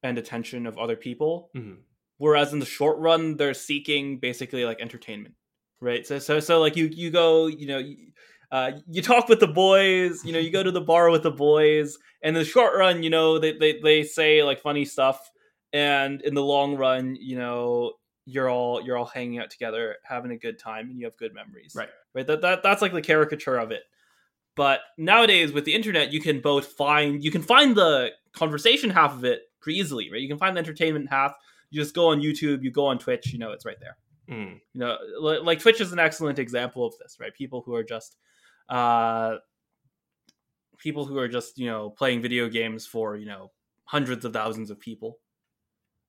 and attention of other people. Mm-hmm. whereas in the short run they're seeking basically like entertainment right? So so so like you you go you know uh, you talk with the boys you know you go to the bar with the boys. And in the short run you know they, they they say like funny stuff. And in the long run you know you're all you're all hanging out together having a good time and you have good memories. Right. Right? That, that that's like the caricature of it but nowadays with the internet you can both find you can find the conversation half of it pretty easily right? You can find the entertainment half. You just go on youtube you go on twitch you know it's right there. Mm. you know like twitch is an excellent example of this right? People who are just uh people who are just you know playing video games for you know hundreds of thousands of people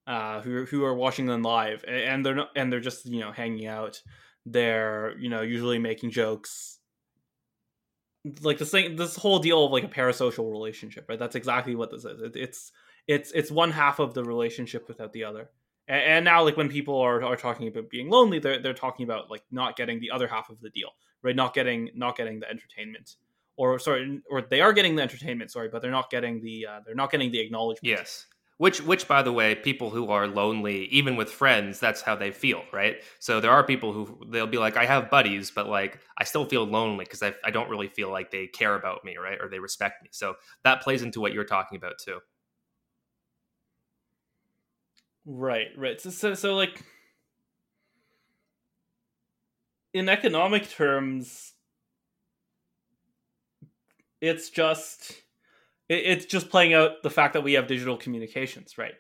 uh who, who are watching them live and they're not and they're just you know hanging out. They're you know usually making jokes like this thing this whole deal of like a parasocial relationship right? That's exactly what this is. It, it's it's it's one half of the relationship without the other. And, and, now like when people are, are talking about being lonely they're, they're talking about like not getting the other half of the deal right? Not getting not getting the entertainment. Or sorry or they are getting the entertainment sorry but they're not getting the uh, they're not getting the acknowledgement. Yes which which by the way people who are lonely even with friends that's how they feel right? So there are people who they'll be like i have buddies but like i still feel lonely because I, I don't really feel like they care about me right or they respect me. So that plays into what you're talking about too. Right right. So so, so like in economic terms it's just it's just playing out the fact that we have digital communications, right?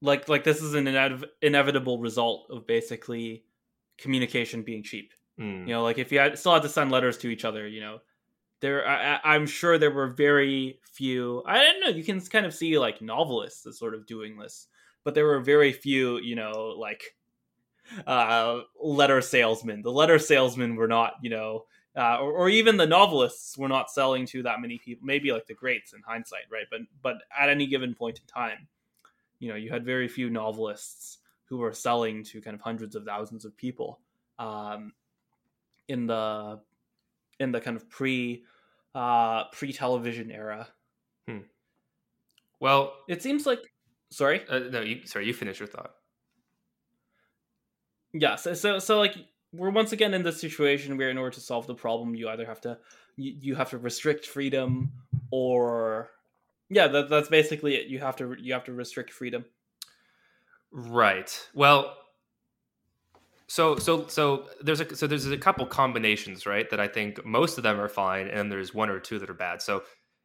Like like this is an inev- inevitable result of basically communication being cheap. Mm. You know, like if you had, still had to send letters to each other, you know, there I, am sure there were very few. I don't know. You can kind of see like novelists as sort of doing this, but there were very few. You know, like uh, letter salesmen. The letter salesmen were not, you know, uh, or, or, even the novelists were not selling to that many people. Maybe like the greats in hindsight, right? But but at any given point in time, you know, you had very few novelists who were selling to kind of hundreds of thousands of people um, in the in the kind of pre uh, pre television era. Hmm. Well, it seems like. Sorry. Uh, no, you. Sorry, you finish your thought. Yeah. So so so like we're once again in this situation where in order to solve the problem you either have to you, you have to restrict freedom or yeah that, that's basically it. You have to you have to restrict freedom. Right. Well so so so there's a so there's a couple combinations right that i think most of them are fine and there's one or two that are bad. So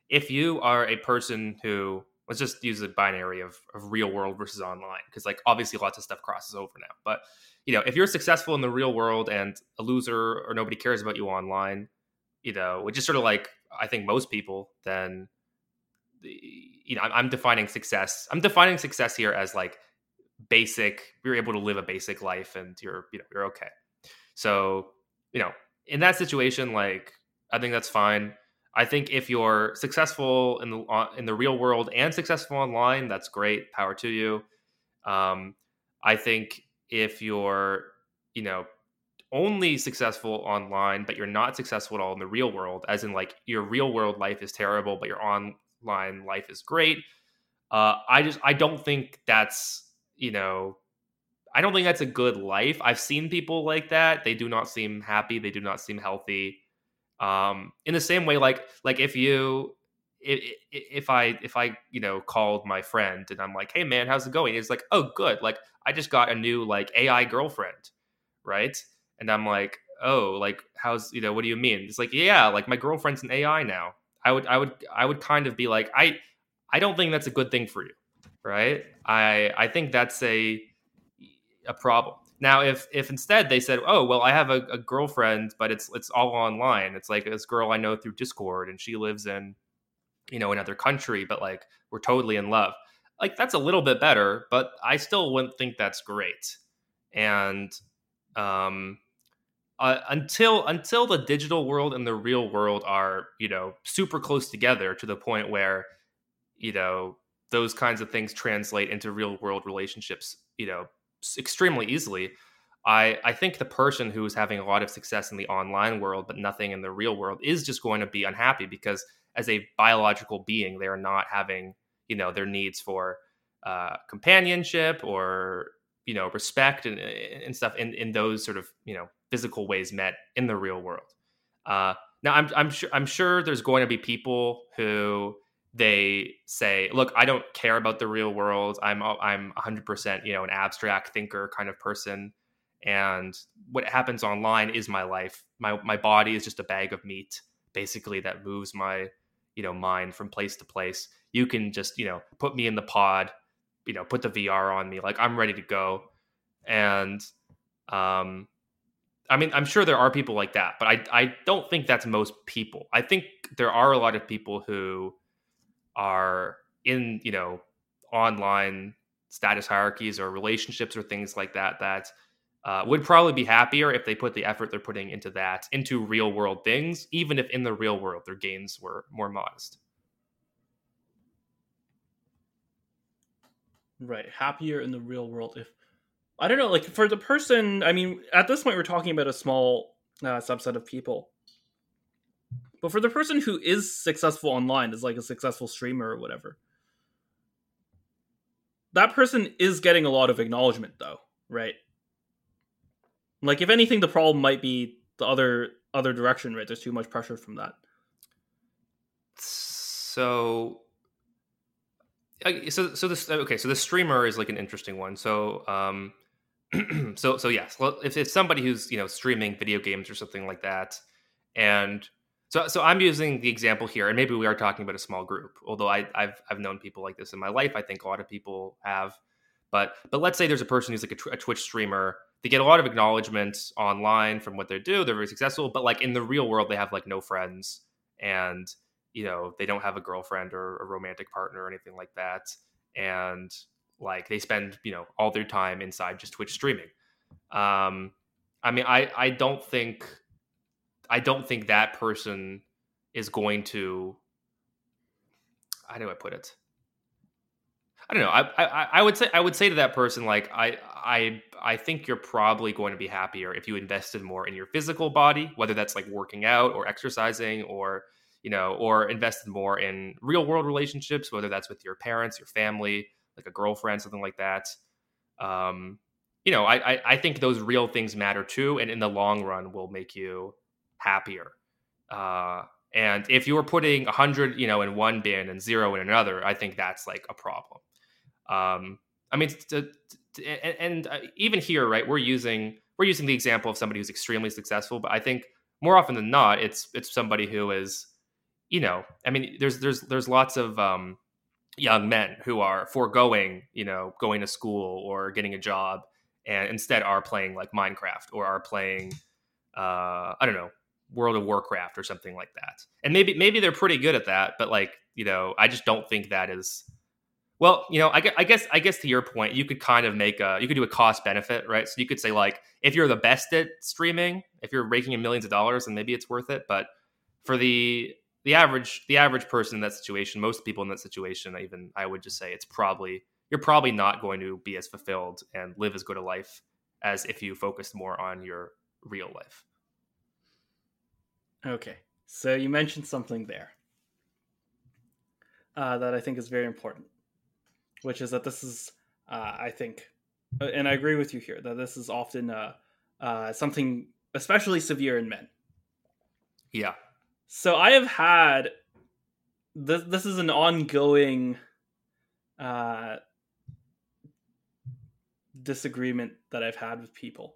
if you are a person who let's just use a binary of, of real world versus online because like obviously lots of stuff crosses over now but you know, if you're successful in the real world and a loser or nobody cares about you online, you know, which is sort of like I think most people, then you know, I'm defining success. I'm defining success here as like basic. You're able to live a basic life, and you're you know you're okay. So you know, in that situation, like I think that's fine. I think if you're successful in the in the real world and successful online, that's great. Power to you. Um, I think if you're, you know, only successful online, but you're not successful at all in the real world, as in like your real world life is terrible, but your online life is great. Uh, I just I don't think that's you know I don't think that's a good life. I've seen people like that. They do not seem happy. They do not seem healthy. Um, in the same way, like like if you if, if I if I you know called my friend and I'm like, hey man, how's it going? He's like, oh good. Like I just got a new like AI girlfriend, right? and I'm like, oh, like how's you know what do you mean? It's like yeah, like my girlfriend's an AI now. I would I would I would kind of be like I I don't think that's a good thing for you, right? I I think that's a a problem. Now, if if instead they said, "Oh, well, I have a, a, girlfriend, but it's it's all online. It's like this girl I know through Discord, and she lives in, you know, another country, but like we're totally in love." Like that's a little bit better, but I still wouldn't think that's great. And um, uh, until until the digital world and the real world are you know super close together to the point where you know those kinds of things translate into real world relationships you know extremely easily. I, I think the person who is having a lot of success in the online world but nothing in the real world is just going to be unhappy because as a biological being they are not having you know their needs for uh, companionship or you know respect and, and stuff in, in those sort of you know physical ways met in the real world uh, now I'm, I'm sure i'm sure there's going to be people who they say, "Look, I don't care about the real world. I'm I'm 100% you know an abstract thinker kind of person, and what happens online is my life. My my body is just a bag of meat, basically that moves my you know mind from place to place. You can just you know put me in the pod, you know, put the VR on me, like I'm ready to go, and um." I mean, I'm sure there are people like that, but I, I don't think that's most people. I think there are a lot of people who are in you know online status hierarchies or relationships or things like that that uh, would probably be happier if they put the effort they're putting into that into real world things even if in the real world their gains were more modest. Right happier in the real world if i don't know like for the person i mean at this point we're talking about a small uh, subset of people but for the person who is successful online, is like a successful streamer or whatever, that person is getting a lot of acknowledgement though, right? Like if anything, the problem might be the other other direction, right? There's too much pressure from that. So so so this okay so the streamer is like an interesting one so um so so yes if it's somebody who's you know streaming video games or something like that and so, so I'm using the example here, and maybe we are talking about a small group. Although I, have I've known people like this in my life. I think a lot of people have. But but let's say there's a person who's like a, a Twitch streamer. They get a lot of acknowledgement online from what they do. They're very successful, but like in the real world, they have like no friends, and you know they don't have a girlfriend or a romantic partner or anything like that. And like they spend you know all their time inside just Twitch streaming. Um, I mean, I I don't think I don't think that person is going to. How do I put it? I don't know. I, I I would say I would say to that person like I I I think you're probably going to be happier if you invested more in your physical body, whether that's like working out or exercising or you know or invested more in real world relationships, whether that's with your parents, your family, like a girlfriend, something like that. Um, you know, I, I I think those real things matter too, and in the long run will make you happier. Uh, and if you were putting 100, you know, in one bin and zero in another, I think that's like a problem. Um, I mean, to, to, and, and uh, even here, right, we're using we're using the example of somebody who's extremely successful, but I think more often than not, it's it's somebody who is, you know, I mean, there's there's there's lots of um, young men who are foregoing, you know, going to school or getting a job, and instead are playing like Minecraft or are playing, uh, I don't know, World of Warcraft or something like that. And maybe maybe they're pretty good at that, but like you know, I just don't think that is. Well, you know, I, I guess I guess to your point, you could kind of make a you could do a cost benefit, right? So you could say like if you're the best at streaming, if you're raking in millions of dollars, then maybe it's worth it. But for the the average the average person in that situation, most people in that situation, even I would just say it's probably you're probably not going to be as fulfilled and live as good a life as if you focused more on your real life. Okay, so you mentioned something there uh, that I think is very important, which is that this is, uh, I think, uh, and I agree with you here that this is often uh, uh, something especially severe in men. Yeah. So I have had this. This is an ongoing uh, disagreement that I've had with people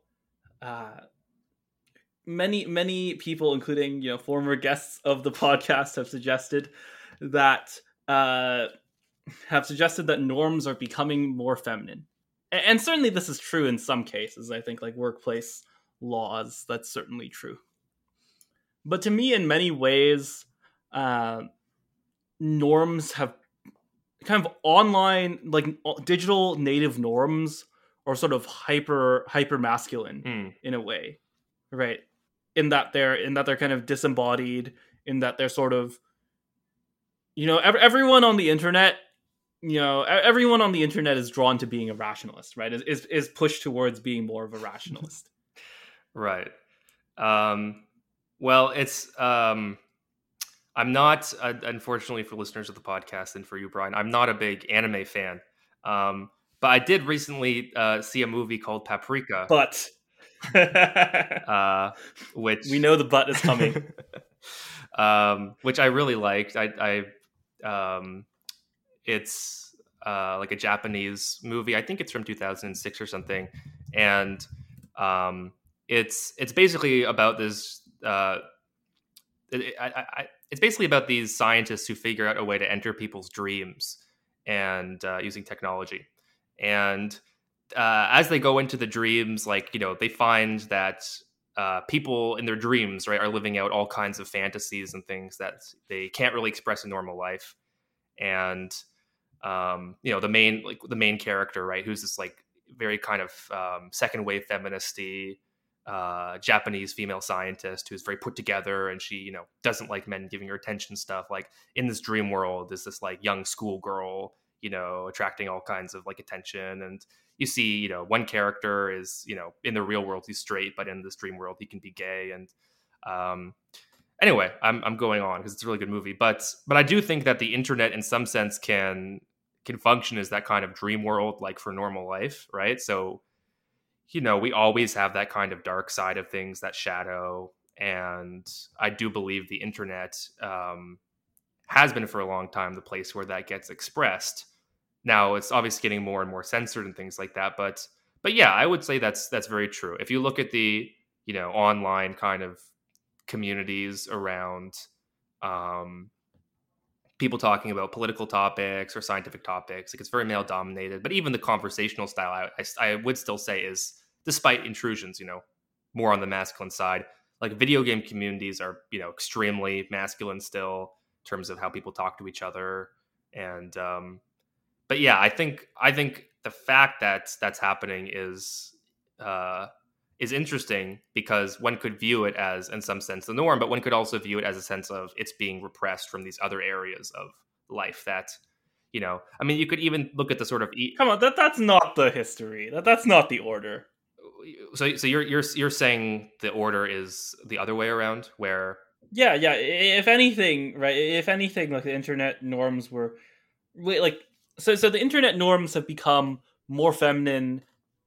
many many people, including you know former guests of the podcast, have suggested that uh, have suggested that norms are becoming more feminine, and, and certainly this is true in some cases. I think like workplace laws, that's certainly true. But to me, in many ways, uh, norms have kind of online like digital native norms are sort of hyper hyper masculine Mm. in a way right in that they're in that they're kind of disembodied in that they're sort of you know ev- everyone on the internet you know everyone on the internet is drawn to being a rationalist right is is, is pushed towards being more of a rationalist Right. Um, well, it's um, I'm not uh, unfortunately for listeners of the podcast and for you, Brian. I'm not a big anime fan, um, but I did recently uh, see a movie called Paprika, but uh, which we know the butt is coming um, which I really liked. I, I um, it's uh, like a Japanese movie. I think it's from 2006 or something, and um, it's it's basically about this. Uh, it, I, I, it's basically about these scientists who figure out a way to enter people's dreams and uh, using technology. And uh, as they go into the dreams, like you know, they find that uh, people in their dreams, right, are living out all kinds of fantasies and things that they can't really express in normal life. And um, you know, the main like the main character, right, who's this like very kind of um, second wave feministy uh, Japanese female scientist who's very put together, and she, you know, doesn't like men giving her attention. Stuff like in this dream world, is this like young schoolgirl, you know, attracting all kinds of like attention, and you see, you know, one character is, you know, in the real world he's straight, but in this dream world he can be gay, and um, anyway, I'm I'm going on because it's a really good movie, but but I do think that the internet, in some sense, can can function as that kind of dream world, like for normal life, right? So you know, we always have that kind of dark side of things, that shadow. And I do believe the internet um, has been for a long time the place where that gets expressed. Now it's obviously getting more and more censored and things like that, but but yeah, I would say that's that's very true. If you look at the you know online kind of communities around um, people talking about political topics or scientific topics. Like it's very male dominated, but even the conversational style, I, I, I, would still say is, despite intrusions, you know, more on the masculine side. Like video game communities are, you know, extremely masculine still in terms of how people talk to each other. And, um, but yeah, I think, I think the fact that that's happening is, uh, is interesting because one could view it as, in some sense, the norm, but one could also view it as a sense of it's being repressed from these other areas of life that, you know, I mean, you could even look at the sort of. E- Come on, that that's not the history. That that's not the order. So, so you're you're you're saying the order is the other way around, where yeah, yeah. If anything, right? If anything, like the internet norms were, like, so so the internet norms have become more feminine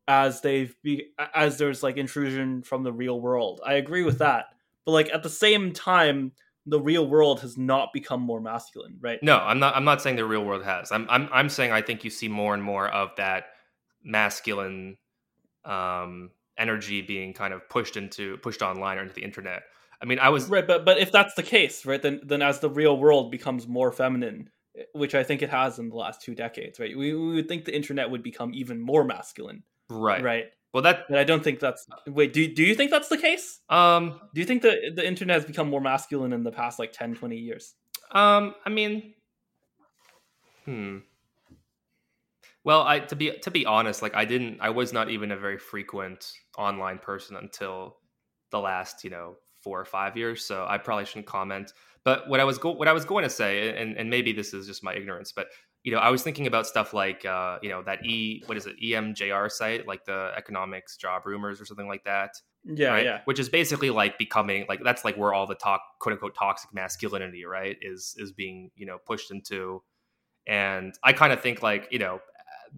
as they've be as there's like intrusion from the real world. I agree with that. But like at the same time, the real world has not become more masculine, right? No, I'm not I'm not saying the real world has. I'm I'm I'm saying I think you see more and more of that masculine um energy being kind of pushed into pushed online or into the internet. I mean, I was Right, but but if that's the case, right, then then as the real world becomes more feminine, which I think it has in the last two decades, right? We, we would think the internet would become even more masculine. right. Right. Well, that But I don't think that's wait, do do you think that's the case? um Do you think the the internet has become more masculine in the past like 10, 20 years? Um, I mean, hmm. Well, I to be to be honest, like I didn't, I was not even a very frequent online person until the last, you know, four or five years. So I probably shouldn't comment. But what I was go- what I was going to say, and and maybe this is just my ignorance, but you know, I was thinking about stuff like, uh, you know, that e what is it, EMJR site, like the economics job rumors or something like that Yeah, right? yeah. Which is basically like becoming like that's like where all the talk quote unquote toxic masculinity, right, is is being you know pushed into, and I kind of think like you know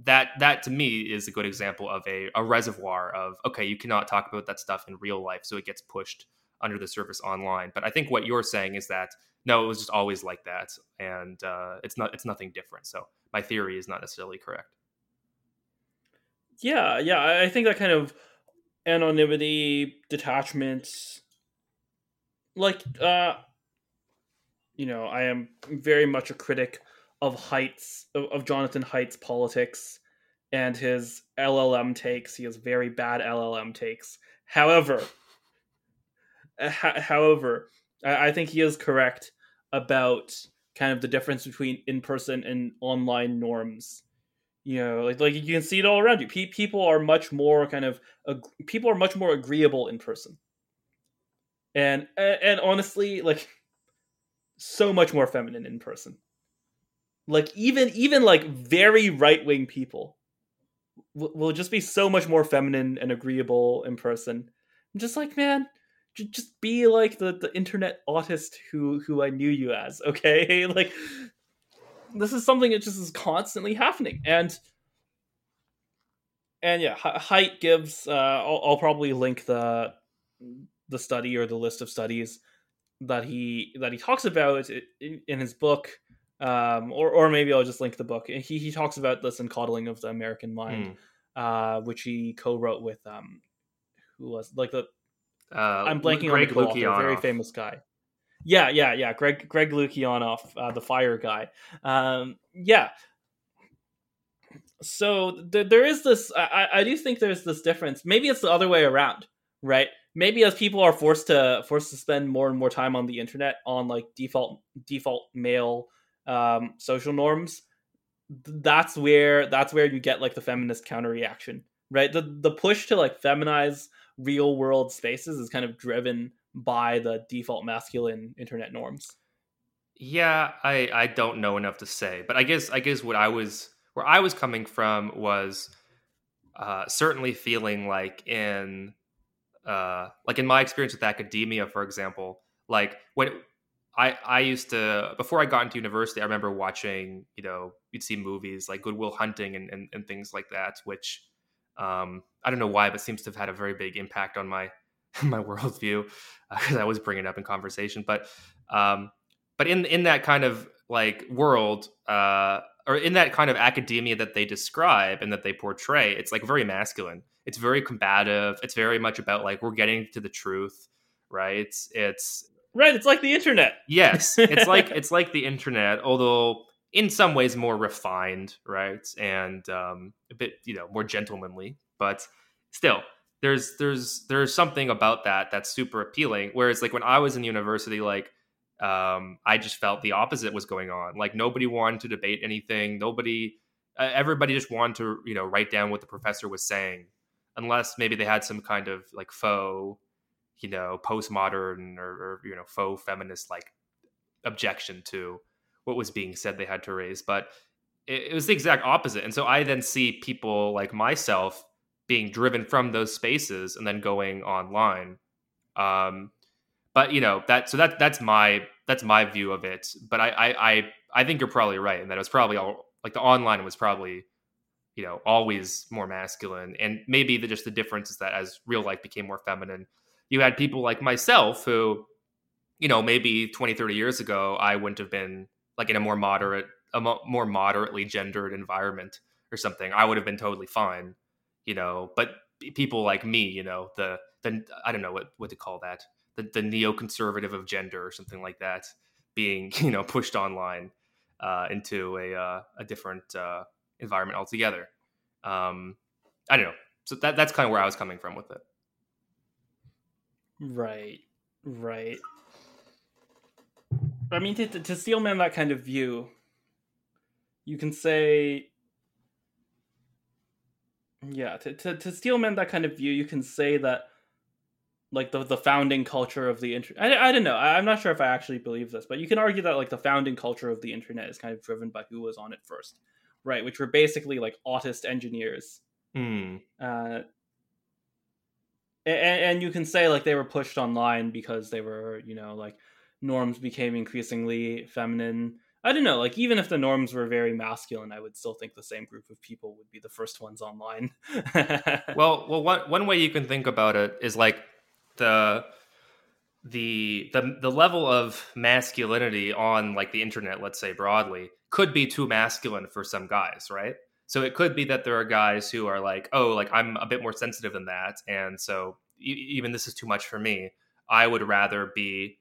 that that to me is a good example of a a reservoir of okay, you cannot talk about that stuff in real life, so it gets pushed under the surface online. But I think what you're saying is that no, it was just always like that, and uh, it's not it's nothing different. So my theory is not necessarily correct. Yeah, yeah. I think that kind of anonymity, detachment, like uh you know, I am very much a critic of Haidt's of, of Jonathan Haidt's politics and his LLM takes. He has very bad LLM takes. However, Uh, however, I, think he is correct about kind of the difference between in person and online norms. You know, like like you can see it all around you. Pe- people are much more kind of people are much more agreeable in person, and and honestly, like so much more feminine in person. Like even even like very right wing people will, will just be so much more feminine and agreeable in person. I'm just like, man, just be like the the internet autist who who I knew you as, okay? like this is something that just is constantly happening, and and yeah, Haidt gives. Uh, I'll, I'll probably link the the study or the list of studies that he that he talks about in, in his book. Um, or, or maybe I'll just link the book. He, he talks about this in Coddling of the American Mind, mm. uh, which he co-wrote with um, who was like the uh, I'm blanking Greg on the author, very famous guy. Yeah, yeah, yeah. Greg Greg Lukianoff, uh, the fire guy. Um, yeah. So th- there is this. I, I do think there's this difference. Maybe it's the other way around, right? Maybe as people are forced to forced to spend more and more time on the internet on like default default male um, social norms, that's where that's where you get like the feminist counter reaction, right? The the push to like feminize real world spaces is kind of driven by the default masculine internet norms. Yeah, I I don't know enough to say, but I guess I guess what I was where I was coming from was uh, certainly feeling like in uh, like in my experience with academia, for example, like when I I used to before I got into university, I remember watching you know you'd see movies like Good Will Hunting and, and, and things like that, which um, I don't know why, but seems to have had a very big impact on my my worldview because uh, I was bringing it up in conversation. But um, but in in that kind of like world, uh, or in that kind of academia that they describe and that they portray, it's like very masculine. It's very combative. It's very much about like we're getting to the truth, right? It's, it's right. It's like the internet. Yes, it's like it's like the internet, although in some ways more refined, right, and um, a bit you know more gentlemanly, but still there's there's there's something about that that's super appealing. Whereas like when I was in university, like um, I just felt the opposite was going on. Like nobody wanted to debate anything. Nobody, everybody just wanted to you know write down what the professor was saying, unless maybe they had some kind of like faux, you know, postmodern or, or you know faux feminist like objection to what was being said they had to raise, but it, it was the exact opposite. And so I then see people like myself being driven from those spaces and then going online. Um, but you know that so that that's my that's my view of it. But I I I, I think you're probably right in that it was probably all like the online was probably you know always more masculine and maybe the, just the difference is that as real life became more feminine you had people like myself who you know maybe 20 30 years ago i wouldn't have been like in a more moderate, a mo- more moderately gendered environment or something, I would have been totally fine, you know. But people like me, you know, the the I don't know what what to call that, the the neoconservative of gender or something like that, being you know pushed online uh, into a uh, a different uh, environment altogether. Um, I don't know. So that that's kind of where I was coming from with it. Right, right. I mean, to, to steelman that kind of view, you can say, yeah, to, to, to steelman that kind of view, you can say that, like, the, the founding culture of the internet. I, I don't know. I, I'm not sure if I actually believe this, but you can argue that, like, the founding culture of the internet is kind of driven by who was on it first, right? Which were basically, like, autist engineers. Mm. Uh, and, and you can say, like, they were pushed online because they were, you know, like, norms became increasingly feminine. I don't know, like even if the norms were very masculine, I would still think the same group of people would be the first ones online. well, well, one one way you can think about it is like the the the the level of masculinity on like the internet, let's say broadly, could be too masculine for some guys, right? So it could be that there are guys who are like, oh, like I'm a bit more sensitive than that, and so even this is too much for me. I would rather be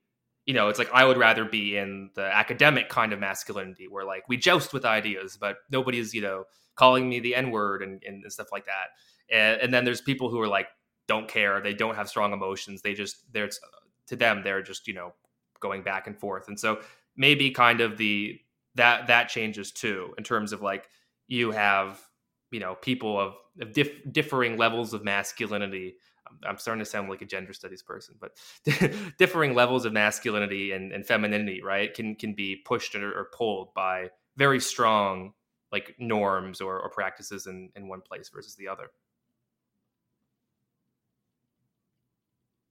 you know, it's like I would rather be in the academic kind of masculinity where like we joust with ideas, but nobody's, you know, calling me the N word and, and stuff like that. And, and, then there's people who are like, don't care. They don't have strong emotions. They just, there's to them, they're just, you know, going back and forth. And so maybe kind of the, that, that changes too, in terms of like, you have, you know, people of, of dif- differing levels of masculinity I'm starting to sound like a gender studies person, but differing levels of masculinity and, and, femininity, right, can can be pushed or, or, pulled by very strong like norms or, or practices in, in one place versus the other.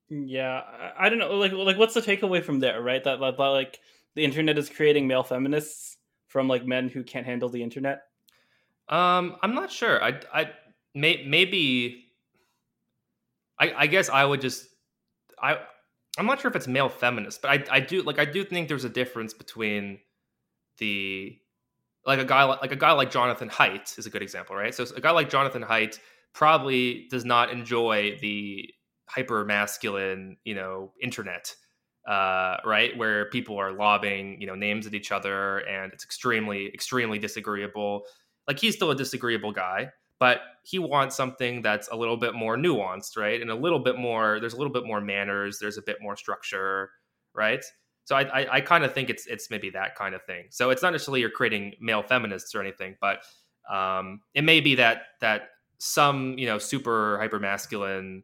Yeah, I, I don't know. Like, like, what's the takeaway from there, right? That, that, like the internet is creating male feminists from like men who can't handle the internet. Um, I'm not sure. I, I may, maybe I, I guess I would just I I'm not sure if it's male feminist, but I I do like I do think there's a difference between the like a guy like a guy like Jonathan Haidt is a good example, right? So a guy like Jonathan Haidt probably does not enjoy the hyper masculine, you know, internet, uh, right, where people are lobbing, you know, names at each other, and it's extremely, extremely disagreeable. Like he's still a disagreeable guy, but he wants something that's a little bit more nuanced, right? And a little bit more, there's a little bit more manners, there's a bit more structure, right? So I, I, I kind of think it's it's maybe that kind of thing. So it's not necessarily you're creating male feminists or anything, but um, it may be that that some you know super hyper masculine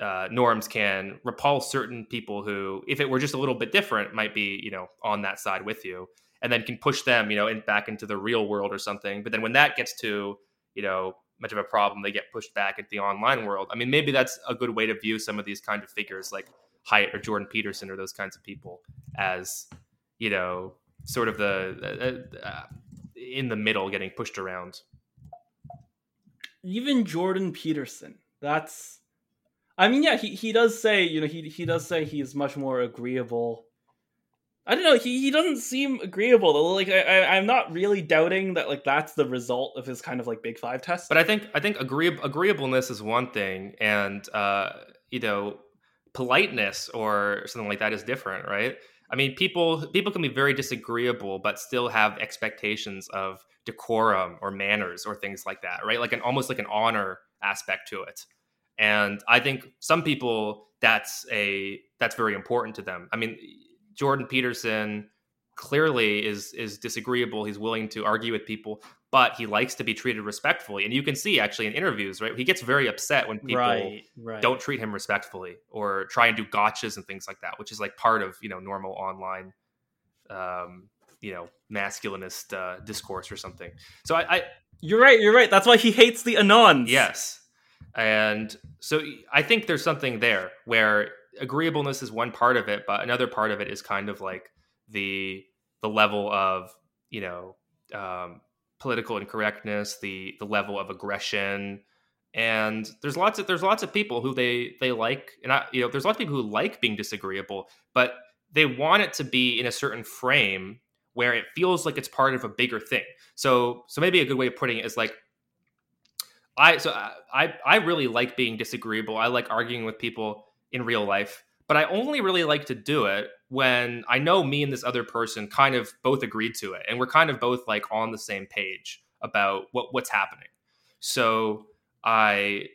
uh, norms can repulse certain people who, if it were just a little bit different, might be you know on that side with you, and then can push them you know in, back into the real world or something. But then when that gets to you know much of a problem they get pushed back at the online world. I mean maybe that's a good way to view some of these kind of figures like Haidt or jordan peterson or those kinds of people as you know sort of the uh, uh, in the middle getting pushed around. Even jordan peterson that's i mean yeah he, he does say you know he, he does say he's much more agreeable I don't know. He, he doesn't seem agreeable though. Like I, am not really doubting that like that's the result of his kind of like big five test. But I think I think agree, agreeableness is one thing, and uh, you know, politeness or something like that is different, right? I mean, people people can be very disagreeable, but still have expectations of decorum or manners or things like that, right? Like an almost like an honor aspect to it. And I think some people that's a that's very important to them. I mean, Jordan Peterson clearly is is disagreeable. He's willing to argue with people, but he likes to be treated respectfully. And you can see actually in interviews, right? He gets very upset when people right, right. don't treat him respectfully or try and do gotchas and things like that, which is like part of you know normal online, um, you know, masculinist uh, discourse or something. So I, I, you're right. You're right. That's why he hates the anons. Yes. And so I think there's something there where agreeableness is one part of it, but another part of it is kind of like the the level of you know um, political incorrectness, the the level of aggression, and there's lots of there's lots of people who they they like, and I, you know there's lots of people who like being disagreeable, but they want it to be in a certain frame where it feels like it's part of a bigger thing. So so maybe a good way of putting it is like I so I I really like being disagreeable. I like arguing with people in real life, but I only really like to do it when I know me and this other person kind of both agreed to it and we're kind of both like on the same page about what what's happening. So I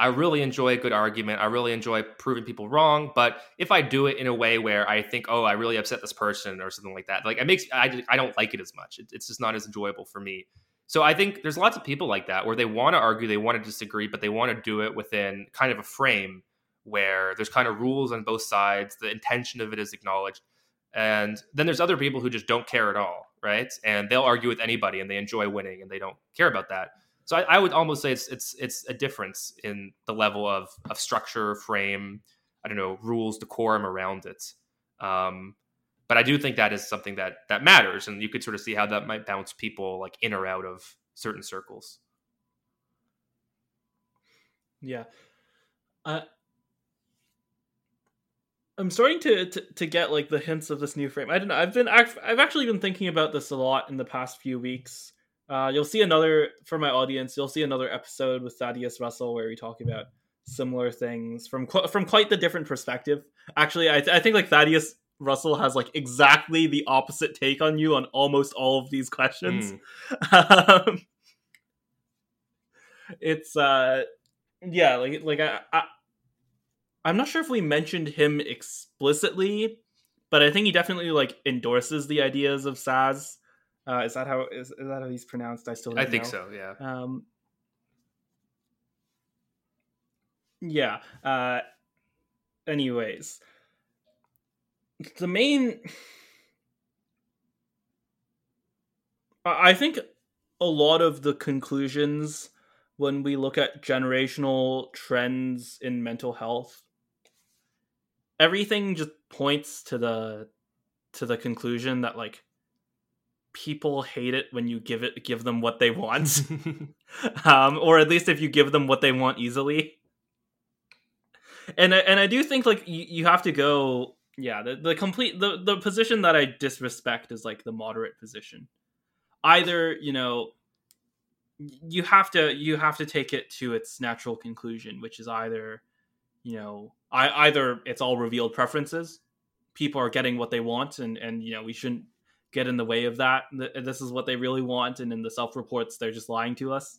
I really enjoy a good argument. I really enjoy proving people wrong. But if I do it in a way where I think, oh, I really upset this person or something like that, like it makes I I don't like it as much. It, it's just not as enjoyable for me. So I think there's lots of people like that where they want to argue, they want to disagree, but they want to do it within kind of a frame where there's kind of rules on both sides, the intention of it is acknowledged. And then there's other people who just don't care at all, right? And they'll argue with anybody and they enjoy winning and they don't care about that. So I, I would almost say it's it's it's a difference in the level of of structure, frame, I don't know, rules, decorum around it. Um, but I do think that is something that that matters, and you could sort of see how that might bounce people like in or out of certain circles. Yeah, uh, I'm starting to, to, to get like the hints of this new frame. I don't know. I've been I've actually been thinking about this a lot in the past few weeks. Uh, you'll see another for my audience. You'll see another episode with Thaddeus Russell where we talk about similar things from from quite the different perspective. Actually, I, th- I think like Thaddeus Russell has like exactly the opposite take on you on almost all of these questions. Mm. Um, it's uh yeah, like like I, I I'm not sure if we mentioned him explicitly, but I think he definitely like endorses the ideas of Szasz. Uh, is that how is, is that how he's pronounced? I still I think know. so. Yeah. Um, yeah. Uh, anyways, the main. I think a lot of the conclusions when we look at generational trends in mental health everything just points to the to the conclusion that like people hate it when you give it give them what they want. Um or at least if you give them what they want easily. And and i do think like you, you have to go yeah the, the complete the the position that i disrespect is like the moderate position. Either you know you have to you have to take it to its natural conclusion which is either you know I, either it's all revealed preferences people are getting what they want and and you know we shouldn't get in the way of that. This is what they really want and in the self reports they're just lying to us.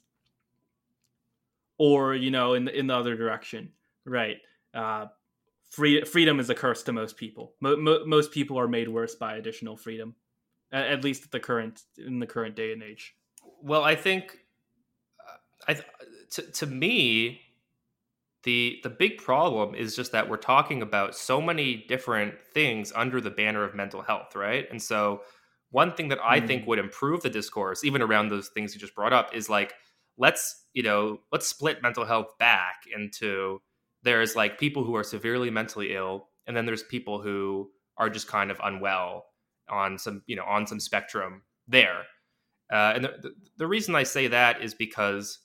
Or you know in the, in the other direction right? Uh free, freedom is a curse to most people. Mo- mo- most people are made worse by additional freedom at, at least at the current in the current day and age. Well i think uh, i to, to me the the big problem is just that we're talking about so many different things under the banner of mental health right and so one thing that i mm. think would improve the discourse even around those things you just brought up is like let's you know let's split mental health back into there's like people who are severely mentally ill and then there's people who are just kind of unwell on some you know on some spectrum there uh, and the, the, the reason i say that is because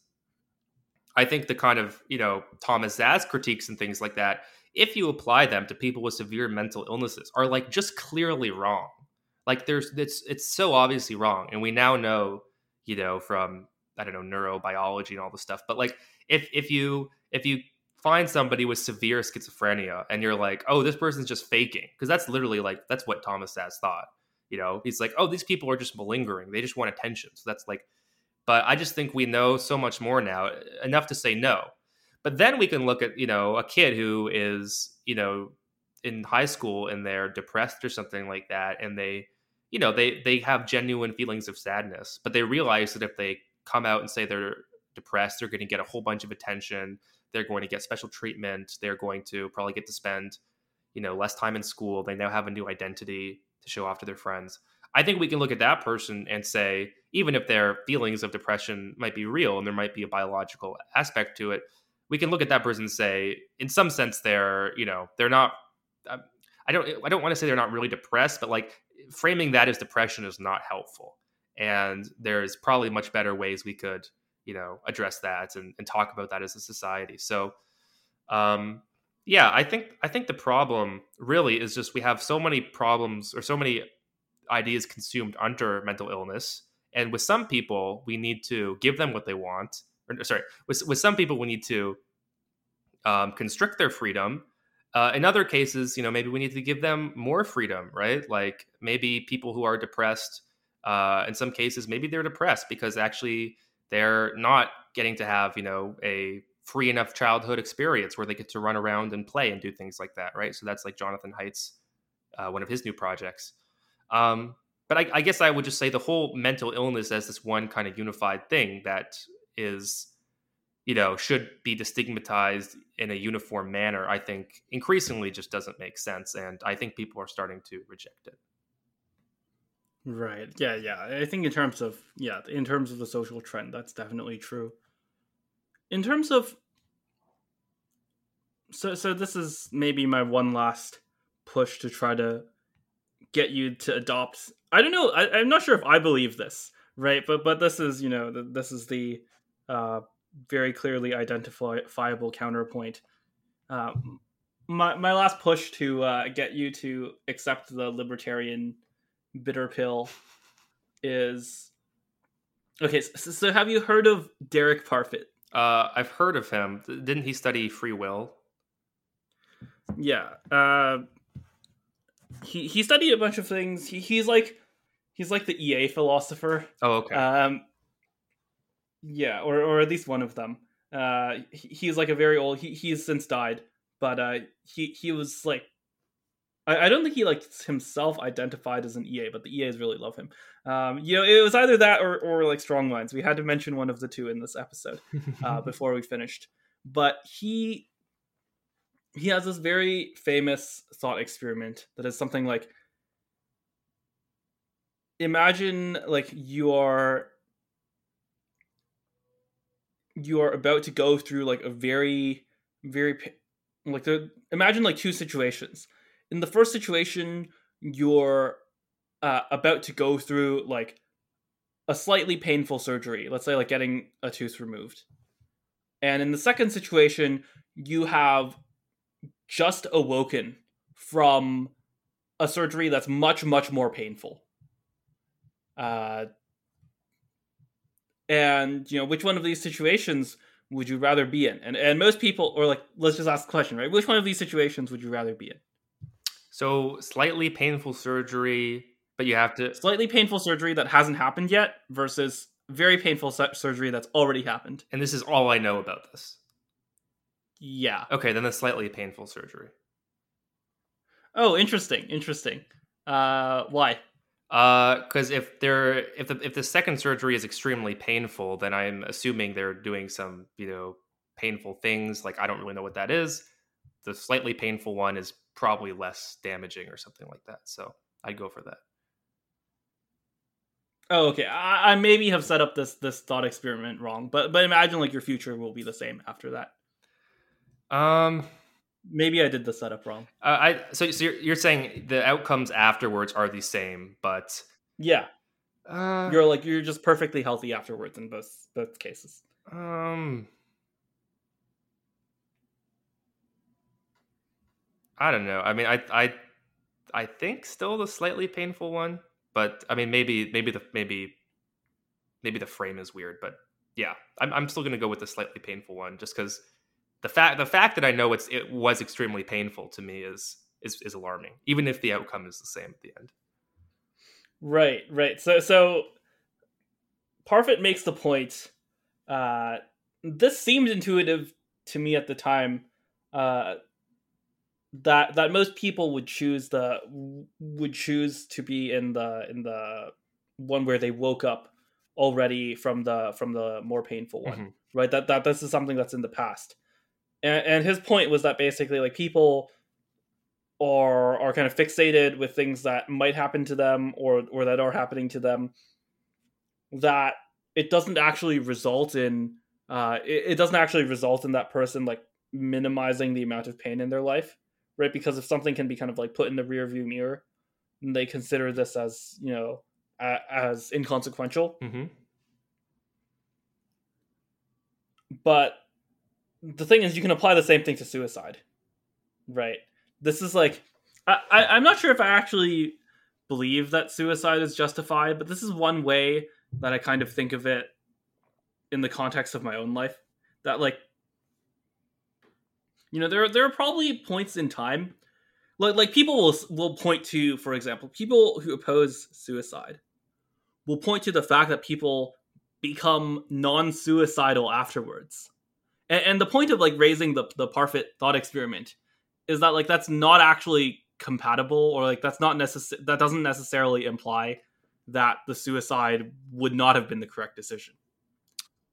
I think the kind of, you know, Thomas Szasz critiques and things like that, if you apply them to people with severe mental illnesses, are like just clearly wrong. Like there's it's it's so obviously wrong. And we now know, you know, from I don't know, neurobiology and all this stuff. But like if if you if you find somebody with severe schizophrenia and you're like, oh, this person's just faking, because that's literally like that's what Thomas Szasz thought. You know, he's like, oh, these people are just malingering. They just want attention. So that's like but I just think we know so much more now, enough to say no. But then we can look at, you know, a kid who is, you know, in high school and they're depressed or something like that and they you know they they have genuine feelings of sadness but they realize that if they come out and say they're depressed they're going to get a whole bunch of attention they're going to get special treatment they're going to probably get to spend you know less time in school they now have a new identity to show off to their friends I think we can look at that person and say, even if their feelings of depression might be real and there might be a biological aspect to it, we can look at that person and say, in some sense, they're you know they're not. Um, I don't I don't want to say they're not really depressed, but like framing that as depression is not helpful. And there's probably much better ways we could you know address that and, and talk about that as a society. So. Um, yeah, I think I think the problem really is just we have so many problems or so many ideas consumed under mental illness. And with some people, we need to give them what they want. Or, sorry, with, with some people, we need to um, constrict their freedom. Uh, in other cases, you know, maybe we need to give them more freedom, right? Like maybe people who are depressed, uh, in some cases, maybe they're depressed because actually they're not getting to have, you know, a free enough childhood experience where they get to run around and play and do things like that, right? So that's like Jonathan Haidt's, uh, one of his new projects. Um, but I, I, guess I would just say the whole mental illness as this one kind of unified thing that is, you know, should be destigmatized in a uniform manner. I think increasingly just doesn't make sense, and I think people are starting to reject it. Right. Yeah. Yeah. I think in terms of yeah, in terms of the social trend, that's definitely true. In terms of so so this is maybe my one last push to try to get you to adopt i don't know I, am not sure if i believe this right? But but this is you know this is the uh, very clearly identifiable counterpoint. Uh, my, my last push to uh, get you to accept the libertarian bitter pill is okay so, so have you heard of derek parfit? Uh, i've heard of him. Didn't he study free will? Yeah uh, he he studied a bunch of things. He, he's like he's like the EA philosopher. Oh, okay. Um, yeah, or or at least one of them. Uh, he, he's like a very old. He he's since died, but uh, he he was like. I, I don't think he like himself identified as an EA, but the EAs really love him. Um, you know, it was either that or or like Strong Minds. We had to mention one of the two in this episode uh, before we finished. But he he has this very famous thought experiment that is something like imagine like you are you are about to go through like a very very like the imagine like two situations. In the first situation you're uh, about to go through like a slightly painful surgery let's say like getting a tooth removed. And in the second situation you have just awoken from a surgery that's much much more painful. Uh and you know which one of these situations would you rather be in? And and most people or like let's just ask the question right? Which one of these situations would you rather be in? So slightly painful surgery but you have to slightly painful surgery that hasn't happened yet versus very painful surgery that's already happened. And this is all i know about this yeah okay then the slightly painful surgery oh interesting interesting uh why because uh, if they're if the if the second surgery is extremely painful, then I'm assuming they're doing some you know painful things. Like I don't really know what that is. The slightly painful one is probably less damaging or something like that. So I'd go for that. Oh, okay. I, I maybe have set up this this thought experiment wrong, but but imagine like your future will be the same after that. Um, maybe I did the setup wrong. Uh, I so, so you're, you're, saying the outcomes afterwards are the same, but yeah, uh, you're like you're just perfectly healthy afterwards in both both cases. Um, I don't know. I mean, I I I think still the slightly painful one, but I mean, maybe maybe the maybe maybe the frame is weird, but yeah, I'm I'm still gonna go with the slightly painful one just because the fact the fact that I know it's it was extremely painful to me is is is alarming, even if the outcome is the same at the end. Right, right. So so Parfit makes the point. Uh, this seemed intuitive to me at the time. Uh, that that most people would choose the would choose to be in the in the one where they woke up already from the from the more painful one mm-hmm. right that that this is something that's in the past and, and his point was that basically like people are are kind of fixated with things that might happen to them or or that are happening to them that it doesn't actually result in uh it, it doesn't actually result in that person like minimizing the amount of pain in their life right because if something can be kind of like put in the rear view mirror they consider this as you know a, as inconsequential mm-hmm. but the thing is, you can apply the same thing to suicide, right? This is like, I, I I'm not sure if I actually believe that suicide is justified, but this is one way that I kind of think of it in the context of my own life. That like, you know, there there are probably points in time, like like people will will point to, for example, people who oppose suicide will point to the fact that people become non-suicidal afterwards and, and the point of like raising the the parfit thought experiment is that like that's not actually compatible or like that's not necessary that doesn't necessarily imply that the suicide would not have been the correct decision.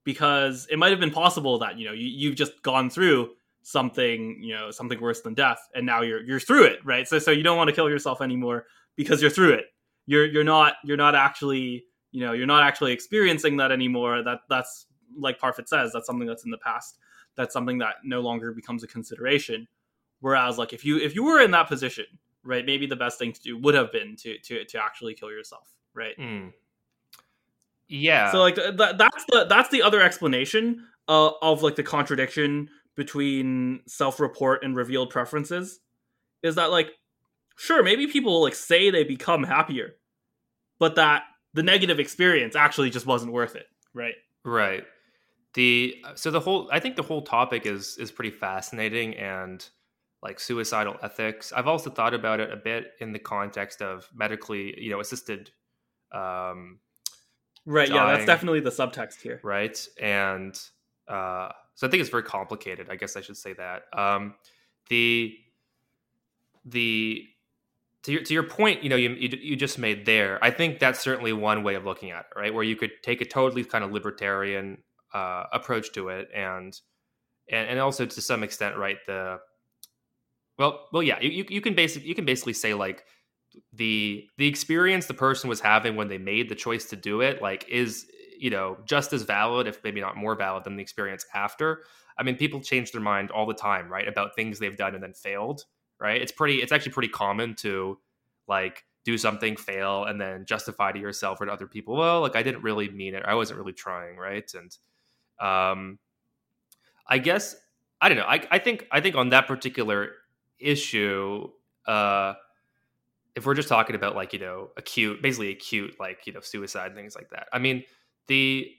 Because it might have been possible that you know you, you've just gone through something you know something worse than death and now you're you're through it right? So so you don't want to kill yourself anymore because you're through it. You're you're not you're not actually you know you're not actually experiencing that anymore. That that's like parfit says that's something that's in the past that's something that no longer becomes a consideration. Whereas, like if you if you were in that position, right, maybe the best thing to do would have been to to to actually kill yourself, right? Mm. Yeah. So like th- that's the that's the other explanation uh, of like the contradiction between self-report and revealed preferences is that like sure maybe people like say they become happier but that the negative experience actually just wasn't worth it right right the so the whole I think the whole topic is is pretty fascinating and like suicidal ethics. I've also thought about it a bit in the context of medically, you know, assisted. Um, right. Dying, yeah, that's definitely the subtext here. Right, and uh, so I think it's very complicated. I guess I should say that. Um, the the to your, to your point, you know, you, you, you just made there. I think that's certainly one way of looking at it, right? Where you could take a totally kind of libertarian uh, approach to it, and and and also to some extent, right? The well, well, yeah, you you can basically you can basically say like the the experience the person was having when they made the choice to do it, like is you know just as valid, if maybe not more valid, than the experience after. I mean, people change their mind all the time, right? About things they've done and then failed right? It's pretty it's actually pretty common to like do something, fail, and then justify to yourself or to other people, well, like I didn't really mean it. I wasn't really trying, right? And um I guess I don't know. I, I think I think on that particular issue, uh if we're just talking about like, you know, acute basically acute like, you know, suicide things like that. I mean, the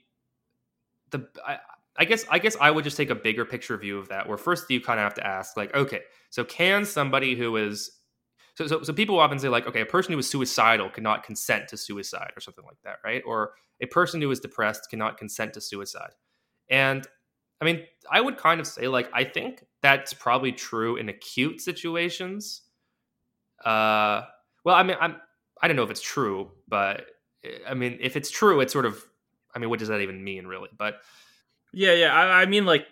the I, I guess I guess I would just take a bigger picture view of that. Where first you kind of have to ask, like, okay, so can somebody who is so, so so people often say like, okay, a person who is suicidal cannot consent to suicide or something like that, right? Or a person who is depressed cannot consent to suicide. And I mean, I would kind of say like I think that's probably true in acute situations. Uh, well, I mean, I'm I don't know if it's true, but I mean, if it's true, it's sort of I mean, what does that even mean, really? But yeah, yeah. I, I mean, like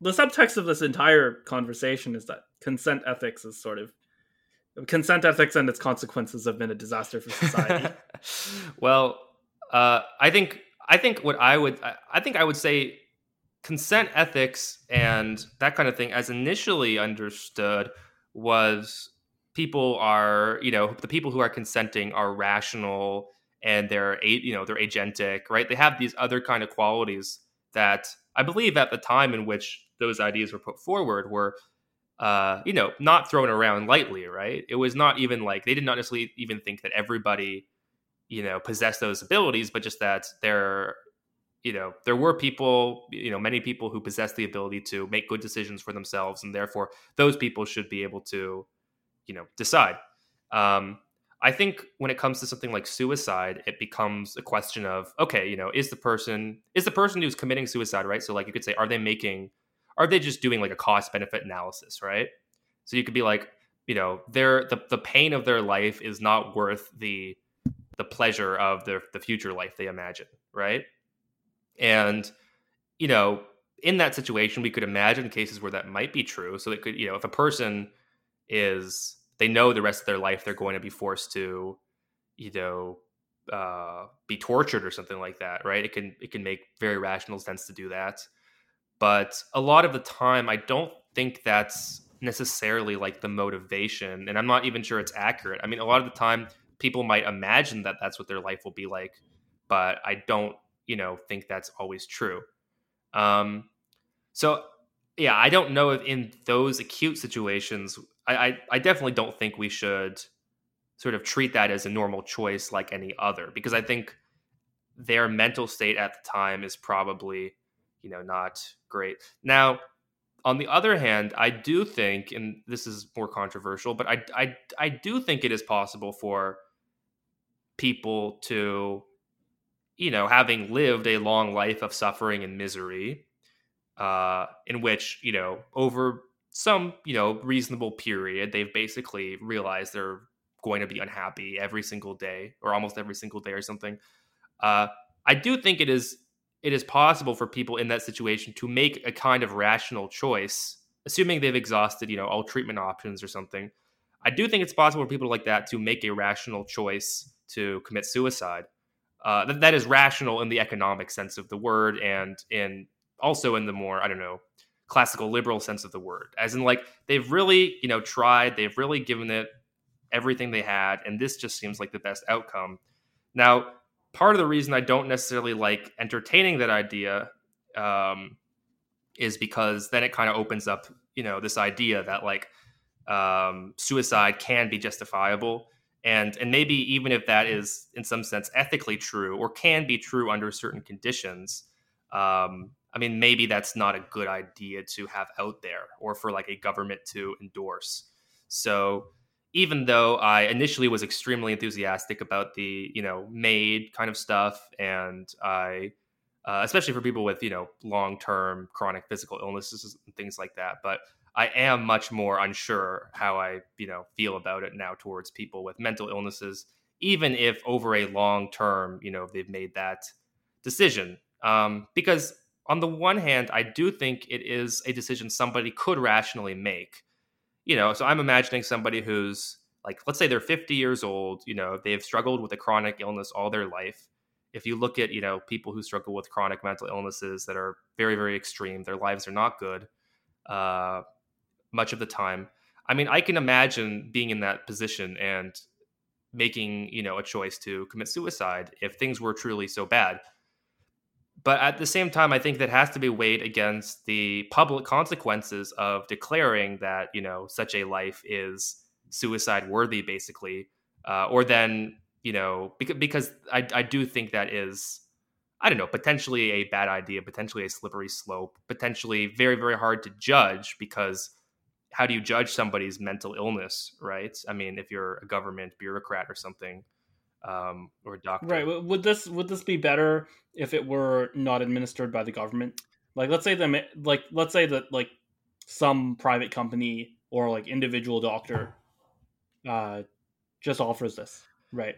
the subtext of this entire conversation is that consent ethics is sort of consent ethics and its consequences have been a disaster for society. well, uh, I think I think what I would I think I would say consent ethics and that kind of thing, as initially understood, was people are you know the people who are consenting are rational and they're you know they're agentic, right? They have these other kind of qualities that I believe at the time in which those ideas were put forward were, uh, you know, not thrown around lightly, right? It was not even like they did not necessarily even think that everybody, you know, possess those abilities, but just that there, you know, there were people, you know, many people who possessed the ability to make good decisions for themselves, and therefore those people should be able to, you know, decide. Um, I think when it comes to something like suicide, it becomes a question of okay, you know, is the person is the person who's committing suicide right? So like you could say, are they making, are they just doing like a cost benefit analysis, right? So you could be like, you know, their the the pain of their life is not worth the the pleasure of the the future life they imagine, right? And you know, in that situation, we could imagine cases where that might be true. So it could, you know, if a person is they know the rest of their life they're going to be forced to you know uh, be tortured or something like that right it can it can make very rational sense to do that but a lot of the time i don't think that's necessarily like the motivation and i'm not even sure it's accurate i mean a lot of the time people might imagine that that's what their life will be like but i don't you know think that's always true um so yeah i don't know if in those acute situations I, I, I definitely don't think we should sort of treat that as a normal choice like any other because I think their mental state at the time is probably you know not great. Now, on the other hand, I do think, and this is more controversial, but I I I do think it is possible for people to you know having lived a long life of suffering and misery uh in which you know over some you know reasonable period they've basically realized they're going to be unhappy every single day or almost every single day or something. Uh, i do think it is it is possible for people in that situation to make a kind of rational choice assuming they've exhausted you know all treatment options or something. I do think it's possible for people like that to make a rational choice to commit suicide. Uh, that, that is rational in the economic sense of the word and in also in the more i don't know classical liberal sense of the word. As in like they've really you know tried they've really given it everything they had and this just seems like the best outcome. Now part of the reason i don't necessarily like entertaining that idea um, is because then it kind of opens up you know this idea that like um, suicide can be justifiable and and maybe even if that is in some sense ethically true or can be true under certain conditions um, I mean, maybe that's not a good idea to have out there or for like a government to endorse. So even though I initially was extremely enthusiastic about the, you know, MAID kind of stuff, and I, uh, especially for people with, you know, long term chronic physical illnesses and things like that, but I am much more unsure how I, you know, feel about it now towards people with mental illnesses, even if over a long term, you know, they've made that decision. Um, because on the one hand, I do think it is a decision somebody could rationally make. You know, so I'm imagining somebody who's like, let's say they're 50 years old, you know, they've struggled with a chronic illness all their life. If you look at, you know, people who struggle with chronic mental illnesses that are very, very extreme, their lives are not good uh, much of the time. I mean, I can imagine being in that position and making, you know, a choice to commit suicide if things were truly so bad but at the same time, I think that has to be weighed against the public consequences of declaring that you know such a life is suicide worthy, basically, uh, or then you know because because I I do think that is I don't know potentially a bad idea, potentially a slippery slope, potentially very very hard to judge because how do you judge somebody's mental illness, right? I mean, if you're a government bureaucrat or something um, or doctor. Right. Would this would this be better if it were not administered by the government? Like, let's say the like let's say that like some private company or like individual doctor uh, just offers this, right?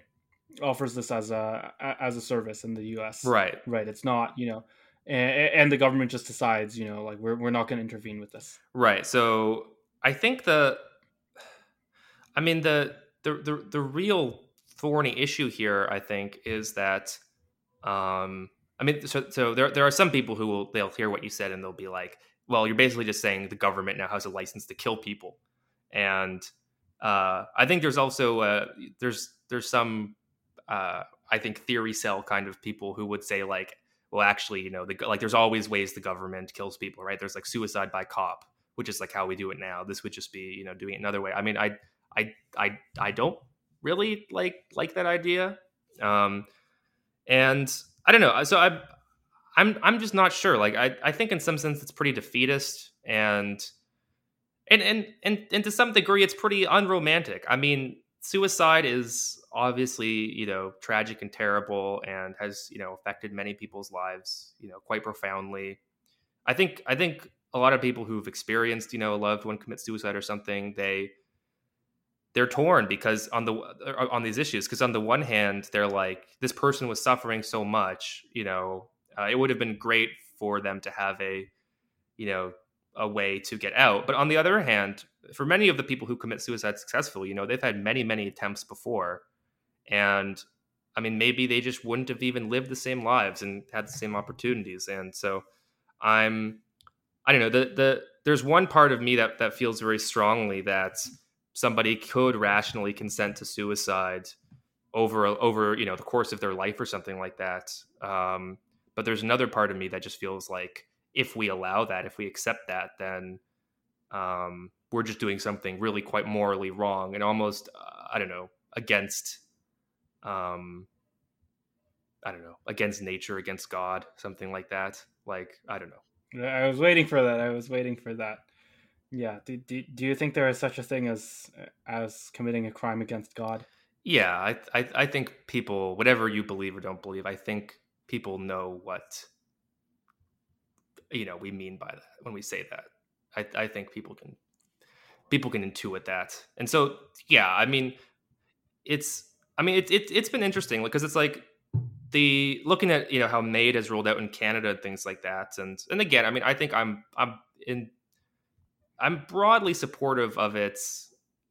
Offers this as a as a service in the U.S. Right. Right. It's not you know. And, and the government just decides, you know, like we're, we're not going to intervene with this. Right. So I think the, I mean the the the, the real thorny issue here, I think, is that um, I mean, so so there there are some people who will they'll hear what you said and they'll be like, well, you're basically just saying the government now has a license to kill people, and uh, I think there's also uh, there's there's some uh, I think theorycel kind of people who would say like, well, actually, you know, the, like there's always ways the government kills people, right? There's like suicide by cop, which is like how we do it now. This would just be you know doing it another way. I mean, I I I I don't really like like that idea. Um, and I don't know. So I, I'm I'm just not sure. Like I I think in some sense it's pretty defeatist and and and and and to some degree it's pretty unromantic. I mean, suicide is obviously you know tragic and terrible and has you know affected many people's lives you know quite profoundly. I think I think a lot of people who've experienced you know a loved one commit suicide or something they they're torn because on the uh, on these issues because on the one hand they're like this person was suffering so much you know uh, it would have been great for them to have a you know a way to get out. But on the other hand for many of the people who commit suicide successfully you know they've had many many attempts before. And i mean maybe they just wouldn't have even lived the same lives and had the same opportunities. And so i'm i don't know the the there's one part of me that that feels very strongly that somebody could rationally consent to suicide over over you know the course of their life or something like that. Um, but there's another part of me that just feels like if we allow that if we accept that then um, we're just doing something really quite morally wrong and almost uh, i don't know against um, i don't know against nature against god something like that. Like i don't know i was waiting for that i was waiting for that yeah. Do, do, do you think there is such a thing as uh, as committing a crime against God? Yeah, I, I I think people, whatever you believe or don't believe, I think people know what you know we mean by that when we say that. I I think people can people can intuit that, and so yeah, I mean, it's I mean it, it it's been interesting because it's like the looking at you know how MAID has rolled out in Canada and things like that, and and again, I mean, I think I'm I'm in I'm broadly supportive of it.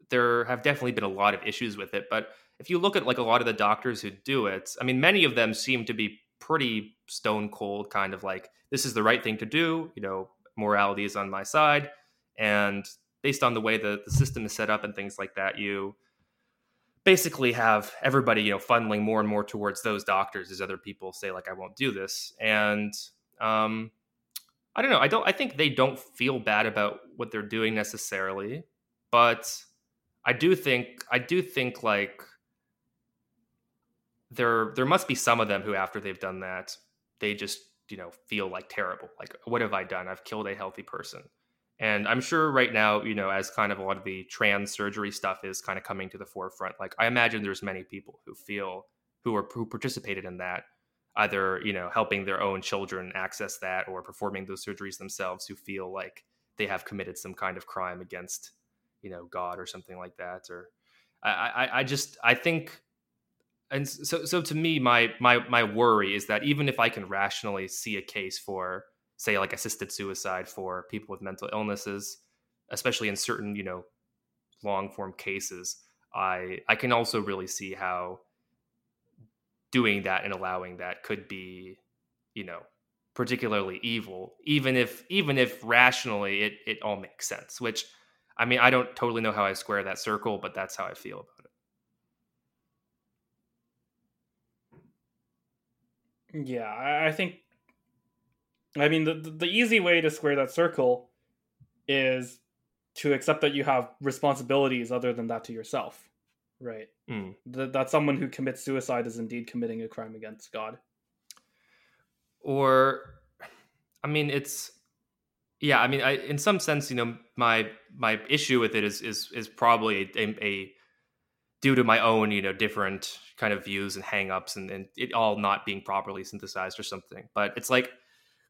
There have definitely been a lot of issues with it, but if you look at like a lot of the doctors who do it, I mean, many of them seem to be pretty stone cold, kind of like this is the right thing to do. You know, morality is on my side, and based on the way the, the system is set up and things like that, you basically have everybody you know funneling more and more towards those doctors as other people say like I won't do this, and um, I don't know. I don't. I think they don't feel bad about what they're doing necessarily, but I do think I do think like there there must be some of them who after they've done that they just you know feel like terrible like what have i done i've killed a healthy person and i'm sure right now you know as kind of a lot of the trans surgery stuff is kind of coming to the forefront like i imagine there's many people who feel who are who participated in that either you know helping their own children access that or performing those surgeries themselves who feel like they have committed some kind of crime against you know god or something like that or i i, I just i think and so so to me my my my worry is that even if i can rationally see a case for say like assisted suicide for people with mental illnesses especially in certain you know long form cases i i can also really see how doing that and allowing that could be you know particularly evil even if even if rationally it it all makes sense which i mean i don't totally know how i square that circle but that's how i feel about it Yeah, I think. I mean, the the easy way to square that circle is to accept that you have responsibilities other than that to yourself, right? Mm. That that someone who commits suicide is indeed committing a crime against God. Or, I mean, it's yeah. I mean, I in some sense, you know, my my issue with it is is is probably a, a, a due to my own you know different kind of views and hangups and, and it all not being properly synthesized or something. But it's like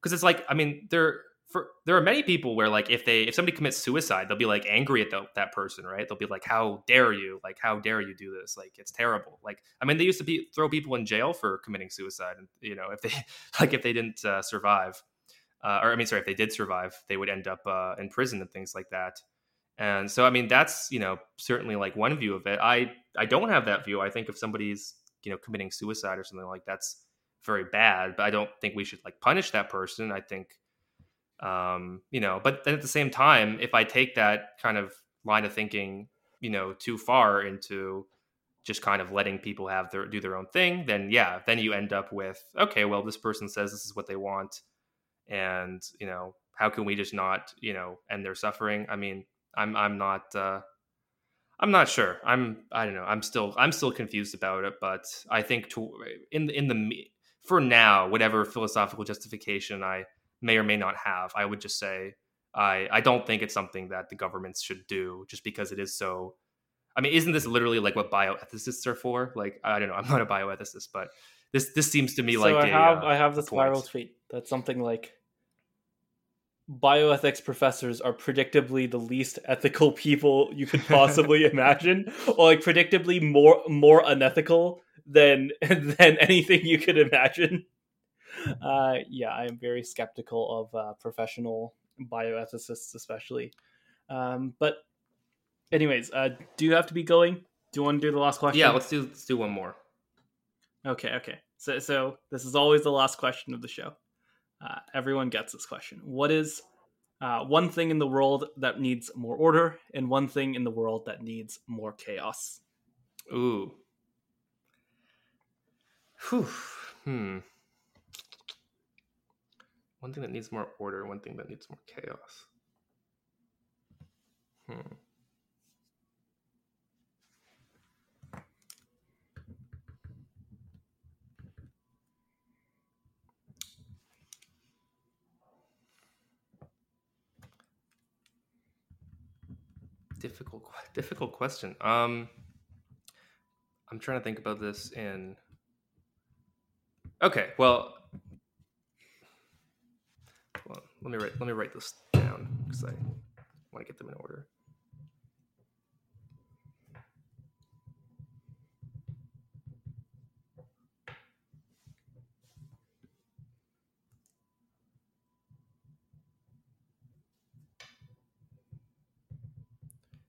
because it's like I mean there for there are many people where like if they if somebody commits suicide they'll be like angry at the, that person right? They'll be like how dare you? Like how dare you do this? Like it's terrible. Like i mean they used to be throw people in jail for committing suicide and you know if they like if they didn't uh, survive uh, or i mean sorry if they did survive they would end up uh, in prison and things like that. And so, I mean, that's, you know, certainly like one view of it. I, I don't have that view. I think if somebody's, you know, committing suicide or something like that's very bad, but I don't think we should like punish that person. I think, um, you know, but then at the same time, if I take that kind of line of thinking, you know, too far into just kind of letting people have their do their own thing, then yeah, then you end up with okay, well, this person says this is what they want, and you know, how can we just not, you know, end their suffering? I mean, I'm I'm not uh, I'm not sure. I'm I don't know. I'm still I'm still confused about it, but I think to in in the for now, whatever philosophical justification I may or may not have, I would just say I I don't think it's something that the governments should do just because it is so. I mean, isn't this literally like what bioethicists are for? Like, I don't know. I'm not a bioethicist, but this this seems to me so like I a, have uh, I have this viral tweet that's something like bioethics professors are predictably the least ethical people you could possibly imagine or like predictably more more unethical than than anything you could imagine uh yeah i am very skeptical of uh, professional bioethicists especially um but anyways uh do you have to be going do you want to do the last question Yeah, let's do let's do one more. Okay, okay. So, so this is always the last question of the show. Uh, everyone gets this question. What is uh, one thing in the world that needs more order, and one thing in the world that needs more chaos? Ooh. Whew. Hmm. One thing that needs more order, one thing that needs more chaos. Hmm. Difficult, difficult question. Um, I'm trying to think about this in. Okay, well, well let me write. Let me write this down because I want to get them in order.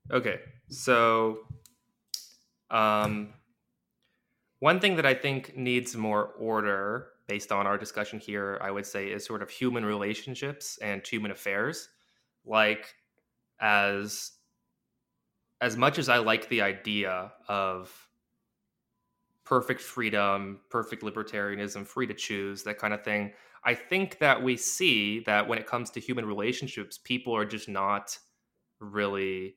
Okay, so um, one thing that I think needs more order, based on our discussion here, I would say is sort of human relationships and human affairs. Like, as as much as I like the idea of perfect freedom, perfect libertarianism, free to choose, that kind of thing, I think that we see that when it comes to human relationships, people are just not really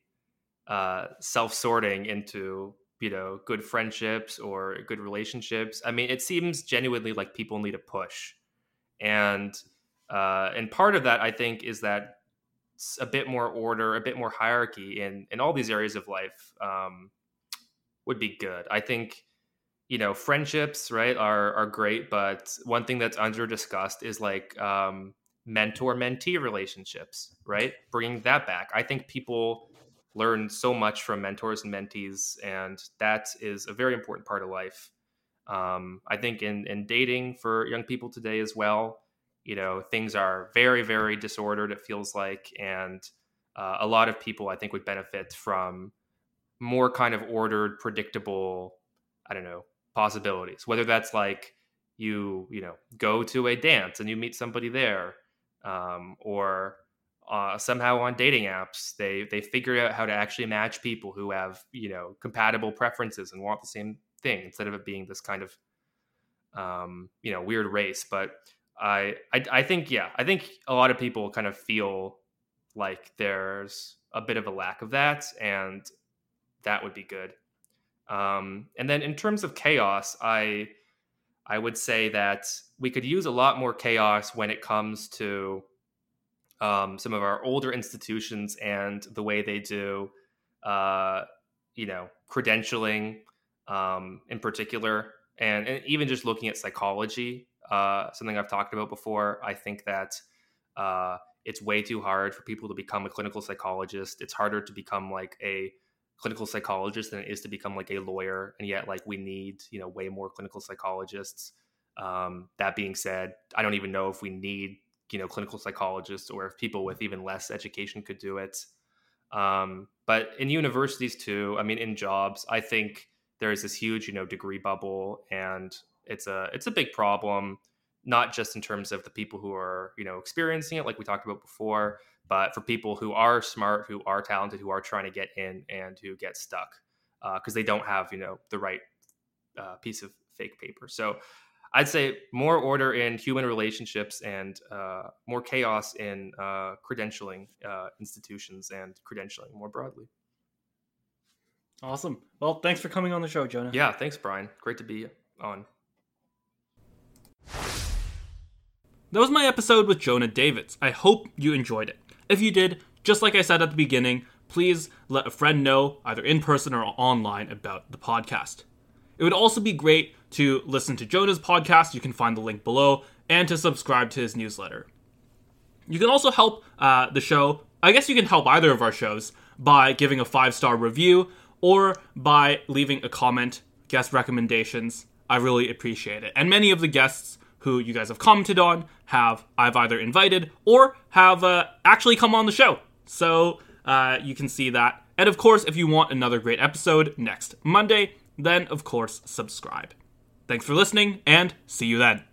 uh, self-sorting into you know good friendships or good relationships i mean it seems genuinely like people need a push and uh, and part of that I think is that a bit more order, a bit more hierarchy in in all these areas of life um, would be good. I think you know friendships right are are great, but one thing that's under discussed is like um, mentor mentee relationships, right? Bringing that back. I think people learn so much from mentors and mentees, and that is a very important part of life. Um, I think in in dating for young people today as well, you know, things are very very disordered. It feels like, and uh, a lot of people I think would benefit from more kind of ordered, predictable. I don't know possibilities. Whether that's like you you know go to a dance and you meet somebody there um, or uh, somehow on dating apps they they figured out how to actually match people who have you know compatible preferences and want the same thing instead of it being this kind of um, you know weird race. But I, I i think yeah i think a lot of people kind of feel like there's a bit of a lack of that and that would be good. Um, and then in terms of chaos i I would say that we could use a lot more chaos when it comes to um, some of our older institutions and the way they do, uh, you know, credentialing um, in particular, and, and, even just looking at psychology, uh, something I've talked about before. I think that uh, it's way too hard for people to become a clinical psychologist. It's harder to become like a clinical psychologist than it is to become like a lawyer and yet like we need you know way more clinical psychologists um, that being said i don't even know if we need you know clinical psychologists or if people with even less education could do it um, but in universities too i mean in jobs i think there's this huge you know degree bubble and it's a it's a big problem not just in terms of the people who are you know experiencing it like we talked about before but for people who are smart, who are talented, who are trying to get in and who get stuck because uh, they don't have you know the right uh, piece of fake paper. So I'd say more order in human relationships and uh, more chaos in uh, credentialing uh, institutions and credentialing more broadly. Awesome. Well, thanks for coming on the show, Jonah. Yeah, thanks, Brian. Great to be on. That was my episode with Jonah Davids. I hope you enjoyed it. If you did, just like I said at the beginning, please let a friend know, either in person or online, about the podcast. It would also be great to listen to Jonah's podcast. You can find the link below, and to subscribe to his newsletter. You can also help uh, the show. I guess you can help either of our shows by giving a five star review or by leaving a comment, guest recommendations. I really appreciate it. And many of the guests who you guys have commented on have I've either invited or have uh, actually come on the show. So uh, you can see that. And of course, if you want another great episode next Monday, then of course subscribe. Thanks for listening and see you then.